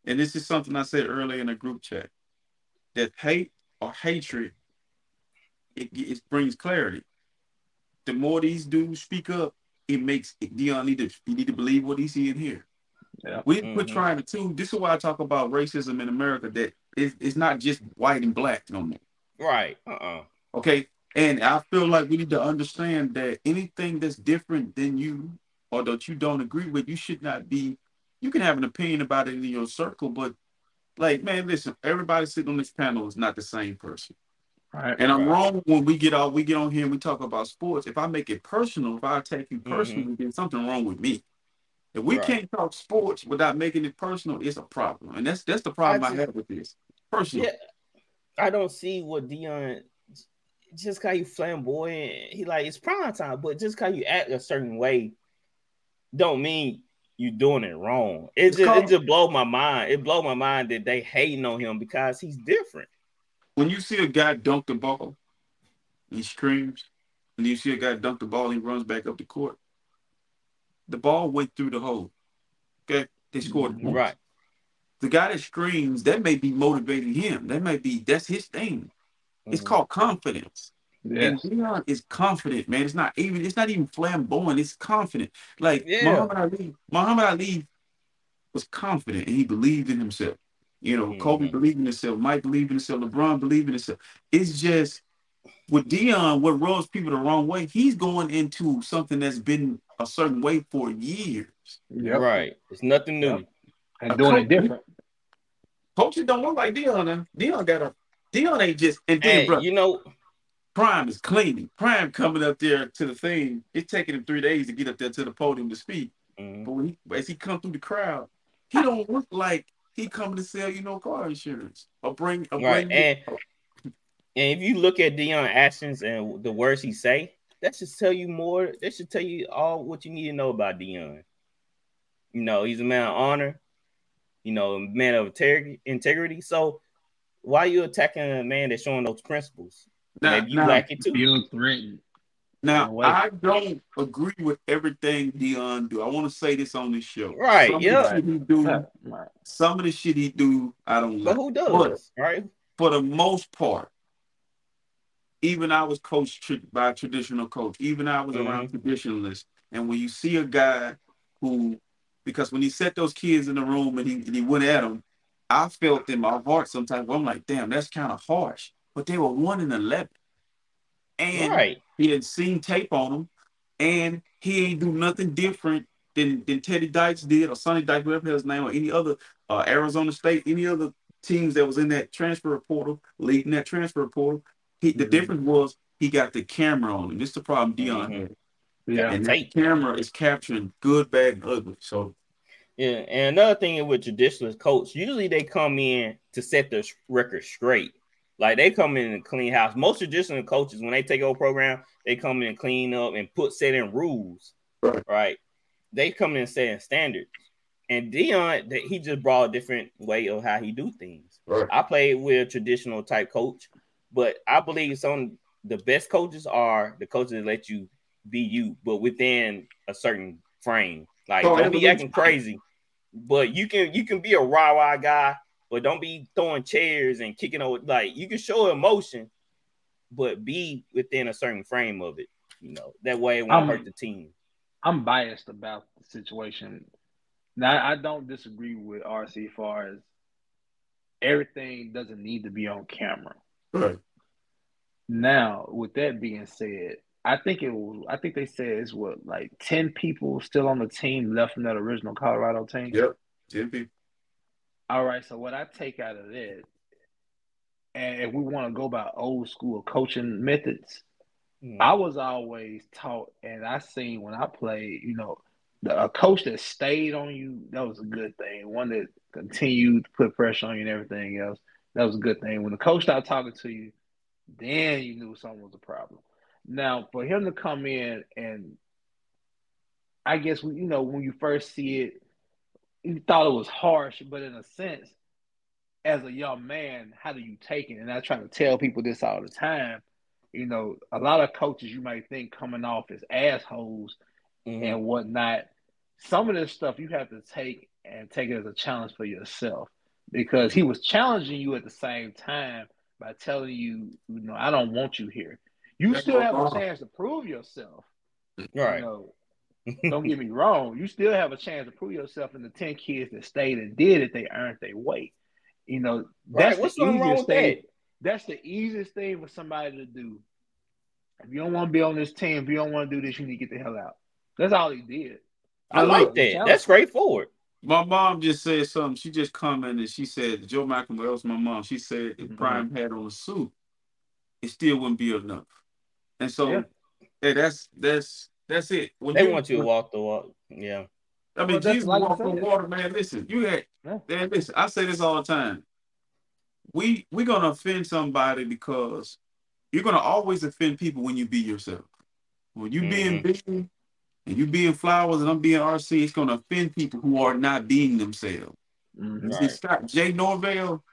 And this is something I said earlier in a group chat that hate or hatred it, it brings clarity. The more these dudes speak up, it makes Deion need to you need to believe what he see and hear. Yeah. We we're Mhm. trying to too. This is why I talk about racism in America. That it's, it's not just white and black no more. Right. Uh-uh. Okay. And I feel like we need to understand that anything that's different than you or that you don't agree with, you should not be. You can have an opinion about it in your circle, but like, man, listen, everybody sitting on this panel is not the same person. Right. And I'm Right. wrong when we get out, we get on here and we talk about sports. If I make it personal, if I attack you mm-hmm. personally, then something wrong with me. If we Right. can't talk sports without making it personal, it's a problem. And that's that's the problem I, just- have with this. Personal. Yeah. I don't see what Deion just cause you flamboyant, he like it's prime time, but just cause you act a certain way, don't mean you doing it wrong. It It's just called- it just blow my mind. It blow my mind that they hating on him because he's different. When you see a guy dunk the ball, he screams. When you see a guy dunk the ball, he runs back up the court. The ball went through the hole. Okay, they scored. points. Right. The guy that screams, that may be motivating him. That may be that's his thing. It's Mhm. called confidence. Yes. And Deion is confident, man. It's not even. It's not even flamboyant. It's confident. Like Yeah. Muhammad Ali. Muhammad Ali was confident and he believed in himself. You know, Kobe Mhm. believed in himself. Mike believed in himself. LeBron believed in himself. It's just with Deion, what rubs people the wrong way, he's going into something that's been a certain way for years. Yep. Right. It's nothing new. Yep. And doing it different. Coaches don't look like Deion. Now. Deion got a Deion ain't just and then And bro, you know, Prime is cleaning. Prime coming up there to the thing. It's taking him three days to get up there to the podium to speak. mhm. But when he, as he come through the crowd, he don't look like he coming to sell you no car insurance or bring or Right, bring and and if you look at Deion actions and the words he say, that should tell you more. That should tell you all what you need to know about Deion. You know, he's a man of honor. You know, a man of integ- integrity. So why are you attacking a man that's showing those principles? now, Maybe you now, lack it too. Feel threatened. Now I don't agree with everything Deion do. I want to say this on this show. Right, Some yeah. of the shit he do, Right, right. some of the shit he do, I don't But like. who does? Right? for the most part, even I was coached by a traditional coach. Even I was around mm-hmm. traditionalists. And when you see a guy who, because when he set those kids in the room and he, and he went at them, I felt in my heart sometimes, well, I'm like, damn, that's kind of harsh. But they were one in 11. And Right. he had seen tape on him, and he ain't do nothing different than, than Teddy Dykes did, or Sonny Dykes, whatever his name, or any other uh, Arizona State, any other teams that was in that transfer portal, leading that transfer portal. He, the Mhm. difference was he got the camera on him. This is the problem Deion Mhm. had. Yeah. And Tape. that camera is capturing good, bad, and ugly. So Yeah, and another thing with traditionalist coach, usually they come in to set the record straight. Like they come in and clean house. Most traditional coaches, when they take over program, they come in and clean up and put set in rules. Right. Right. They come in and setting standards. And Deion, that he just brought a different way of how he do things. Right. I played with a traditional type coach, but I believe some the best coaches are the coaches that let you be you, but within a certain frame. Like So don't be acting crazy, but you can you can be a rah rah guy, but don't be throwing chairs and kicking over. Like you can show emotion, but be within a certain frame of it. You know that way it won't Um, hurt the team. I'm biased about the situation. Now I don't disagree with RC as far as everything doesn't need to be on camera. right. Now, with that being said, I think it was I think they said it's what like ten people still on the team left from that original Colorado team. Yep. Ten people. All right, so what I take out of that, and if we want to go by old school coaching methods, Mhm. I was always taught, and I seen when I played, you know, the, a coach that stayed on you, that was a good thing. One that continued to put pressure on you and everything else, that was a good thing. When the coach stopped talking to you, then you knew something was a problem. Now, for him to come in and I guess, you know, when you first see it, you thought it was harsh, but in a sense, as a young man, how do you take it? And I try to tell people this all the time. You know, a lot of coaches you might think coming off as assholes Mhm. and whatnot. Some of this stuff you have to take and take it as a challenge for yourself because he was challenging you at the same time by telling you, you know, I don't want you here. You That's still have a chance to prove yourself. Right. You know, don't get me wrong. You still have a chance to prove yourself. And the ten kids that stayed and did it, they earned their weight. You know, that's Right. What's the something wrong easiest with thing. that? That's the easiest thing for somebody to do. If you don't want to be on this team, if you don't want to do this, you need to get the hell out. That's all he did. I like that. challenge. That's straightforward. My mom just said something. She just commented. She said, Joe Malcolm, that was my mom. She said, if Mhm. Prime had on a suit, it still wouldn't be enough. And so, Yeah. hey, that's that's that's it. When They want you to walk the walk. Yeah. I mean, Well, that's Jesus like walked on water, man. Listen, you had, Yeah. man, listen. I say this all the time. We we're gonna offend somebody because you're gonna always offend people when you be yourself. When you being Mhm. big and you being flowers and I'm being RC, it's gonna offend people who are not being themselves. Mhm. You Right. See, Scott Jay Norvell,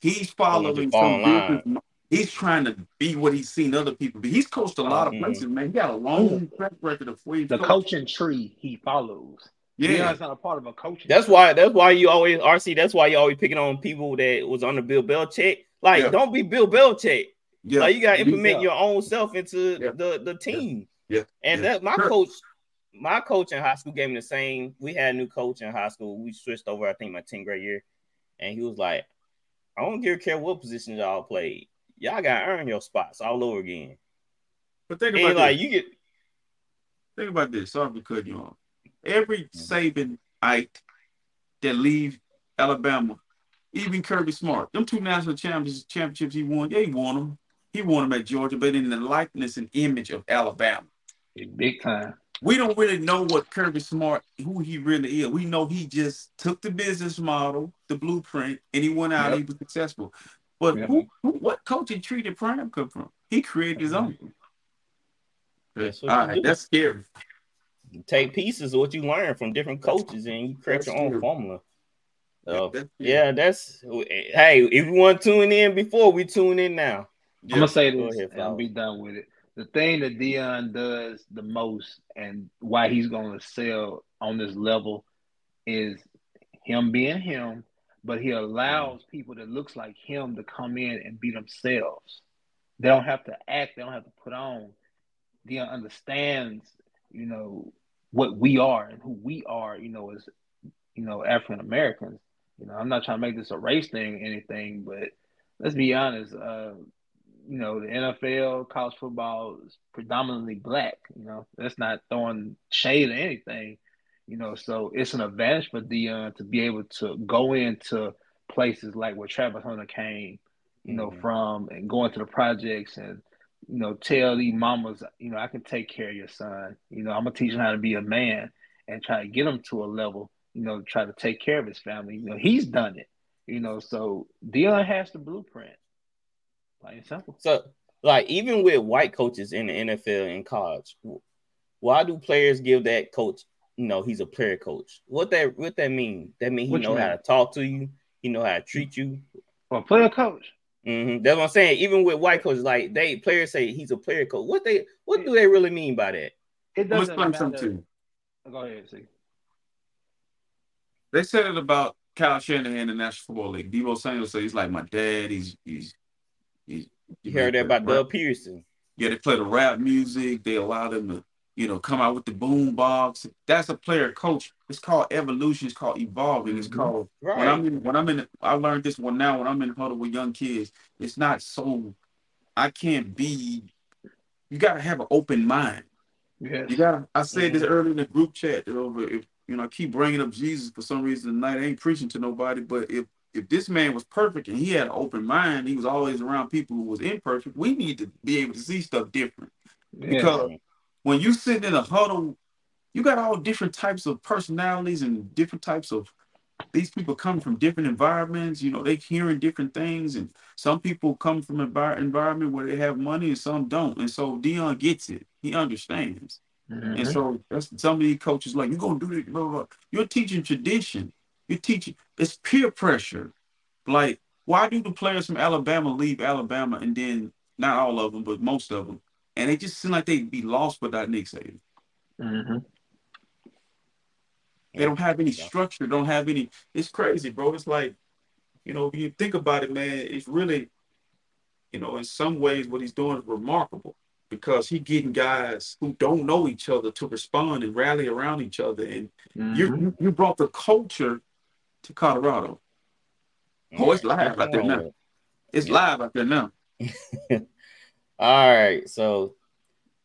he's following in some line. business. He's trying to be what he's seen other people be. He's coached a lot of Mhm. places, man. He got a long track record of where he's The coached. coaching tree he follows. Yeah, Deion's not a part of a coaching. That's tree. why. That's why you always RC. That's why you always picking on people that was on the Bill Belichick. Like, Yeah. don't be Bill Belichick. yeah. Like, you got to implement yourself. your own self into Yeah. the the team. Yeah. And Yeah. that my Sure. coach, my coach in high school gave me the same. We had a new coach in high school. We switched over. I think my 10th grade year, and he was like, "I don't give a care what position y'all played. Y'all gotta earn your spots all over again. But think And about like this. you get Think about this. Sorry for cutting you off. Every mm-hmm. Sabanite that leave Alabama, even Kirby Smart, them two national champions, championships he won, yeah, he won them. He won them at Georgia, but in the likeness and image of Alabama. Big time. We don't really know what Kirby Smart, who he really is. We know he just took the business model, the blueprint, and he went out Yep. and he was successful. But Yep. who, who, what coach he treated Prime come from? He created his own. That's what All you right, do. that's scary. you take pieces of what you learn from different coaches and you create That's your own true. formula. So, uh, That's- yeah, that's hey. If you want to tune in before, we tune in now. Yeah. I'm gonna say Go this, ahead, and I'll be done with it. The thing that Deion does the most, and why he's gonna sell on this level, is him being him, but he allows people that looks like him to come in and be themselves. They don't have to act. They don't have to put on. Deion understands, you know, what we are and who we are. You know, as you know, African Americans. You know, I'm not trying to make this a race thing, or anything, but let's be honest. Uh, you know, the NFL, college football is predominantly black. You know, that's not throwing shade or anything. You know, so it's an advantage for Deion to be able to go into places like where Travis Hunter came, you know, Mhm. from and go into the projects and you know tell these mamas, you know, I can take care of your son. You know, I'm gonna teach him how to be a man and try to get him to a level. You know, try to take care of his family. You know, he's done it. You know, so Deion has the blueprint. Plain and simple. So, like, even with white coaches in the NFL and college, why do players give that coach? You know, he's a player coach. What that what that mean? That mean he What you know how to talk to you. He know how to treat you. Well, player coach. hmm That's what I'm saying. Even with white coaches, like they players say he's a player coach. What they what do they really mean by that? It doesn't matter. something to you. Go ahead, see. They said it about Kyle Shanahan in the National Football League. Deebo Samuel said he's like my dad. He's he's he's. You heard that about rap. Doug Pederson. Yeah, they play the rap music. They allow them to, you know, come out with the boom box. That's a player coach. It's called evolution. It's called evolving. It's Mhm. called Right. when I'm in when I'm in I learned this one now when I'm in huddle with young kids. It's not so I can't be. You gotta have an open mind. Yes. You gotta. I said this Mhm. earlier in the group chat over. If you know, I keep bringing up Jesus for some reason tonight. I ain't preaching to nobody, but if if this man was perfect and he had an open mind, he was always around people who was imperfect. We need to be able to see stuff different because when you sit in a huddle, you got all different types of personalities and different types of. These people come from different environments. You know, they hearing different things, and some people come from an envir- environment where they have money, and some don't. And so Dion gets it. He understands. Mhm. And so that's some of these coaches like, you're gonna do this, blah, blah, blah. You're teaching tradition. You're teaching it's peer pressure. Like, why do the players from Alabama leave Alabama and then not all of them, but most of them, and they just seem like they'd be lost without Nick Saban. Mhm. They don't have any structure, don't have any. It's crazy, bro. It's like, you know, when you think about it, man, it's really, you know, in some ways, what he's doing is remarkable because he getting guys who don't know each other to respond and rally around each other. And Mhm. you you- you brought the culture to Colorado. Oh, it's live out there now. It's Yeah. live out there now. All right, so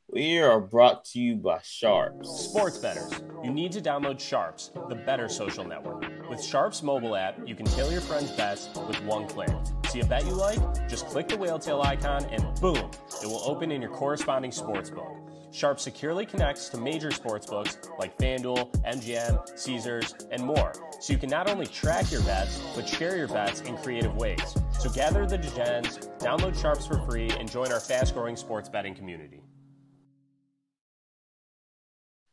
we are brought to you by Sharpz. Sports betters, you need to download Sharpz, the better social network. With Sharps mobile app, you can tail your friends' bets with one click. See a bet you like? Just click the whale tail icon and boom, it will open in your corresponding sportsbook. Sharp securely connects to major sportsbooks like FanDuel, MGM, Caesars, and more. So you can not only track your bets, but share your bets in creative ways. So gather the gens, download Sharpz for free, and join our fast growing sports betting community.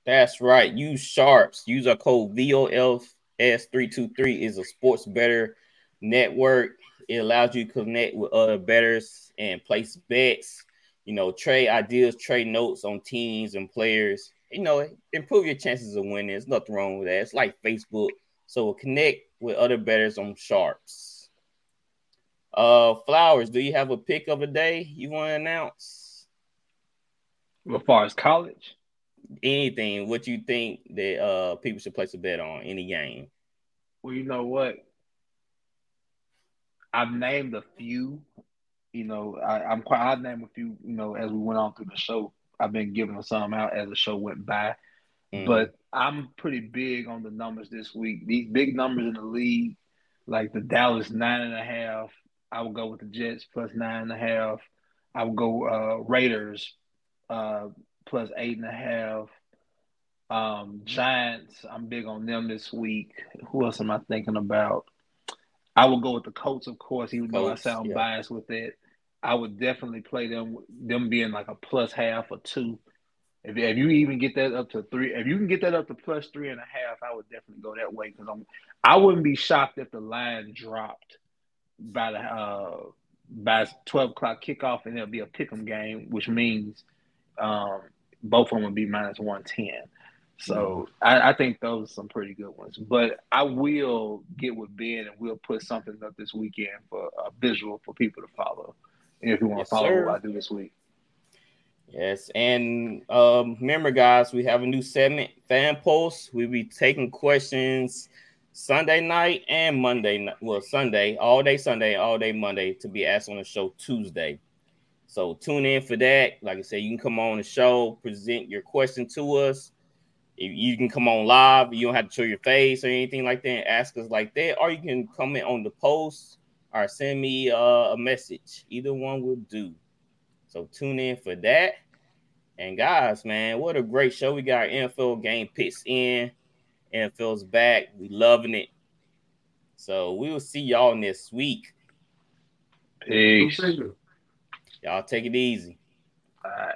That's right. Use Sharpz. Use our code VOFS323 is a sports better network. It allows you to connect with other betters and place bets. You know, trade ideas, trade notes on teams and players. You know, improve your chances of winning. There's nothing wrong with that. It's like Facebook. So connect with other betters on Sharpz. Uh, Flowers, do you have a pick of the day you want to announce? As far as college, anything what you think that uh people should place a bet on any game well, you know what? I've named a few You know, I, I'm quite. I name a few. You know, as we went on through the show, I've been giving some out as the show went by. Mm-hmm. But I'm pretty big on the numbers this week. These big numbers in the league, like the Dallas nine and a half. I would go with the Jets plus nine and a half. I would go uh, Raiders uh, plus eight and a half. Um, Giants, I'm big on them this week. Who else am I thinking about? I would go with the Colts, of course, even though I sound yeah. biased with it. I would definitely play them, them being like a plus half or two. If, if you even get that up to three, if you can get that up to plus three and a half, I would definitely go that way because I'm. I wouldn't be shocked if the line dropped by the uh, by twelve o'clock kickoff and it'll be a pick'em game, which means um, both of them would be minus one ten. So I, I, think those are some pretty good ones. But I will get with Ben and we'll put something up this weekend for a visual for people to follow. If you want yes, to follow sir. what I do this week. Yes, and um, remember, guys, we have a new segment, fan posts. We'll be taking questions Sunday night and Monday night. Well, Sunday, all day Sunday, all day Monday to be asked on the show Tuesday. So tune in for that. Like I said, you can come on the show, present your question to us If you can come on live. You don't have to show your face or anything like that. and ask us like that, or you can comment on the post or send me uh, a message. Either one will do. So tune in for that. And guys, man, what a great show. We got NFL game picks in. NFL's back. We loving it. So we will see y'all next week. Peace. Y'all take it easy. All right.